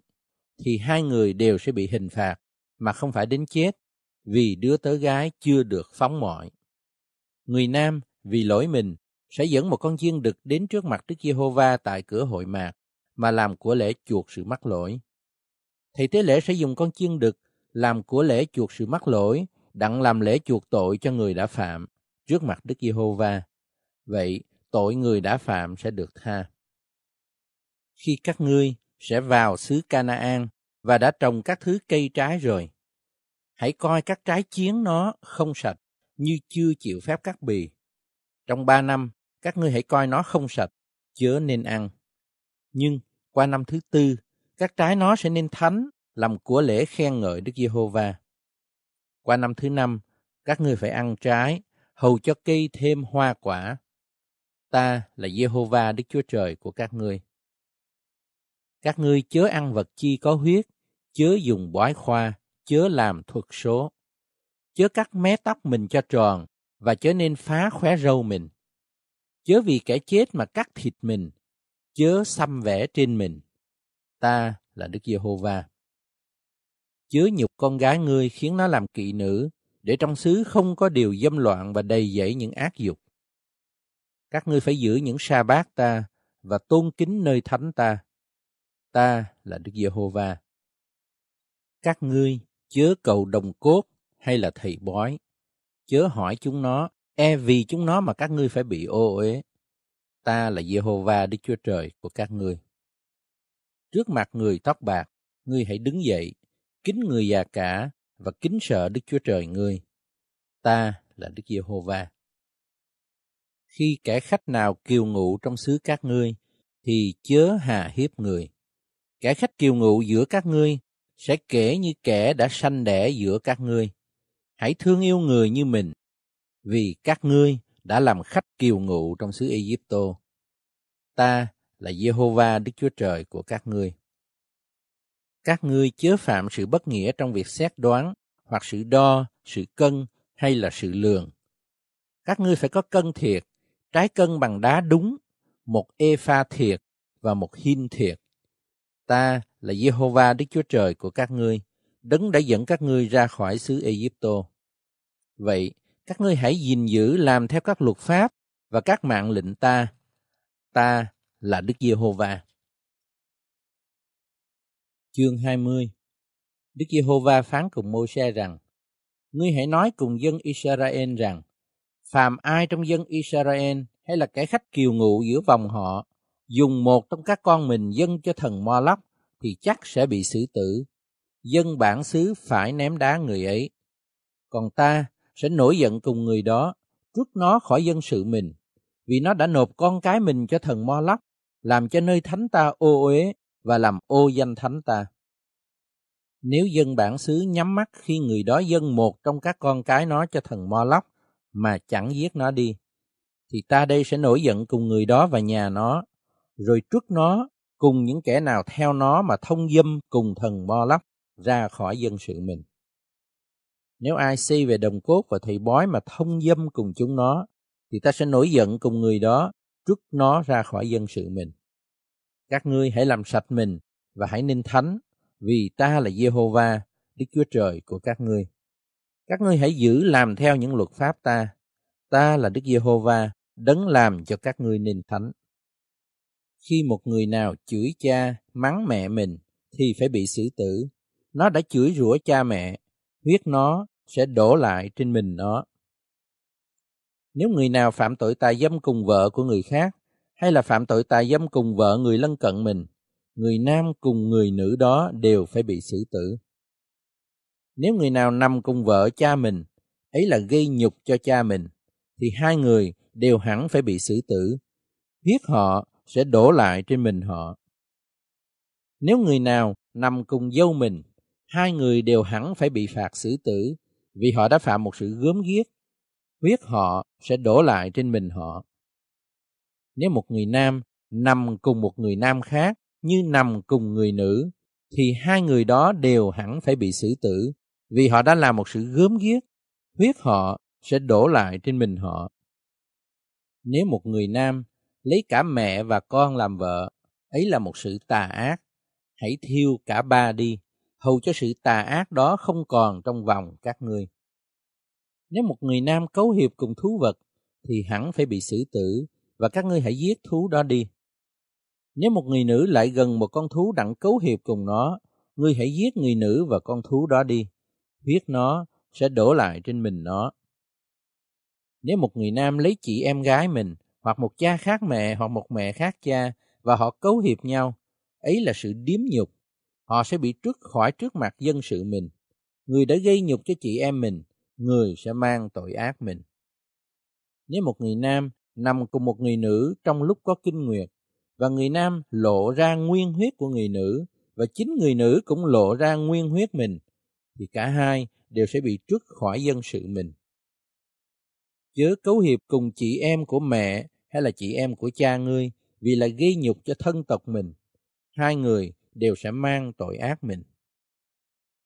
thì hai người đều sẽ bị hình phạt, mà không phải đến chết, vì đứa tớ gái chưa được phóng mọi. Người nam vì lỗi mình sẽ dẫn một con chiên đực đến trước mặt Đức Giê-hô-va tại cửa hội mạc mà làm của lễ chuộc sự mắc lỗi. Thầy tế lễ sẽ dùng con chiên đực làm của lễ chuộc sự mắc lỗi, đặng làm lễ chuộc tội cho người đã phạm trước mặt Đức Giê-hô-va. Vậy tội người đã phạm sẽ được tha. Khi các ngươi sẽ vào xứ Canaan và đã trồng các thứ cây trái rồi, hãy coi các trái chiến nó không sạch như chưa chịu phép cắt bì. Trong ba năm, các ngươi hãy coi nó không sạch, chớ nên ăn. Nhưng qua năm thứ tư, các trái nó sẽ nên thánh, làm của lễ khen ngợi Đức Giê-hô-va. Qua năm thứ năm, các ngươi phải ăn trái, hầu cho cây thêm hoa quả. Ta là Giê-hô-va Đức Chúa Trời của các ngươi. Các ngươi chớ ăn vật chi có huyết, chớ dùng bói khoa, chớ làm thuật số. Chớ cắt mé tóc mình cho tròn, và chớ nên phá khóe râu mình. Chớ vì kẻ chết mà cắt thịt mình, chớ xăm vẽ trên mình. Ta là Đức Giê-hô-va. Chớ nhục con gái ngươi khiến nó làm kỵ nữ, để trong xứ không có điều dâm loạn và đầy dẫy những ác dục. Các ngươi phải giữ những sa bát ta và tôn kính nơi thánh ta. Ta là Đức Giê-hô-va. Các ngươi chớ cầu đồng cốt hay là thầy bói. Chớ hỏi chúng nó, e vì chúng nó mà các ngươi phải bị ô uế. Ta là Jehovah Đức Chúa Trời của các ngươi. Trước mặt người tóc bạc, ngươi hãy đứng dậy, kính người già cả và kính sợ Đức Chúa Trời ngươi. Ta là Đức Giê-hô-va. Khi kẻ khách nào kiều ngụ trong xứ các ngươi, thì chớ hà hiếp người. Kẻ khách kiều ngụ giữa các ngươi sẽ kể như kẻ đã sanh đẻ giữa các ngươi. Hãy thương yêu người như mình, vì các ngươi đã làm khách kiều ngụ trong xứ Egypto. Ta là Jehovah Đức Chúa Trời của các ngươi. Các ngươi chớ phạm sự bất nghĩa trong việc xét đoán, hoặc sự đo, sự cân hay là sự lường. Các ngươi phải có cân thiệt, trái cân bằng đá đúng, một epha thiệt và một hin thiệt. Ta là Jehovah Đức Chúa Trời của các ngươi, đấng đã dẫn các ngươi ra khỏi xứ Egypto. Vậy, các ngươi hãy gìn giữ làm theo các luật pháp và các mạng lệnh ta. Ta là Đức Giê-hô-va. Chương 20 Đức Giê-hô-va phán cùng Mô-se rằng, Ngươi hãy nói cùng dân Israel rằng, phàm ai trong dân Israel hay là kẻ khách kiều ngụ giữa vòng họ, dùng một trong các con mình dâng cho thần Mo Lóc, thì chắc sẽ bị xử tử. Dân bản xứ phải ném đá người ấy. Còn ta sẽ nổi giận cùng người đó, rút nó khỏi dân sự mình, vì nó đã nộp con cái mình cho thần Mo Lóc, làm cho nơi thánh ta ô uế và làm ô danh thánh ta. Nếu dân bản xứ nhắm mắt khi người đó dâng một trong các con cái nó cho thần Mo Lóc mà chẳng giết nó đi, thì ta đây sẽ nổi giận cùng người đó và nhà nó, rồi trút nó cùng những kẻ nào theo nó mà thông dâm cùng thần Mo Lóc ra khỏi dân sự mình. Nếu ai si về đồng cốt và thầy bói mà thông dâm cùng chúng nó, thì ta sẽ nổi giận cùng người đó, trút nó ra khỏi dân sự mình. Các ngươi hãy làm sạch mình và hãy nên thánh, vì ta là Jehovah, Đức Chúa Trời của các ngươi. Các ngươi hãy giữ làm theo những luật pháp ta. Ta là Đức Giê-hô-va, đấng làm cho các ngươi nên thánh. Khi một người nào chửi cha, mắng mẹ mình, thì phải bị xử tử. Nó đã chửi rủa cha mẹ, huyết nó sẽ đổ lại trên mình nó. Nếu người nào phạm tội tà dâm cùng vợ của người khác, hay là phạm tội tà dâm cùng vợ người lân cận mình, người nam cùng người nữ đó đều phải bị xử tử. Nếu người nào nằm cùng vợ cha mình, ấy là gây nhục cho cha mình, thì hai người đều hẳn phải bị xử tử. Huyết họ sẽ đổ lại trên mình họ. Nếu người nào nằm cùng dâu mình, hai người đều hẳn phải bị phạt xử tử vì họ đã phạm một sự gớm ghiếc. Huyết họ sẽ đổ lại trên mình họ. Nếu một người nam nằm cùng một người nam khác như nằm cùng người nữ, thì hai người đó đều hẳn phải bị xử tử, vì họ đã làm một sự gớm ghiếc, huyết họ sẽ đổ lại trên mình họ. Nếu một người nam lấy cả mẹ và con làm vợ, ấy là một sự tà ác. Hãy thiêu cả ba đi, hầu cho sự tà ác đó không còn trong vòng các ngươi. Nếu một người nam cấu hiệp cùng thú vật, thì hẳn phải bị xử tử, và các ngươi hãy giết thú đó đi. Nếu một người nữ lại gần một con thú đặng cấu hiệp cùng nó, ngươi hãy giết người nữ và con thú đó đi. Huyết nó sẽ đổ lại trên mình nó. Nếu một người nam lấy chị em gái mình, hoặc một cha khác mẹ, hoặc một mẹ khác cha, và họ cấu hiệp nhau, ấy là sự điếm nhục. Họ sẽ bị trước khỏi trước mặt dân sự mình. Người đã gây nhục cho chị em mình, người sẽ mang tội ác mình. Nếu một người nam nằm cùng một người nữ trong lúc có kinh nguyệt, và người nam lộ ra nguyên huyết của người nữ, và chính người nữ cũng lộ ra nguyên huyết mình, thì cả hai đều sẽ bị trước khỏi dân sự mình. Chớ cấu hiệp cùng chị em của mẹ hay là chị em của cha ngươi vì là gây nhục cho thân tộc mình. Hai người đều sẽ mang tội ác mình.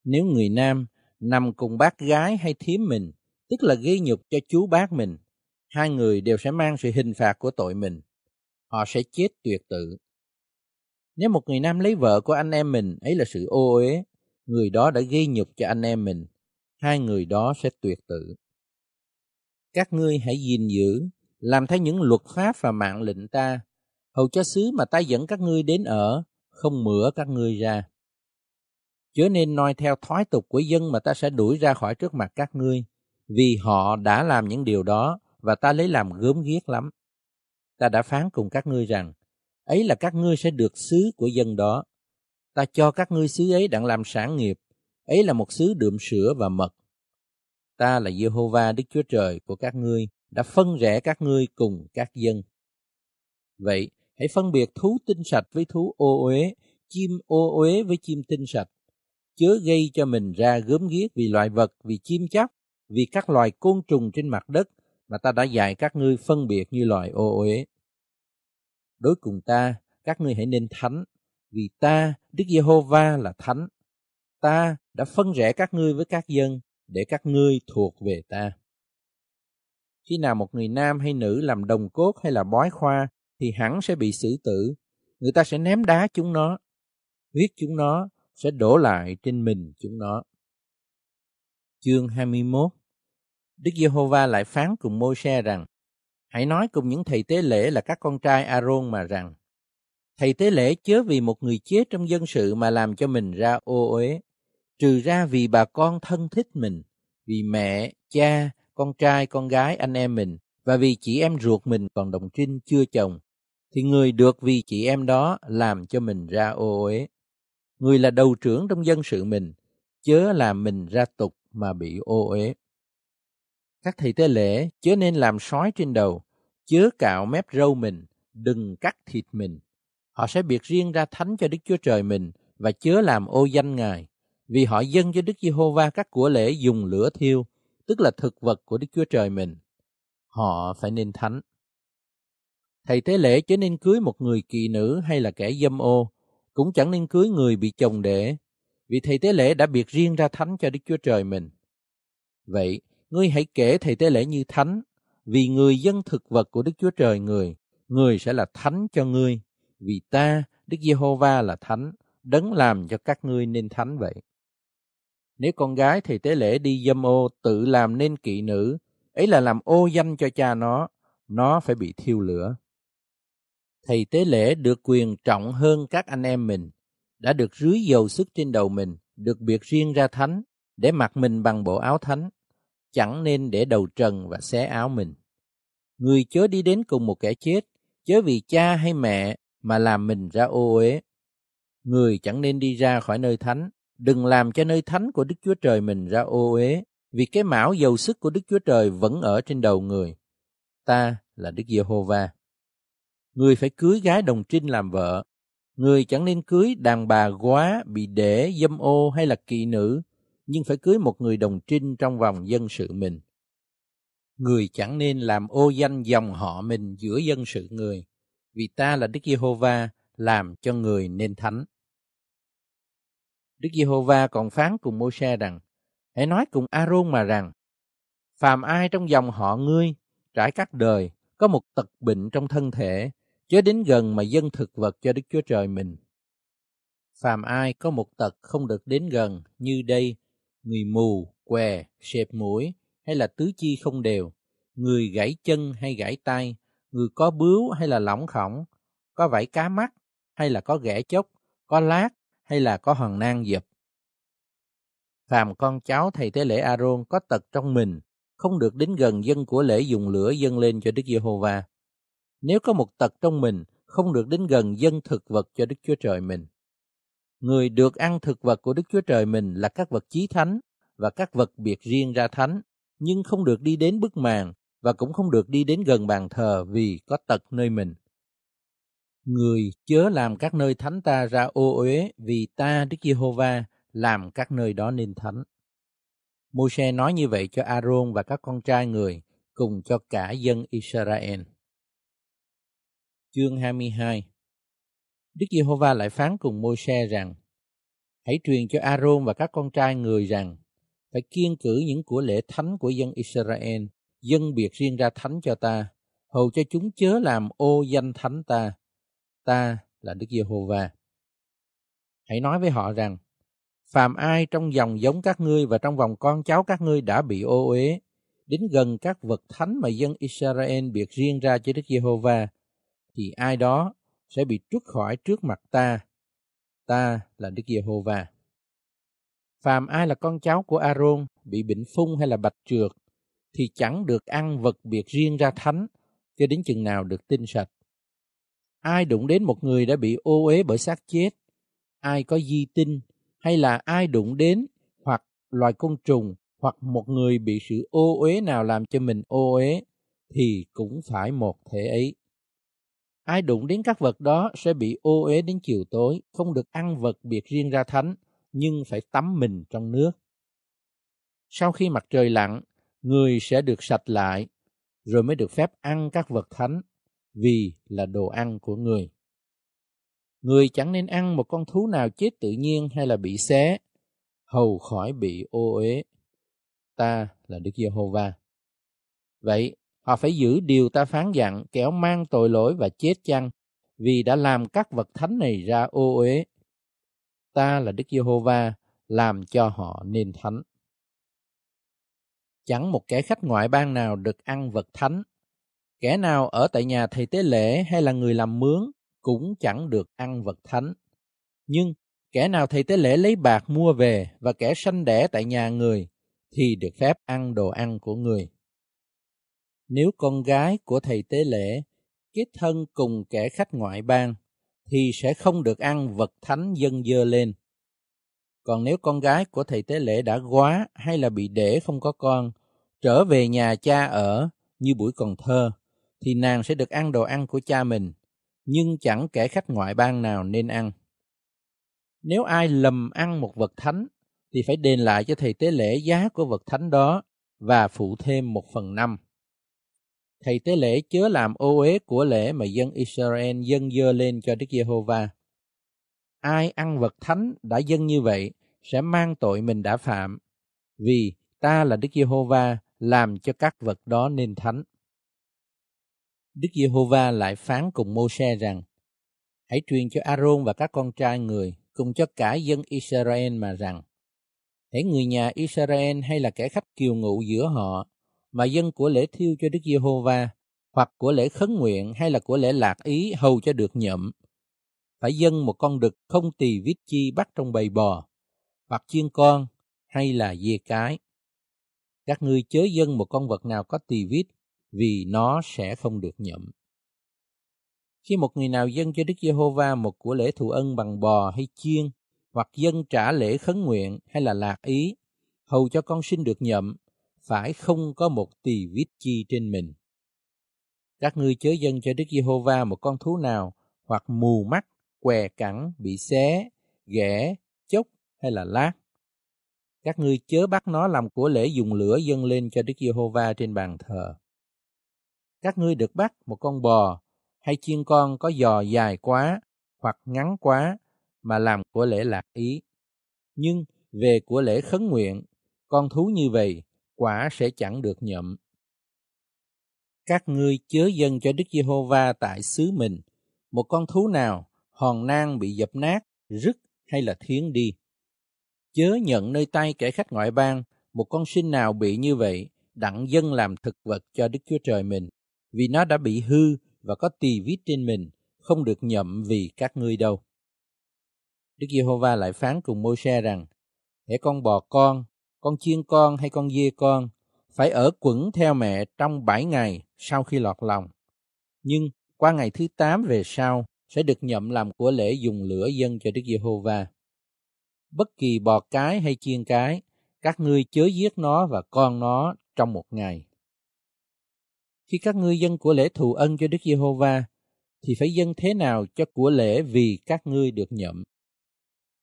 Nếu người nam nằm cùng bác gái hay thím mình, tức là gây nhục cho chú bác mình, hai người đều sẽ mang sự hình phạt của tội mình. Họ sẽ chết tuyệt tự. Nếu một người nam lấy vợ của anh em mình, ấy là sự ô uế, người đó đã gây nhục cho anh em mình, hai người đó sẽ tuyệt tự. Các ngươi hãy gìn giữ, làm theo những luật pháp và mạng lệnh ta, hầu cho xứ mà ta dẫn các ngươi đến ở, không mửa các ngươi ra. Chớ nên noi theo thói tục của dân mà ta sẽ đuổi ra khỏi trước mặt các ngươi, vì họ đã làm những điều đó và ta lấy làm gớm ghiếc lắm. Ta đã phán cùng các ngươi rằng, ấy là các ngươi sẽ được xứ của dân đó. Ta cho các ngươi xứ ấy đặng làm sản nghiệp, ấy là một xứ đượm sữa và mật. Ta là Jehovah Đức Chúa Trời của các ngươi, đã phân rẽ các ngươi cùng các dân. Vậy, hãy phân biệt thú tinh sạch với thú ô uế, chim ô uế với chim tinh sạch. Chớ gây cho mình ra gớm ghiếc vì loài vật, vì chim chóc, vì các loài côn trùng trên mặt đất mà ta đã dạy các ngươi phân biệt như loài ô uế. Đối cùng ta, các ngươi hãy nên thánh, vì ta, Đức Giê-hô-va là thánh. Ta đã phân rẽ các ngươi với các dân, để các ngươi thuộc về ta. Khi nào một người nam hay nữ làm đồng cốt hay là bói khoa thì hẳn sẽ bị xử tử. Người ta sẽ ném đá chúng nó. Huyết chúng nó sẽ đổ lại trên mình chúng nó. Chương 21 Đức Giê-hô-va lại phán cùng Môi-se rằng Hãy nói cùng những thầy tế lễ là các con trai A-rôn mà rằng Thầy tế lễ chớ vì một người chết trong dân sự mà làm cho mình ra ô uế, trừ ra vì bà con thân thích mình, vì mẹ, cha, con trai, con gái, anh em mình, và vì chị em ruột mình còn đồng trinh chưa chồng, thì người được vì chị em đó làm cho mình ra ô uế. Người là đầu trưởng trong dân sự mình, chớ làm mình ra tục mà bị ô uế. Các thầy tế lễ chớ nên làm sói trên đầu, chớ cạo mép râu mình, đừng cắt thịt mình. Họ sẽ biệt riêng ra thánh cho Đức Chúa Trời mình và chớ làm ô danh Ngài, vì họ dâng cho Đức Giê-hô-va các của lễ dùng lửa thiêu, tức là thực vật của Đức Chúa Trời mình. Họ phải nên thánh. Thầy tế lễ chớ nên cưới một người kỳ nữ hay là kẻ dâm ô, cũng chẳng nên cưới người bị chồng để, vì thầy tế lễ đã biệt riêng ra thánh cho Đức Chúa Trời mình. Vậy, ngươi hãy kể thầy tế lễ như thánh, vì người dân thực vật của Đức Chúa Trời người, người sẽ là thánh cho ngươi, vì ta, Đức Giê-hô-va là thánh, đấng làm cho các ngươi nên thánh vậy. Nếu con gái thầy tế lễ đi dâm ô tự làm nên kỵ nữ, ấy là làm ô danh cho cha nó, nó phải bị thiêu lửa. Thầy tế lễ được quyền trọng hơn các anh em mình, đã được rưới dầu sức trên đầu mình, được biệt riêng ra thánh, để mặc mình bằng bộ áo thánh, chẳng nên để đầu trần và xé áo mình. Người chớ đi đến cùng một kẻ chết, chớ vì cha hay mẹ mà làm mình ra ô uế. Người chẳng nên đi ra khỏi nơi thánh, đừng làm cho nơi thánh của Đức Chúa Trời mình ra ô uế, vì cái mão dầu sức của Đức Chúa Trời vẫn ở trên đầu người. Ta là Đức Giê-hô-va. Người phải cưới gái đồng trinh làm vợ. Người chẳng nên cưới đàn bà quá, bị để, dâm ô hay là kỵ nữ, nhưng phải cưới một người đồng trinh trong vòng dân sự mình. Người chẳng nên làm ô danh dòng họ mình giữa dân sự người, vì ta là Đức Giê-hô-va làm cho người nên thánh. Đức Giê-hô-va còn phán cùng Mô-se rằng, hãy nói cùng A-rôn mà rằng, phàm ai trong dòng họ ngươi trải các đời có một tật bệnh trong thân thể, chớ đến gần mà dân thực vật cho Đức Chúa Trời mình. Phàm ai có một tật không được đến gần như đây, người mù, què, sẹp mũi hay là tứ chi không đều, người gãy chân hay gãy tay, người có bướu hay là lỏng khổng, có vảy cá mắt hay là có ghẻ chốc, có lát hay là có hòn nang dập. Phàm con cháu thầy tế lễ Aaron có tật trong mình, không được đến gần dân của lễ dùng lửa dâng lên cho Đức Giê-hô-va. Nếu có một tật trong mình, không được đến gần dân thực vật cho Đức Chúa Trời mình. Người được ăn thực vật của Đức Chúa Trời mình là các vật chí thánh và các vật biệt riêng ra thánh, nhưng không được đi đến bức màn và cũng không được đi đến gần bàn thờ vì có tật nơi mình. Người chớ làm các nơi thánh ta ra ô uế vì ta Đức Giê-hô-va làm các nơi đó nên thánh. Môi-se nói như vậy cho A-rôn và các con trai người cùng cho cả dân Israel. Chương 22 Đức Giê-hô-va lại phán cùng Môi-se rằng Hãy truyền cho A-rôn và các con trai người rằng phải kiên cử những của lễ thánh của dân Israel, dân biệt riêng ra thánh cho ta, hầu cho chúng chớ làm ô danh thánh ta. Ta là Đức Giê-hô-va. Hãy nói với họ rằng phàm ai trong dòng giống các ngươi và trong vòng con cháu các ngươi đã bị ô uế, đến gần các vật thánh mà dân Israel biệt riêng ra cho Đức Giê-hô-va, thì ai đó sẽ bị trút khỏi trước mặt ta. Ta là Đức Giê-hô-va. Phàm ai là con cháu của A-rôn bị bệnh phung hay là bạch trượt, thì chẳng được ăn vật biệt riêng ra thánh cho đến chừng nào được tinh sạch. Ai đụng đến một người đã bị ô uế bởi xác chết, ai có di tinh hay là ai đụng đến hoặc loài côn trùng hoặc một người bị sự ô uế nào làm cho mình ô uế thì cũng phải một thể ấy. Ai đụng đến các vật đó sẽ bị ô uế đến chiều tối, không được ăn vật biệt riêng ra thánh, nhưng phải tắm mình trong nước. Sau khi mặt trời lặn, người sẽ được sạch lại, rồi mới được phép ăn các vật thánh, vì là đồ ăn của người. Người chẳng nên ăn một con thú nào chết tự nhiên hay là bị xé, hầu khỏi bị ô uế. Ta là Đức Giê-hô-va. Vậy, họ phải giữ điều ta phán dặn kéo mang tội lỗi và chết chăng, vì đã làm các vật thánh này ra ô uế. Ta là Đức Giê-hô-va, làm cho họ nên thánh. Chẳng một kẻ khách ngoại bang nào được ăn vật thánh. Kẻ nào ở tại nhà thầy tế lễ hay là người làm mướn cũng chẳng được ăn vật thánh. Nhưng kẻ nào thầy tế lễ lấy bạc mua về và kẻ sanh đẻ tại nhà người thì được phép ăn đồ ăn của người. Nếu con gái của thầy tế lễ kết thân cùng kẻ khách ngoại bang thì sẽ không được ăn vật thánh dân dơ lên. Còn nếu con gái của thầy tế lễ đã quá hay là bị để không có con, trở về nhà cha ở như buổi còn thơ, thì nàng sẽ được ăn đồ ăn của cha mình nhưng chẳng kẻ khách ngoại bang nào nên ăn. Nếu ai lầm ăn một vật thánh, thì phải đền lại cho thầy tế lễ giá của vật thánh đó và phụ thêm một phần năm. Thầy tế lễ chớ làm ô uế của lễ mà dân Israel dâng dơ lên cho Đức Giê-hô-va. Ai ăn vật thánh đã dâng như vậy sẽ mang tội mình đã phạm, vì ta là Đức Giê-hô-va làm cho các vật đó nên thánh. Đức Giê-hô-va lại phán cùng Mô-se rằng, hãy truyền cho A-rôn và các con trai người, cùng cho cả dân Israel mà rằng, hãy người nhà Israel hay là kẻ khách kiều ngụ giữa họ, mà dân của lễ thiêu cho Đức Giê-hô-va, hoặc của lễ khấn nguyện hay là của lễ lạc ý hầu cho được nhậm, phải dâng một con đực không tỳ vít chi bắt trong bầy bò, hoặc chiên con hay là dê cái. Các ngươi chớ dâng một con vật nào có tỳ vít vì nó sẽ không được nhậm. Khi một người nào dâng cho Đức Giê-hô-va một của lễ thù ân bằng bò hay chiên, hoặc dâng trả lễ khấn nguyện hay là lạc ý, hầu cho con sinh được nhậm, phải không có một tỳ vít chi trên mình. Các ngươi chớ dâng cho Đức Giê-hô-va một con thú nào, hoặc mù mắt, què cẳng, bị xé, ghẻ, chốc hay là lát. Các ngươi chớ bắt nó làm của lễ dùng lửa dâng lên cho Đức Giê-hô-va trên bàn thờ các ngươi được bắt một con bò hay chiên con có giò dài quá hoặc ngắn quá mà làm của lễ lạc ý. Nhưng về của lễ khấn nguyện, con thú như vậy quả sẽ chẳng được nhậm. Các ngươi chớ dâng cho Đức Giê-hô-va tại xứ mình một con thú nào hòn nang bị dập nát, rứt hay là thiến đi. Chớ nhận nơi tay kẻ khách ngoại bang một con sinh nào bị như vậy, đặng dân làm thực vật cho Đức Chúa Trời mình, vì nó đã bị hư và có tỳ vít trên mình, không được nhậm vì các ngươi đâu. Đức Giê-hô-va lại phán cùng Môi-se rằng, hễ con bò con, con chiên con hay con dê con, phải ở quẩn theo mẹ trong bảy ngày sau khi lọt lòng. Nhưng qua ngày thứ tám về sau sẽ được nhậm làm của lễ dùng lửa dân cho Đức Giê-hô-va. Bất kỳ bò cái hay chiên cái, các ngươi chớ giết nó và con nó trong một ngày. Khi các ngươi dân của lễ thù ân cho Đức Giê-hô-va, thì phải dân thế nào cho của lễ vì các ngươi được nhậm.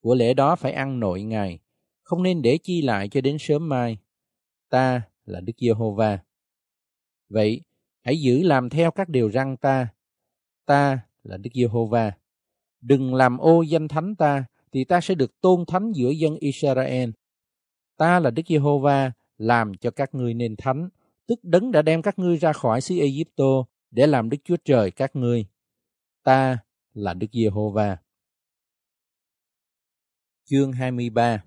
Của lễ đó phải ăn nội ngày, không nên để chi lại cho đến sớm mai. Ta là Đức Giê-hô-va. Vậy, hãy giữ làm theo các điều răn ta. Ta là Đức Giê-hô-va. Đừng làm ô danh thánh ta, thì ta sẽ được tôn thánh giữa dân Israel. Ta là Đức Giê-hô-va, làm cho các ngươi nên thánh, tức đấng đã đem các ngươi ra khỏi xứ Ai-cập để làm Đức Chúa Trời các ngươi. Ta là Đức Giê-hô-va. Chương 23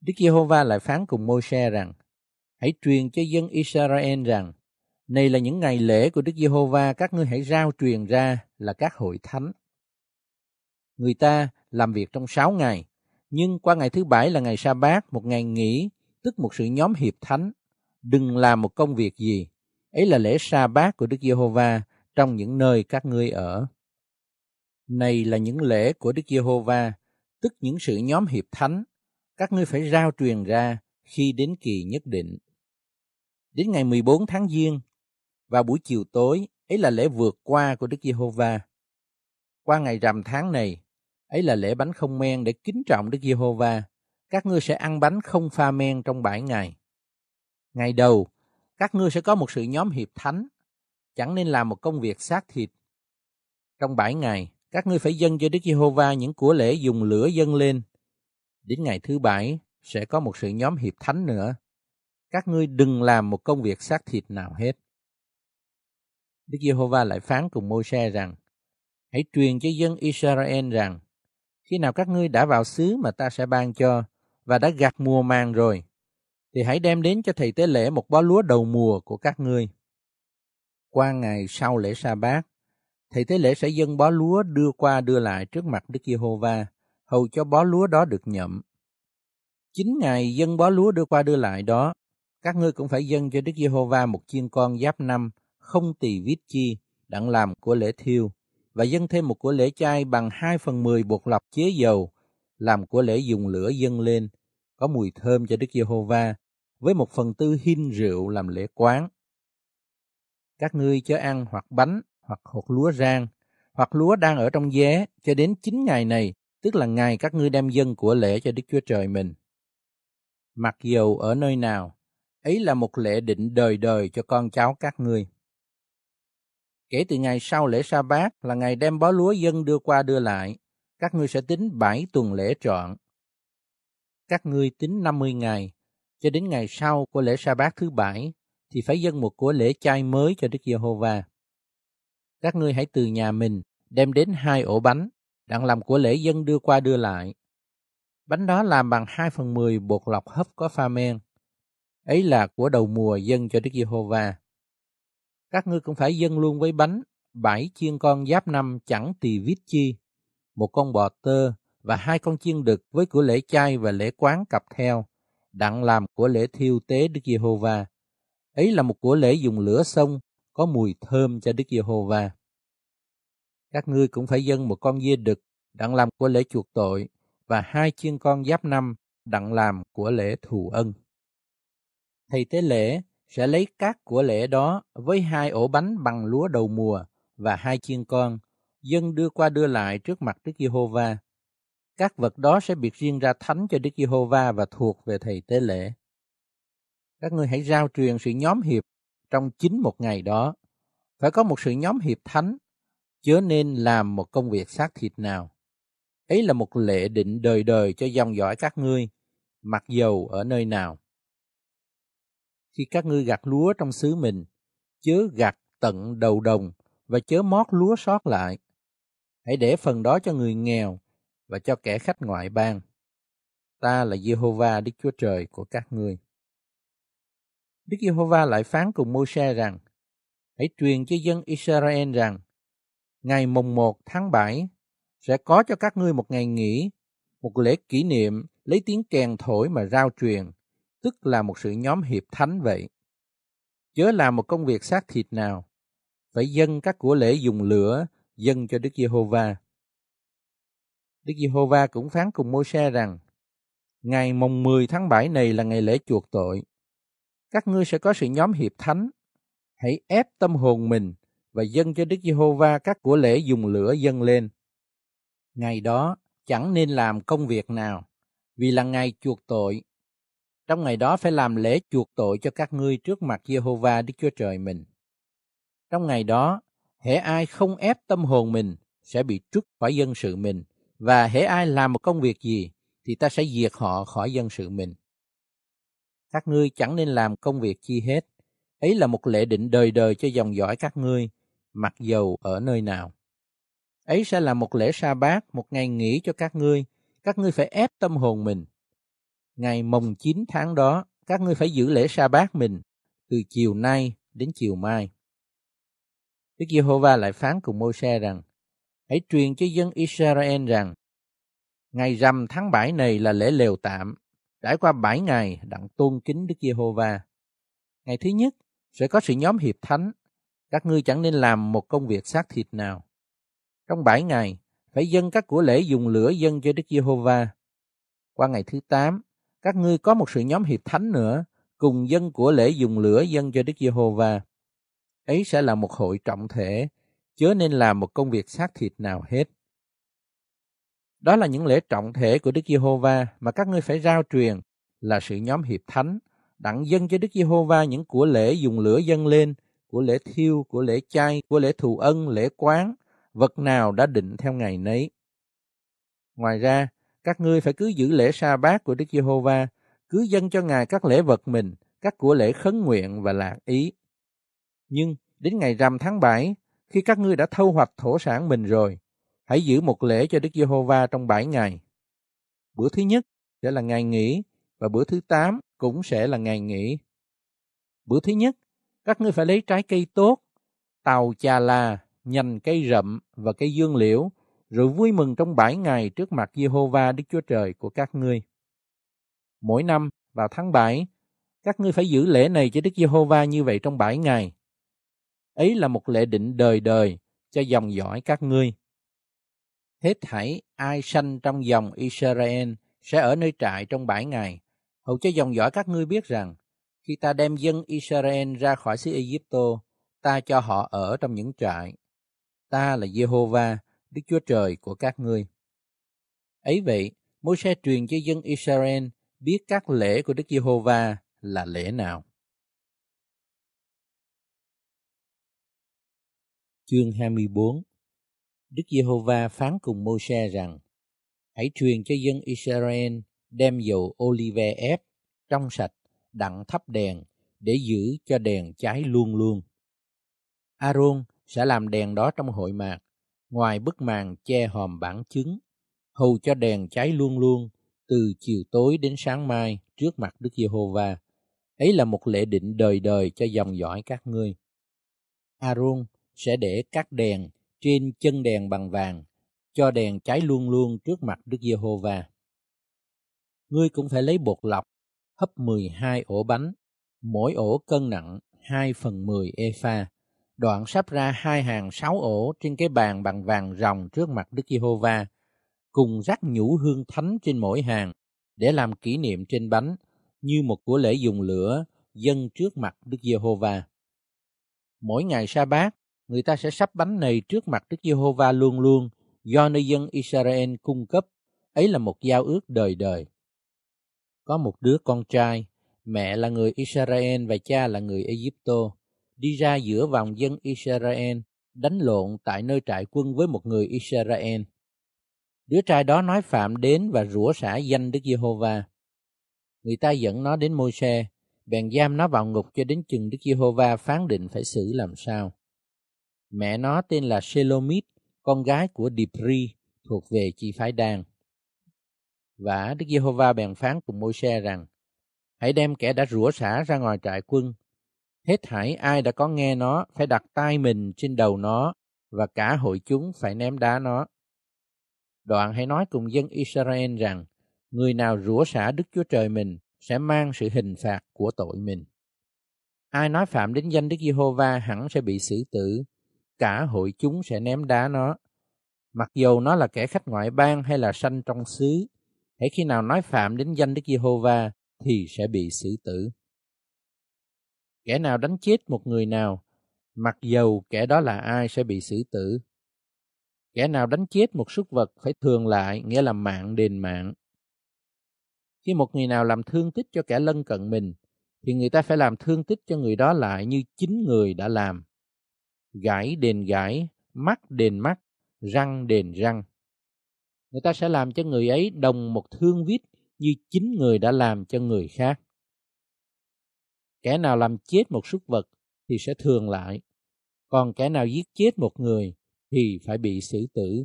Đức Giê-hô-va lại phán cùng Môi-se rằng, Hãy truyền cho dân Israel rằng, này là những ngày lễ của Đức Giê-hô-va, các ngươi hãy rao truyền ra là các hội thánh. Người ta làm việc trong sáu ngày, nhưng qua ngày thứ bảy là ngày sa bát, một ngày nghỉ, tức một sự nhóm hiệp thánh. Đừng làm một công việc gì. Ấy là lễ sa bát của Đức Giê-hô-va trong những nơi các ngươi ở. Này là những lễ của Đức Giê-hô-va, tức những sự nhóm hiệp thánh. Các ngươi phải rao truyền ra khi đến kỳ nhất định. Đến ngày 14 tháng Giêng, vào buổi chiều tối, ấy là lễ vượt qua của Đức Giê-hô-va. Qua ngày rằm tháng này, ấy là lễ bánh không men để kính trọng Đức Giê-hô-va. Các ngươi sẽ ăn bánh không pha men trong bảy ngày. Ngày đầu, các ngươi sẽ có một sự nhóm hiệp thánh, chẳng nên làm một công việc xác thịt. Trong bảy ngày, các ngươi phải dâng cho Đức Giê-hô-va những của lễ dùng lửa dâng lên. Đến ngày thứ bảy, sẽ có một sự nhóm hiệp thánh nữa. Các ngươi đừng làm một công việc xác thịt nào hết. Đức Giê-hô-va lại phán cùng Môi-se rằng, hãy truyền cho dân Israel rằng, khi nào các ngươi đã vào xứ mà ta sẽ ban cho, và đã gặt mùa màng rồi, thì hãy đem đến cho thầy tế lễ một bó lúa đầu mùa của các ngươi. Qua ngày sau lễ sa bát, thầy tế lễ sẽ dâng bó lúa đưa qua đưa lại trước mặt Đức Giê-hô-va, hầu cho bó lúa đó được nhậm. Chín ngày dâng bó lúa đưa qua đưa lại đó, các ngươi cũng phải dâng cho Đức Giê-hô-va một chiên con giáp năm, không tỳ vít chi, đặng làm của lễ thiêu, và dâng thêm một của lễ chay bằng hai phần mười bột lọc chế dầu, làm của lễ dùng lửa dâng lên, có mùi thơm cho Đức Giê-hô-va, với một phần tư hin rượu làm lễ quán. Các ngươi cho ăn hoặc bánh, hoặc hột lúa rang, hoặc lúa đang ở trong vé cho đến chín ngày này, tức là ngày các ngươi đem dân của lễ cho Đức Chúa Trời mình. Mặc dầu ở nơi nào, ấy là một lễ định đời đời cho con cháu các ngươi. Kể từ ngày sau lễ sa bát là ngày đem bó lúa dân đưa qua đưa lại, các ngươi sẽ tính bảy tuần lễ trọn. Các ngươi tính 50 ngày, cho đến ngày sau của lễ sa bát thứ bảy, thì phải dâng một của lễ chay mới cho Đức Giê-hô-va. Các ngươi hãy từ nhà mình đem đến hai ổ bánh, đặng làm của lễ dân đưa qua đưa lại. Bánh đó làm bằng hai phần mười bột lọc hấp có pha men. Ấy là của đầu mùa dân cho Đức Giê-hô-va các ngươi cũng phải dâng luôn với bánh, bảy chiên con giáp năm chẳng tỳ vít chi, một con bò tơ và hai con chiên đực với của lễ chay và lễ quán cặp theo, đặng làm của lễ thiêu tế Đức Giê-hô-va. Ấy là một của lễ dùng lửa sông, có mùi thơm cho Đức Giê-hô-va. Các ngươi cũng phải dâng một con dê đực, đặng làm của lễ chuộc tội, và hai chiên con giáp năm, đặng làm của lễ thù ân. Thầy tế lễ sẽ lấy các của lễ đó với hai ổ bánh bằng lúa đầu mùa và hai chiên con, dân đưa qua đưa lại trước mặt Đức Giê-hô-va. Các vật đó sẽ biệt riêng ra thánh cho Đức Giê-hô-va và thuộc về thầy tế lễ. Các ngươi hãy giao truyền sự nhóm hiệp trong chính một ngày đó. Phải có một sự nhóm hiệp thánh, chớ nên làm một công việc xác thịt nào. Ấy là một lệ định đời đời cho dòng dõi các ngươi, mặc dầu ở nơi nào. Khi các ngươi gặt lúa trong xứ mình, chớ gặt tận đầu đồng và chớ mót lúa sót lại. Hãy để phần đó cho người nghèo và cho kẻ khách ngoại bang. Ta là Jehovah Đức Chúa Trời của các ngươi. Đức Giê-hô-va lại phán cùng Môi-se rằng, hãy truyền cho dân Israel rằng, ngày mùng 1 tháng 7 sẽ có cho các ngươi một ngày nghỉ, một lễ kỷ niệm lấy tiếng kèn thổi mà rao truyền, tức là một sự nhóm hiệp thánh vậy. Chớ làm một công việc xác thịt nào, phải dâng các của lễ dùng lửa dâng cho Đức Giê-hô-va. Đức Giê-hô-va cũng phán cùng Mô-se rằng, ngày mùng 10 tháng 7 này là ngày lễ chuộc tội các ngươi sẽ có sự nhóm hiệp thánh. Hãy ép tâm hồn mình và dâng cho Đức Giê-hô-va các của lễ dùng lửa dâng lên. Ngày đó chẳng nên làm công việc nào, vì là ngày chuộc tội. Trong ngày đó phải làm lễ chuộc tội cho các ngươi trước mặt Giê-hô-va Đức Chúa Trời mình. Trong ngày đó, hễ ai không ép tâm hồn mình sẽ bị trút khỏi dân sự mình, và hễ ai làm một công việc gì thì ta sẽ diệt họ khỏi dân sự mình các ngươi chẳng nên làm công việc chi hết. Ấy là một lệ định đời đời cho dòng dõi các ngươi, mặc dầu ở nơi nào. Ấy sẽ là một lễ sa bát, một ngày nghỉ cho các ngươi, các ngươi phải ép tâm hồn mình. Ngày mồng 9 tháng đó, các ngươi phải giữ lễ sa bát mình, từ chiều nay đến chiều mai. Đức Giê-hô-va lại phán cùng Môi-se rằng, hãy truyền cho dân Israel rằng, ngày rằm tháng 7 này là lễ lều tạm, Trải qua 7 ngày đặng tôn kính Đức Giê-hô-va. Ngày thứ nhất sẽ có sự nhóm hiệp thánh. Các ngươi chẳng nên làm một công việc xác thịt nào. Trong 7 ngày phải dâng các của lễ dùng lửa dâng cho Đức Giê-hô-va. Qua ngày thứ 8, các ngươi có một sự nhóm hiệp thánh nữa, cùng dân của lễ dùng lửa dâng cho Đức Giê-hô-va. Ấy sẽ là một hội trọng thể, chớ nên làm một công việc xác thịt nào hết. Đó là những lễ trọng thể của Đức Giê-hô-va mà các ngươi phải rao truyền là sự nhóm hiệp thánh, đặng dân cho Đức Giê-hô-va những của lễ dùng lửa dâng lên, của lễ thiêu, của lễ chay, của lễ thù ân, lễ quán, vật nào đã định theo ngày nấy. Ngoài ra, các ngươi phải cứ giữ lễ sa bát của Đức Giê-hô-va, cứ dâng cho Ngài các lễ vật mình, các của lễ khấn nguyện và lạc ý. Nhưng đến ngày rằm tháng 7, khi các ngươi đã thâu hoạch thổ sản mình rồi, Hãy giữ một lễ cho Đức Giê-hô-va trong bảy ngày. Bữa thứ nhất sẽ là ngày nghỉ và bữa thứ tám cũng sẽ là ngày nghỉ. Bữa thứ nhất, các ngươi phải lấy trái cây tốt, tàu chà là, nhành cây rậm và cây dương liễu, rồi vui mừng trong bảy ngày trước mặt Giê-hô-va Đức Chúa Trời của các ngươi. Mỗi năm vào tháng 7, các ngươi phải giữ lễ này cho Đức Giê-hô-va như vậy trong bảy ngày. Ấy là một lễ định đời đời cho dòng dõi các ngươi hết thảy ai sanh trong dòng Israel sẽ ở nơi trại trong bảy ngày. Hầu cho dòng dõi các ngươi biết rằng, khi ta đem dân Israel ra khỏi xứ Egypto, ta cho họ ở trong những trại. Ta là Jehovah, Đức Chúa Trời của các ngươi. Ấy vậy, môi se truyền cho dân Israel biết các lễ của Đức Giê-hô-va là lễ nào. Chương 24 Đức Giê-hô-va phán cùng Mô-se rằng, hãy truyền cho dân Israel đem dầu olive ép, trong sạch, đặng thắp đèn, để giữ cho đèn cháy luôn luôn. Aaron sẽ làm đèn đó trong hội mạc, ngoài bức màn che hòm bản chứng, hầu cho đèn cháy luôn luôn, từ chiều tối đến sáng mai trước mặt Đức Giê-hô-va. Ấy là một lễ định đời đời cho dòng dõi các ngươi. Aaron sẽ để các đèn trên chân đèn bằng vàng, cho đèn cháy luôn luôn trước mặt Đức Giê-hô-va. Ngươi cũng phải lấy bột lọc, hấp 12 ổ bánh, mỗi ổ cân nặng 2 phần 10 epha, đoạn sắp ra hai hàng sáu ổ trên cái bàn bằng vàng ròng trước mặt Đức Giê-hô-va, cùng rắc nhũ hương thánh trên mỗi hàng, để làm kỷ niệm trên bánh, như một của lễ dùng lửa dâng trước mặt Đức Giê-hô-va. Mỗi ngày sa bát, người ta sẽ sắp bánh này trước mặt Đức Giê-hô-va luôn luôn do nơi dân Israel cung cấp. Ấy là một giao ước đời đời. Có một đứa con trai, mẹ là người Israel và cha là người Egypto, đi ra giữa vòng dân Israel đánh lộn tại nơi trại quân với một người Israel. Đứa trai đó nói phạm đến và rủa xả danh Đức Giê-hô-va. Người ta dẫn nó đến môi-se, bèn giam nó vào ngục cho đến chừng Đức Giê-hô-va phán định phải xử làm sao. Mẹ nó tên là Shelomit, con gái của Dipri, thuộc về chi phái Đan. Và Đức Giê-hô-va bèn phán cùng môi-se rằng, hãy đem kẻ đã rủa xả ra ngoài trại quân. Hết thảy ai đã có nghe nó phải đặt tay mình trên đầu nó và cả hội chúng phải ném đá nó. Đoạn hãy nói cùng dân Israel rằng, người nào rủa xả Đức Chúa Trời mình sẽ mang sự hình phạt của tội mình. Ai nói phạm đến danh Đức Giê-hô-va hẳn sẽ bị xử tử, cả hội chúng sẽ ném đá nó. Mặc dù nó là kẻ khách ngoại bang hay là sanh trong xứ, hãy khi nào nói phạm đến danh Đức Giê-hô-va thì sẽ bị xử tử. Kẻ nào đánh chết một người nào, mặc dầu kẻ đó là ai sẽ bị xử tử. Kẻ nào đánh chết một súc vật phải thường lại, nghĩa là mạng đền mạng. Khi một người nào làm thương tích cho kẻ lân cận mình, thì người ta phải làm thương tích cho người đó lại như chính người đã làm. Gãi đền gãi, mắt đền mắt, răng đền răng. Người ta sẽ làm cho người ấy đồng một thương vít như chính người đã làm cho người khác. Kẻ nào làm chết một súc vật thì sẽ thường lại, còn kẻ nào giết chết một người thì phải bị xử tử.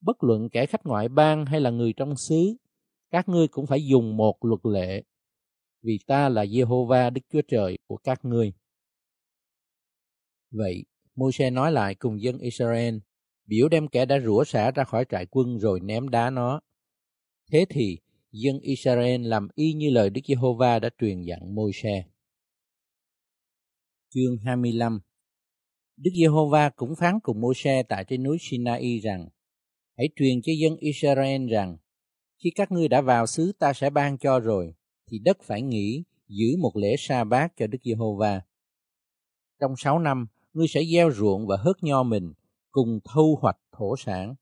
Bất luận kẻ khách ngoại bang hay là người trong xứ, các ngươi cũng phải dùng một luật lệ, vì ta là Jehovah Đức Chúa Trời của các ngươi. Vậy, Môi-se nói lại cùng dân Israel, biểu đem kẻ đã rủa xả ra khỏi trại quân rồi ném đá nó. Thế thì, dân Israel làm y như lời Đức Giê-hô-va đã truyền dặn Môi-se. Chương 25 Đức Giê-hô-va cũng phán cùng Môi-se tại trên núi Sinai rằng, hãy truyền cho dân Israel rằng, khi các ngươi đã vào xứ ta sẽ ban cho rồi, thì đất phải nghỉ, giữ một lễ sa bát cho Đức Giê-hô-va. Trong sáu năm, ngươi sẽ gieo ruộng và hớt nho mình, cùng thu hoạch thổ sản.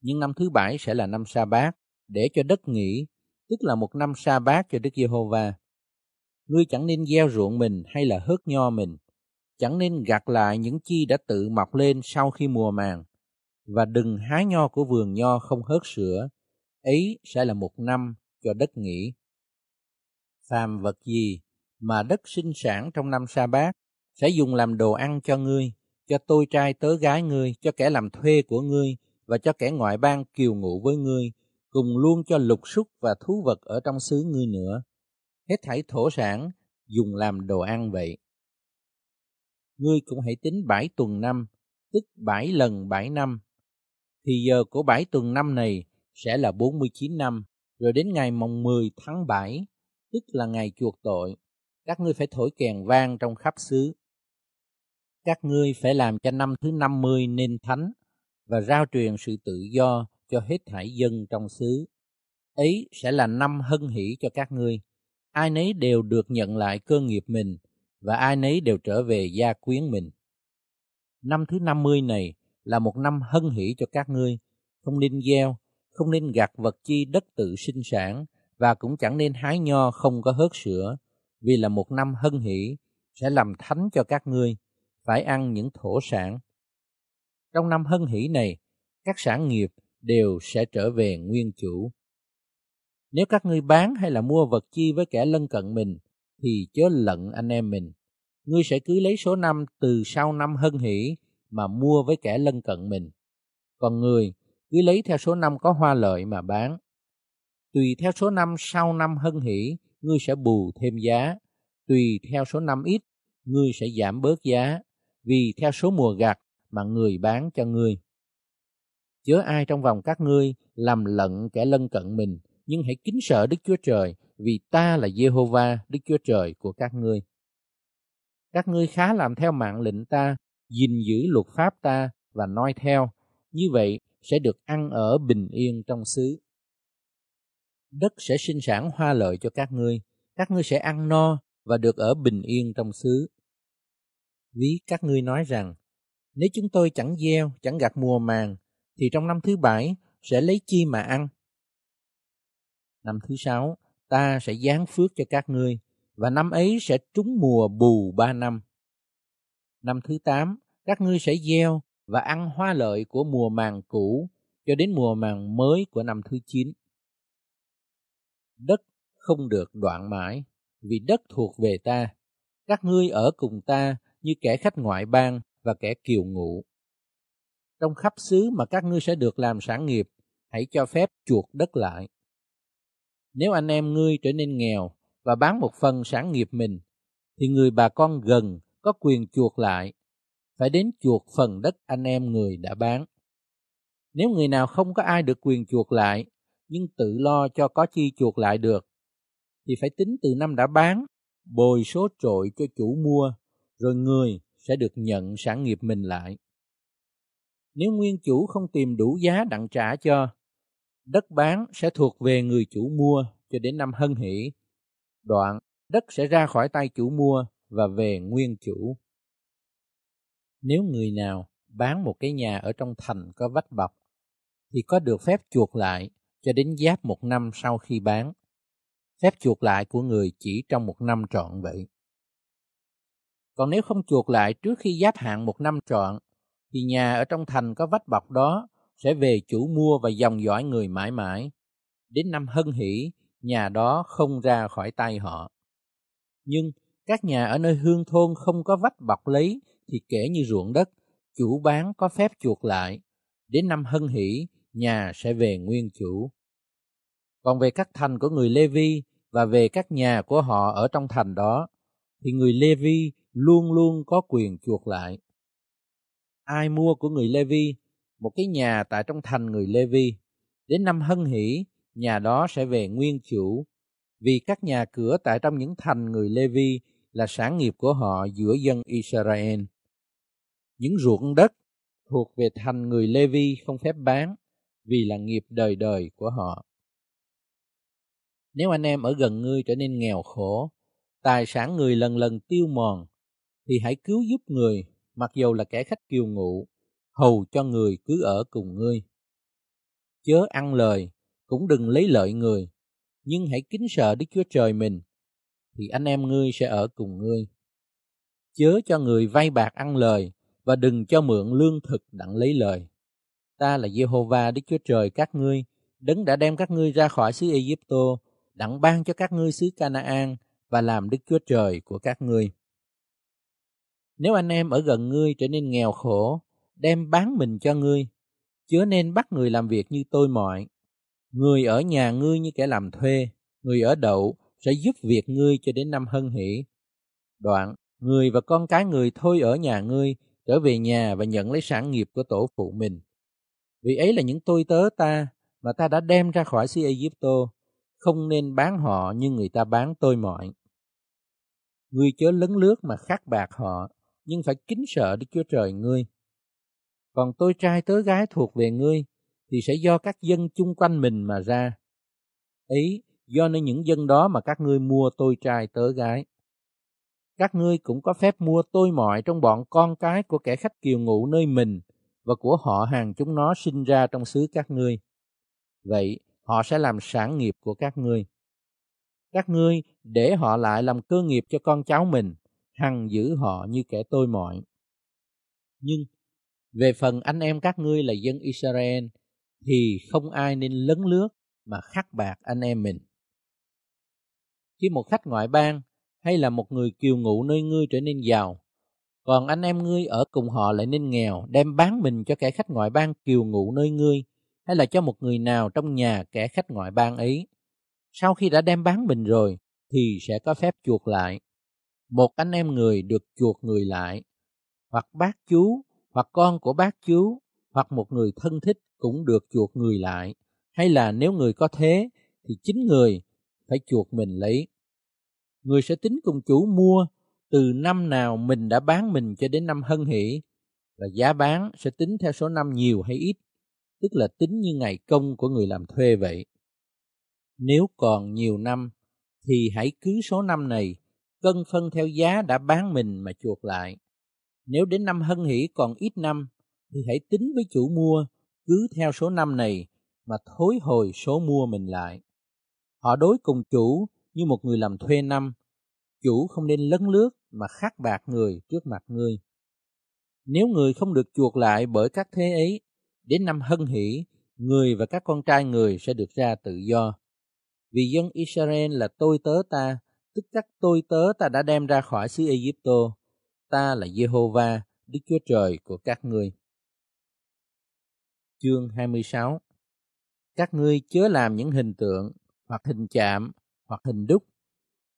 Nhưng năm thứ bảy sẽ là năm sa bát, để cho đất nghỉ, tức là một năm sa bát cho Đức Giê-hô-va. Ngươi chẳng nên gieo ruộng mình hay là hớt nho mình, chẳng nên gặt lại những chi đã tự mọc lên sau khi mùa màng, và đừng hái nho của vườn nho không hớt sữa, ấy sẽ là một năm cho đất nghỉ. Phàm vật gì mà đất sinh sản trong năm sa bát sẽ dùng làm đồ ăn cho ngươi, cho tôi trai tớ gái ngươi, cho kẻ làm thuê của ngươi và cho kẻ ngoại bang kiều ngụ với ngươi, cùng luôn cho lục súc và thú vật ở trong xứ ngươi nữa. Hết thảy thổ sản dùng làm đồ ăn vậy. Ngươi cũng hãy tính bảy tuần năm, tức bảy lần bảy năm. Thì giờ của bảy tuần năm này sẽ là 49 năm, rồi đến ngày mồng 10 tháng 7, tức là ngày chuộc tội, các ngươi phải thổi kèn vang trong khắp xứ. Các ngươi phải làm cho năm thứ 50 nên thánh và rao truyền sự tự do cho hết thảy dân trong xứ. Ấy sẽ là năm hân hỷ cho các ngươi. Ai nấy đều được nhận lại cơ nghiệp mình và ai nấy đều trở về gia quyến mình. Năm thứ 50 này là một năm hân hỷ cho các ngươi, không nên gieo, không nên gặt vật chi đất tự sinh sản và cũng chẳng nên hái nho không có hớt sữa, vì là một năm hân hỷ sẽ làm thánh cho các ngươi, phải ăn những thổ sản. Trong năm hân hỷ này, các sản nghiệp đều sẽ trở về nguyên chủ. Nếu các ngươi bán hay là mua vật chi với kẻ lân cận mình, thì chớ lận anh em mình. Ngươi sẽ cứ lấy số năm từ sau năm hân hỷ mà mua với kẻ lân cận mình. Còn người cứ lấy theo số năm có hoa lợi mà bán. Tùy theo số năm sau năm hân hỷ, ngươi sẽ bù thêm giá. Tùy theo số năm ít, ngươi sẽ giảm bớt giá, vì theo số mùa gặt mà người bán cho ngươi. Chớ ai trong vòng các ngươi làm lận kẻ lân cận mình, nhưng hãy kính sợ Đức Chúa Trời, vì ta là Jehovah, Đức Chúa Trời của các ngươi. Các ngươi khá làm theo mạng lệnh ta, gìn giữ luật pháp ta và noi theo. Như vậy, sẽ được ăn ở bình yên trong xứ. Đất sẽ sinh sản hoa lợi cho các ngươi, các ngươi sẽ ăn no và được ở bình yên trong xứ. Ví các ngươi nói rằng, nếu chúng tôi chẳng gieo, chẳng gặt mùa màng, thì trong năm thứ bảy sẽ lấy chi mà ăn. Năm thứ sáu, ta sẽ giáng phước cho các ngươi, và năm ấy sẽ trúng mùa bù ba năm. Năm thứ tám, các ngươi sẽ gieo và ăn hoa lợi của mùa màng cũ cho đến mùa màng mới của năm thứ chín. Đất không được đoạn mãi, vì đất thuộc về ta. Các ngươi ở cùng ta như kẻ khách ngoại bang và kẻ kiều ngụ. Trong khắp xứ mà các ngươi sẽ được làm sản nghiệp, hãy cho phép chuộc đất lại. Nếu anh em ngươi trở nên nghèo và bán một phần sản nghiệp mình, thì người bà con gần có quyền chuộc lại, phải đến chuộc phần đất anh em người đã bán. Nếu người nào không có ai được quyền chuộc lại, nhưng tự lo cho có chi chuộc lại được, thì phải tính từ năm đã bán, bồi số trội cho chủ mua, rồi người sẽ được nhận sản nghiệp mình lại. Nếu nguyên chủ không tìm đủ giá đặng trả cho, đất bán sẽ thuộc về người chủ mua cho đến năm hân hỷ. Đoạn, đất sẽ ra khỏi tay chủ mua và về nguyên chủ. Nếu người nào bán một cái nhà ở trong thành có vách bọc, thì có được phép chuộc lại cho đến giáp một năm sau khi bán. Phép chuộc lại của người chỉ trong một năm trọn vậy. Còn nếu không chuộc lại trước khi giáp hạn một năm trọn, thì nhà ở trong thành có vách bọc đó sẽ về chủ mua và dòng dõi người mãi mãi. Đến năm hân hỷ, nhà đó không ra khỏi tay họ. Nhưng các nhà ở nơi hương thôn không có vách bọc lấy thì kể như ruộng đất, chủ bán có phép chuộc lại. Đến năm hân hỷ, nhà sẽ về nguyên chủ. Còn về các thành của người Lê Vi và về các nhà của họ ở trong thành đó, thì người Lê Vi luôn luôn có quyền chuộc lại. Ai mua của người Lê Vi một cái nhà tại trong thành người Lê Vi, đến năm hân hỷ, nhà đó sẽ về nguyên chủ, vì các nhà cửa tại trong những thành người Lê Vi là sản nghiệp của họ giữa dân Israel. Những ruộng đất thuộc về thành người Lê Vi không phép bán, vì là nghiệp đời đời của họ. Nếu anh em ở gần ngươi trở nên nghèo khổ, tài sản người lần lần tiêu mòn, thì hãy cứu giúp người, mặc dầu là kẻ khách kiều ngụ, hầu cho người cứ ở cùng ngươi. Chớ ăn lời, cũng đừng lấy lợi người, nhưng hãy kính sợ Đức Chúa Trời mình, thì anh em ngươi sẽ ở cùng ngươi. Chớ cho người vay bạc ăn lời, và đừng cho mượn lương thực đặng lấy lời. Ta là Jehovah Đức Chúa Trời các ngươi, đấng đã đem các ngươi ra khỏi xứ Egypto, đặng ban cho các ngươi xứ Canaan và làm Đức Chúa Trời của các ngươi. Nếu anh em ở gần ngươi trở nên nghèo khổ, đem bán mình cho ngươi, chớ nên bắt người làm việc như tôi mọi. Người ở nhà ngươi như kẻ làm thuê, người ở đậu sẽ giúp việc ngươi cho đến năm hân hỷ. Đoạn, người và con cái người thôi ở nhà ngươi, trở về nhà và nhận lấy sản nghiệp của tổ phụ mình. Vì ấy là những tôi tớ ta mà ta đã đem ra khỏi xứ Egypto, không nên bán họ như người ta bán tôi mọi. Ngươi chớ lấn lướt mà khắc bạc họ, nhưng phải kính sợ Đức Chúa Trời ngươi. Còn tôi trai tớ gái thuộc về ngươi, thì sẽ do các dân chung quanh mình mà ra. Ý do nơi những dân đó mà các ngươi mua tôi trai tớ gái. Các ngươi cũng có phép mua tôi mọi trong bọn con cái của kẻ khách kiều ngụ nơi mình và của họ hàng chúng nó sinh ra trong xứ các ngươi. Vậy, họ sẽ làm sản nghiệp của các ngươi. Các ngươi để họ lại làm cơ nghiệp cho con cháu mình, hằng giữ họ như kẻ tôi mọi. Nhưng về phần anh em các ngươi là dân Israel thì không ai nên lấn lướt mà khắc bạc anh em mình. Khi một khách ngoại bang hay là một người kiều ngụ nơi ngươi trở nên giàu, còn anh em ngươi ở cùng họ lại nên nghèo, đem bán mình cho kẻ khách ngoại bang kiều ngụ nơi ngươi, hay là cho một người nào trong nhà kẻ khách ngoại bang ấy. Sau khi đã đem bán mình rồi, thì sẽ có phép chuộc lại. Một anh em người được chuộc người lại, hoặc bác chú, hoặc con của bác chú, hoặc một người thân thích cũng được chuộc người lại, hay là nếu người có thế thì chính người phải chuộc mình lấy. Người sẽ tính cùng chủ mua từ năm nào mình đã bán mình cho đến năm hân hỷ và giá bán sẽ tính theo số năm nhiều hay ít, tức là tính như ngày công của người làm thuê vậy. Nếu còn nhiều năm thì hãy cứ số năm này cân phân theo giá đã bán mình mà chuộc lại. Nếu đến năm hân hỷ còn ít năm thì hãy tính với chủ mua cứ theo số năm này mà thối hồi số mua mình lại. Họ đối cùng chủ như một người làm thuê năm, chủ không nên lấn lướt mà khắc bạc người trước mặt ngươi. Nếu người không được chuộc lại bởi các thế ấy, đến năm hân hỷ, người và các con trai người sẽ được ra tự do. Vì dân Israel là tôi tớ ta, tức các tôi tớ ta đã đem ra khỏi xứ Egypto. Ta là Jehovah, Đức Chúa Trời của các ngươi. Chương 26 Các ngươi chớ làm những hình tượng, hoặc hình chạm, hoặc hình đúc.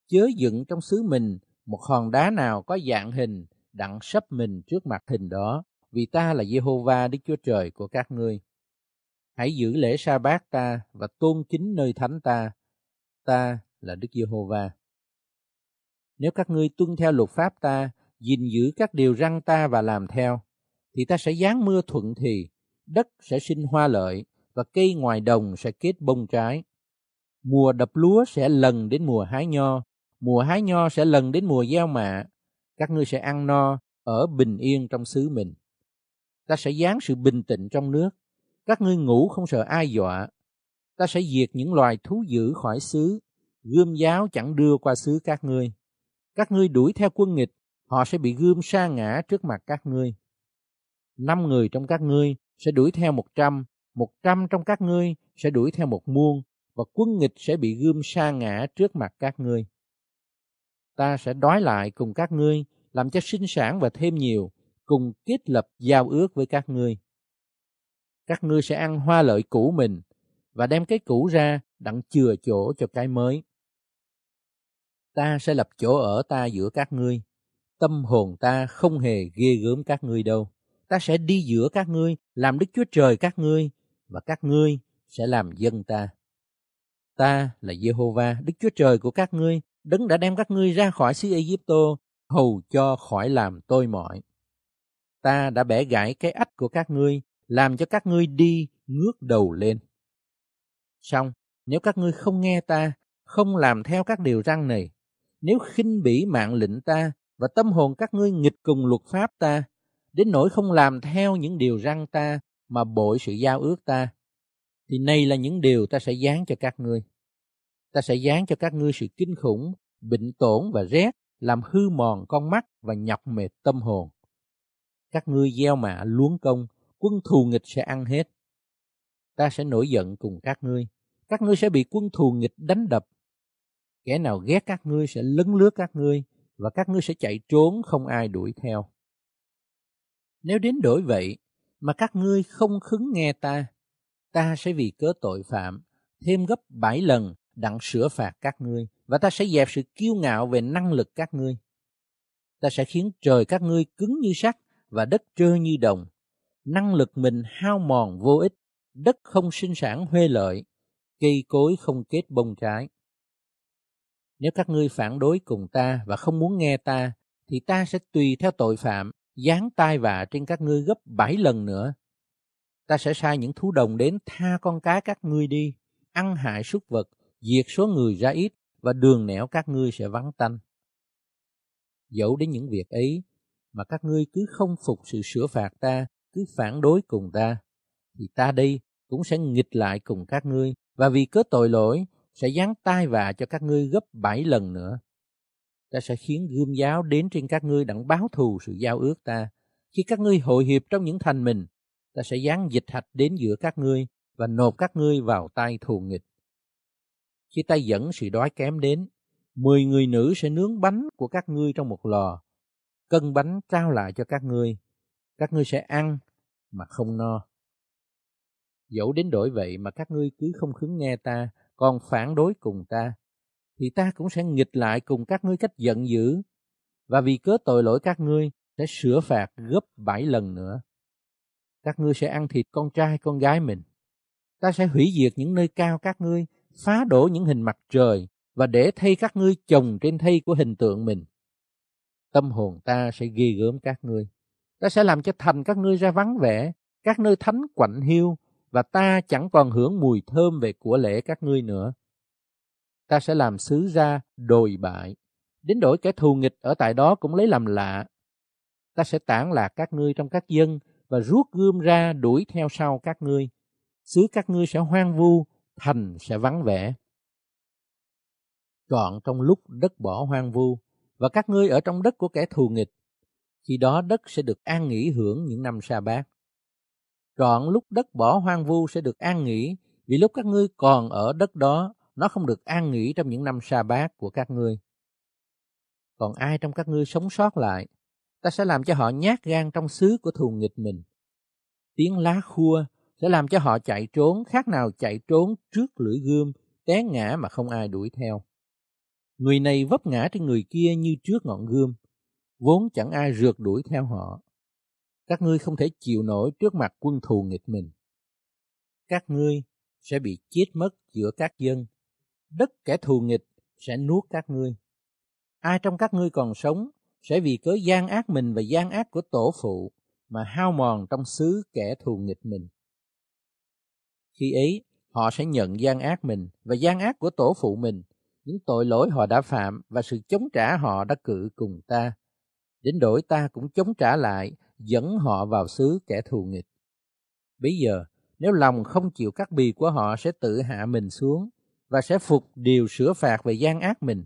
Chớ dựng trong xứ mình một hòn đá nào có dạng hình đặng sắp mình trước mặt hình đó, vì ta là Jehovah Đức Chúa Trời của các ngươi. Hãy giữ lễ sa bát ta và tôn kính nơi thánh ta. Ta là Đức Giê-hô-va. Nếu các ngươi tuân theo luật pháp ta, gìn giữ các điều răn ta và làm theo, thì ta sẽ giáng mưa thuận thì, đất sẽ sinh hoa lợi và cây ngoài đồng sẽ kết bông trái. Mùa đập lúa sẽ lần đến mùa hái nho, mùa hái nho sẽ lần đến mùa gieo mạ. Các ngươi sẽ ăn no, ở bình yên trong xứ mình. Ta sẽ giáng sự bình tĩnh trong nước, các ngươi ngủ không sợ ai dọa. Ta sẽ diệt những loài thú dữ khỏi xứ, gươm giáo chẳng đưa qua xứ các ngươi. Các ngươi đuổi theo quân nghịch, họ sẽ bị gươm sa ngã trước mặt các ngươi. Năm người trong các ngươi sẽ đuổi theo một trăm, một trăm trong các ngươi sẽ đuổi theo một muôn, và quân nghịch sẽ bị gươm sa ngã trước mặt các ngươi. Ta sẽ đói lại cùng các ngươi, làm cho sinh sản và thêm nhiều, cùng kết lập giao ước với các ngươi các ngươi sẽ ăn hoa lợi cũ mình và đem cái cũ ra đặng chừa chỗ cho cái mới. Ta sẽ lập chỗ ở ta giữa các ngươi. Tâm hồn ta không hề ghê gớm các ngươi đâu. Ta sẽ đi giữa các ngươi, làm Đức Chúa Trời các ngươi, và các ngươi sẽ làm dân ta. Ta là Jehovah, Đức Chúa Trời của các ngươi, đấng đã đem các ngươi ra khỏi xứ Egypto, hầu cho khỏi làm tôi mỏi. Ta đã bẻ gãy cái ách của các ngươi làm cho các ngươi đi ngước đầu lên. Xong, nếu các ngươi không nghe ta, không làm theo các điều răn này, nếu khinh bỉ mạng lệnh ta và tâm hồn các ngươi nghịch cùng luật pháp ta, đến nỗi không làm theo những điều răng ta mà bội sự giao ước ta, thì này là những điều ta sẽ dán cho các ngươi. Ta sẽ dán cho các ngươi sự kinh khủng, bệnh tổn và rét, làm hư mòn con mắt và nhọc mệt tâm hồn. Các ngươi gieo mạ luống công, quân thù nghịch sẽ ăn hết. Ta sẽ nổi giận cùng các ngươi, các ngươi sẽ bị quân thù nghịch đánh đập. Kẻ nào ghét các ngươi sẽ lấn lướt các ngươi, và các ngươi sẽ chạy trốn không ai đuổi theo. Nếu đến đổi vậy, mà các ngươi không khứng nghe ta, ta sẽ vì cớ tội phạm, thêm gấp bảy lần đặng sửa phạt các ngươi, và ta sẽ dẹp sự kiêu ngạo về năng lực các ngươi. Ta sẽ khiến trời các ngươi cứng như sắt và đất trơ như đồng, năng lực mình hao mòn vô ích, đất không sinh sản huê lợi, cây cối không kết bông trái. Nếu các ngươi phản đối cùng ta và không muốn nghe ta, thì ta sẽ tùy theo tội phạm, giáng tai vạ trên các ngươi gấp bảy lần nữa. Ta sẽ sai những thú đồng đến tha con cái các ngươi đi, ăn hại súc vật, diệt số người ra ít và đường nẻo các ngươi sẽ vắng tanh. Dẫu đến những việc ấy mà các ngươi cứ không phục sự sửa phạt ta cứ phản đối cùng ta, thì ta đây cũng sẽ nghịch lại cùng các ngươi, và vì cớ tội lỗi sẽ giáng tai vạ cho các ngươi gấp bảy lần nữa. Ta sẽ khiến gươm giáo đến trên các ngươi đặng báo thù sự giao ước ta. Khi các ngươi hội hiệp trong những thành mình, ta sẽ giáng dịch hạch đến giữa các ngươi và nộp các ngươi vào tay thù nghịch. Khi ta dẫn sự đói kém đến, mười người nữ sẽ nướng bánh của các ngươi trong một lò, cân bánh trao lại cho các ngươi. Các ngươi sẽ ăn mà không no. Dẫu đến đổi vậy mà các ngươi cứ không khứng nghe ta, còn phản đối cùng ta, thì ta cũng sẽ nghịch lại cùng các ngươi cách giận dữ, và vì cớ tội lỗi các ngươi sẽ sửa phạt gấp bảy lần nữa. Các ngươi sẽ ăn thịt con trai con gái mình. Ta sẽ hủy diệt những nơi cao các ngươi, phá đổ những hình mặt trời, và để thay các ngươi chồng trên thay của hình tượng mình. Tâm hồn ta sẽ ghi gớm các ngươi ta sẽ làm cho thành các ngươi ra vắng vẻ, các nơi thánh quạnh hiu, và ta chẳng còn hưởng mùi thơm về của lễ các ngươi nữa. Ta sẽ làm xứ ra đồi bại, đến đổi kẻ thù nghịch ở tại đó cũng lấy làm lạ. Ta sẽ tản lạc các ngươi trong các dân và rút gươm ra đuổi theo sau các ngươi. Xứ các ngươi sẽ hoang vu, thành sẽ vắng vẻ. Chọn trong lúc đất bỏ hoang vu, và các ngươi ở trong đất của kẻ thù nghịch, Khi đó đất sẽ được an nghỉ hưởng những năm sa bát. Trọn lúc đất bỏ hoang vu sẽ được an nghỉ vì lúc các ngươi còn ở đất đó, nó không được an nghỉ trong những năm sa bát của các ngươi. Còn ai trong các ngươi sống sót lại, ta sẽ làm cho họ nhát gan trong xứ của thù nghịch mình. Tiếng lá khua sẽ làm cho họ chạy trốn khác nào chạy trốn trước lưỡi gươm, té ngã mà không ai đuổi theo. Người này vấp ngã trên người kia như trước ngọn gươm, vốn chẳng ai rượt đuổi theo họ. Các ngươi không thể chịu nổi trước mặt quân thù nghịch mình. Các ngươi sẽ bị chết mất giữa các dân. Đất kẻ thù nghịch sẽ nuốt các ngươi. Ai trong các ngươi còn sống sẽ vì cớ gian ác mình và gian ác của tổ phụ mà hao mòn trong xứ kẻ thù nghịch mình. Khi ấy, họ sẽ nhận gian ác mình và gian ác của tổ phụ mình, những tội lỗi họ đã phạm và sự chống trả họ đã cự cùng ta. Đến đổi ta cũng chống trả lại, dẫn họ vào xứ kẻ thù nghịch. Bây giờ, nếu lòng không chịu cắt bì của họ sẽ tự hạ mình xuống và sẽ phục điều sửa phạt về gian ác mình,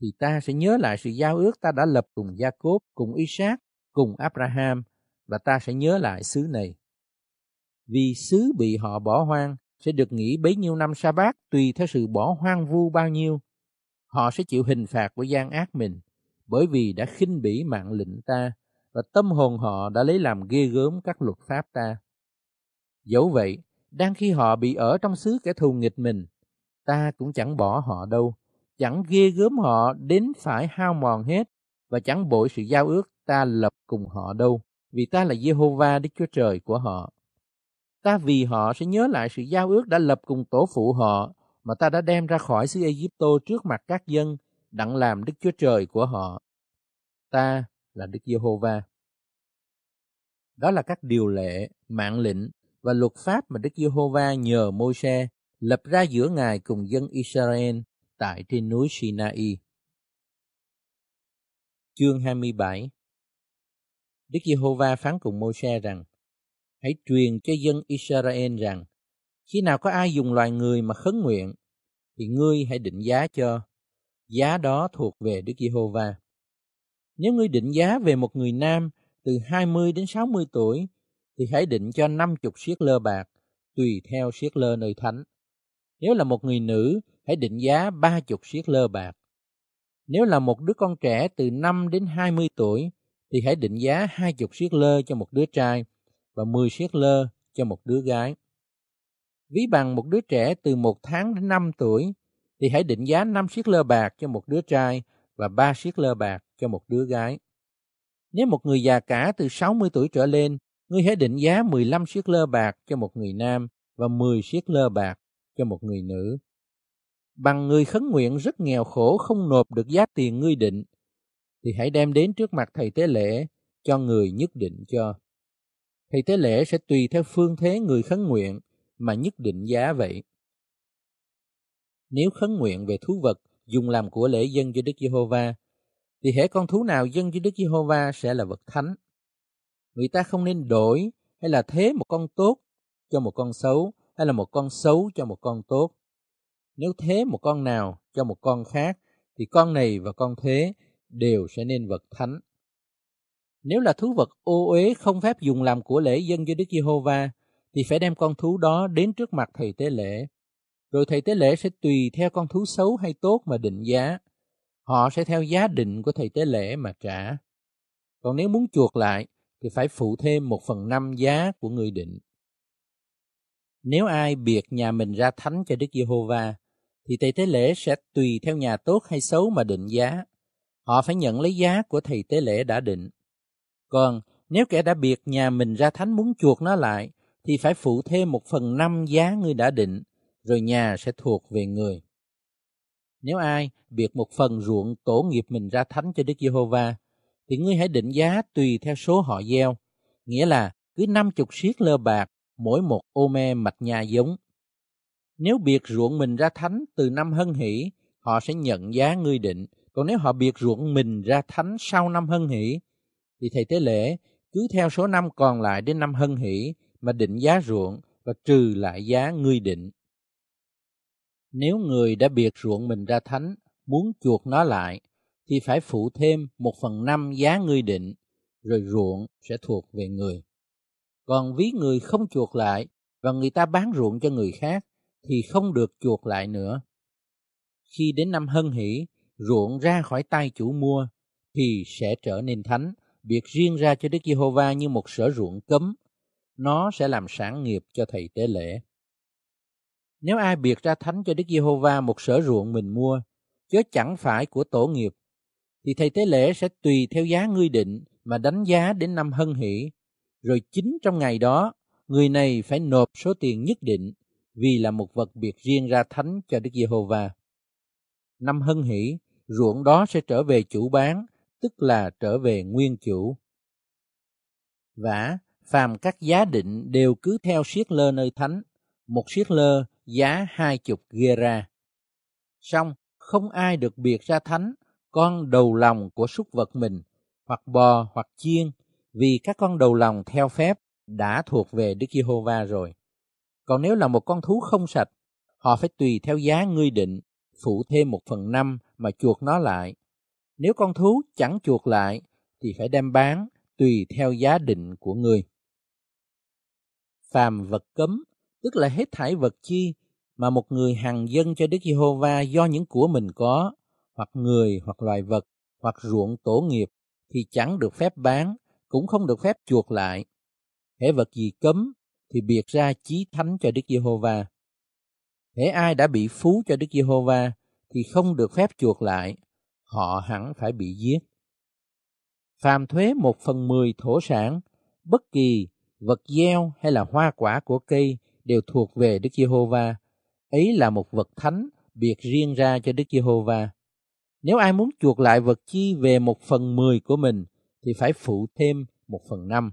thì ta sẽ nhớ lại sự giao ước ta đã lập cùng Gia-cốp, cùng Isaac, cùng Abraham và ta sẽ nhớ lại xứ này. Vì xứ bị họ bỏ hoang sẽ được nghỉ bấy nhiêu năm sa bát tùy theo sự bỏ hoang vu bao nhiêu. Họ sẽ chịu hình phạt của gian ác mình bởi vì đã khinh bỉ mạng lệnh ta và tâm hồn họ đã lấy làm ghê gớm các luật pháp ta. Dẫu vậy, đang khi họ bị ở trong xứ kẻ thù nghịch mình, ta cũng chẳng bỏ họ đâu, chẳng ghê gớm họ đến phải hao mòn hết và chẳng bội sự giao ước ta lập cùng họ đâu, vì ta là Jehovah Đức Chúa Trời của họ. Ta vì họ sẽ nhớ lại sự giao ước đã lập cùng tổ phụ họ mà ta đã đem ra khỏi xứ Egypto trước mặt các dân, đặng làm Đức Chúa Trời của họ. Ta là Đức Giê-hô-va. Đó là các điều lệ, mạng lệnh và luật pháp mà Đức Giê-hô-va nhờ Môi-se lập ra giữa Ngài cùng dân Israel tại trên núi Sinai. Chương 27 Đức Giê-hô-va phán cùng Môi-se rằng: Hãy truyền cho dân Israel rằng: Khi nào có ai dùng loài người mà khấn nguyện, thì ngươi hãy định giá cho. Giá đó thuộc về Đức Giê-hô-va. Nếu ngươi định giá về một người nam từ 20 đến 60 tuổi, thì hãy định cho 50 siết lơ bạc, tùy theo siết lơ nơi thánh. Nếu là một người nữ, hãy định giá 30 siết lơ bạc. Nếu là một đứa con trẻ từ 5 đến 20 tuổi, thì hãy định giá 20 siết lơ cho một đứa trai và 10 siết lơ cho một đứa gái. Ví bằng một đứa trẻ từ 1 tháng đến 5 tuổi, thì hãy định giá 5 siết lơ bạc cho một đứa trai và 3 siết lơ bạc cho một đứa gái. Nếu một người già cả từ 60 tuổi trở lên, ngươi hãy định giá 15 siết lơ bạc cho một người nam và 10 siết lơ bạc cho một người nữ. Bằng người khấn nguyện rất nghèo khổ không nộp được giá tiền ngươi định, thì hãy đem đến trước mặt thầy tế lễ cho người nhất định cho. Thầy tế lễ sẽ tùy theo phương thế người khấn nguyện mà nhất định giá vậy. Nếu khấn nguyện về thú vật dùng làm của lễ dân cho Đức Giê-hô-va, thì hễ con thú nào dân cho Đức Giê-hô-va sẽ là vật thánh. Người ta không nên đổi hay là thế một con tốt cho một con xấu hay là một con xấu cho một con tốt. Nếu thế một con nào cho một con khác, thì con này và con thế đều sẽ nên vật thánh. Nếu là thú vật ô uế không phép dùng làm của lễ dân cho Đức Giê-hô-va, thì phải đem con thú đó đến trước mặt thầy tế lễ. Rồi thầy tế lễ sẽ tùy theo con thú xấu hay tốt mà định giá. Họ sẽ theo giá định của thầy tế lễ mà trả. Còn nếu muốn chuộc lại thì phải phụ thêm một phần năm giá của người định. Nếu ai biệt nhà mình ra thánh cho Đức Giê-hô-va, thì thầy tế lễ sẽ tùy theo nhà tốt hay xấu mà định giá. Họ phải nhận lấy giá của thầy tế lễ đã định. Còn nếu kẻ đã biệt nhà mình ra thánh muốn chuộc nó lại, thì phải phụ thêm một phần năm giá người đã định, rồi nhà sẽ thuộc về người. Nếu ai biệt một phần ruộng tổ nghiệp mình ra thánh cho Đức Giê-hô-va, thì ngươi hãy định giá tùy theo số họ gieo, nghĩa là cứ năm chục siết lơ bạc mỗi một ô me mạch nhà giống. Nếu biệt ruộng mình ra thánh từ năm hân hỷ, họ sẽ nhận giá ngươi định, còn nếu họ biệt ruộng mình ra thánh sau năm hân hỷ, thì thầy tế lễ cứ theo số năm còn lại đến năm hân hỷ mà định giá ruộng và trừ lại giá ngươi định. Nếu người đã biệt ruộng mình ra thánh, muốn chuộc nó lại, thì phải phụ thêm một phần năm giá ngươi định, rồi ruộng sẽ thuộc về người. Còn ví người không chuộc lại và người ta bán ruộng cho người khác thì không được chuộc lại nữa. Khi đến năm hân hỷ, ruộng ra khỏi tay chủ mua thì sẽ trở nên thánh, biệt riêng ra cho Đức Giê-hô-va như một sở ruộng cấm. Nó sẽ làm sản nghiệp cho thầy tế lễ. Nếu ai biệt ra thánh cho Đức Giê-hô-va một sở ruộng mình mua, chứ chẳng phải của tổ nghiệp, thì thầy tế lễ sẽ tùy theo giá ngươi định mà đánh giá đến năm hân hỷ. Rồi chính trong ngày đó, người này phải nộp số tiền nhất định vì là một vật biệt riêng ra thánh cho Đức Giê-hô-va. Năm hân hỷ, ruộng đó sẽ trở về chủ bán, tức là trở về nguyên chủ. Vả, phàm các giá định đều cứ theo siết lơ nơi thánh, một siết lơ giá hai chục gera. Xong, không ai được biệt ra thánh con đầu lòng của súc vật mình, hoặc bò hoặc chiên, vì các con đầu lòng theo phép đã thuộc về Đức Giê-hô-va rồi. Còn nếu là một con thú không sạch, họ phải tùy theo giá ngươi định, phụ thêm một phần năm mà chuộc nó lại. Nếu con thú chẳng chuộc lại, thì phải đem bán tùy theo giá định của ngươi. Phàm vật cấm, tức là hết thải vật chi mà một người hàng dân cho Đức Giê-hô-va do những của mình có, hoặc người hoặc loài vật hoặc ruộng tổ nghiệp thì chẳng được phép bán, cũng không được phép chuộc lại. Hễ vật gì cấm thì biệt ra chí thánh cho Đức Giê-hô-va. Hễ ai đã bị phú cho Đức Giê-hô-va thì không được phép chuộc lại, họ hẳn phải bị giết. Phàm thuế một phần mười thổ sản, bất kỳ vật gieo hay là hoa quả của cây đều thuộc về Đức Giê-hô-va. Ấy là một vật thánh biệt riêng ra cho Đức Giê-hô-va. Nếu ai muốn chuộc lại vật chi về một phần mười của mình thì phải phụ thêm một phần năm.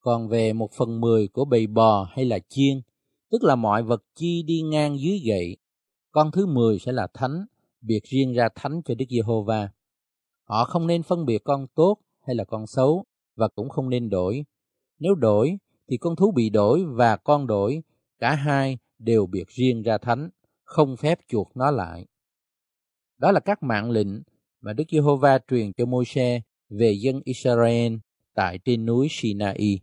Còn về một phần mười của bầy bò hay là chiên, tức là mọi vật chi đi ngang dưới gậy, con thứ mười sẽ là thánh, biệt riêng ra thánh cho Đức Giê-hô-va. Họ không nên phân biệt con tốt hay là con xấu và cũng không nên đổi. Nếu đổi thì con thú bị đổi và con đổi, cả hai đều biệt riêng ra thánh, không phép chuộc nó lại. Đó là các mạng lệnh mà Đức Giê-hô-va truyền cho Môi-se về dân Israel tại trên núi Sinai.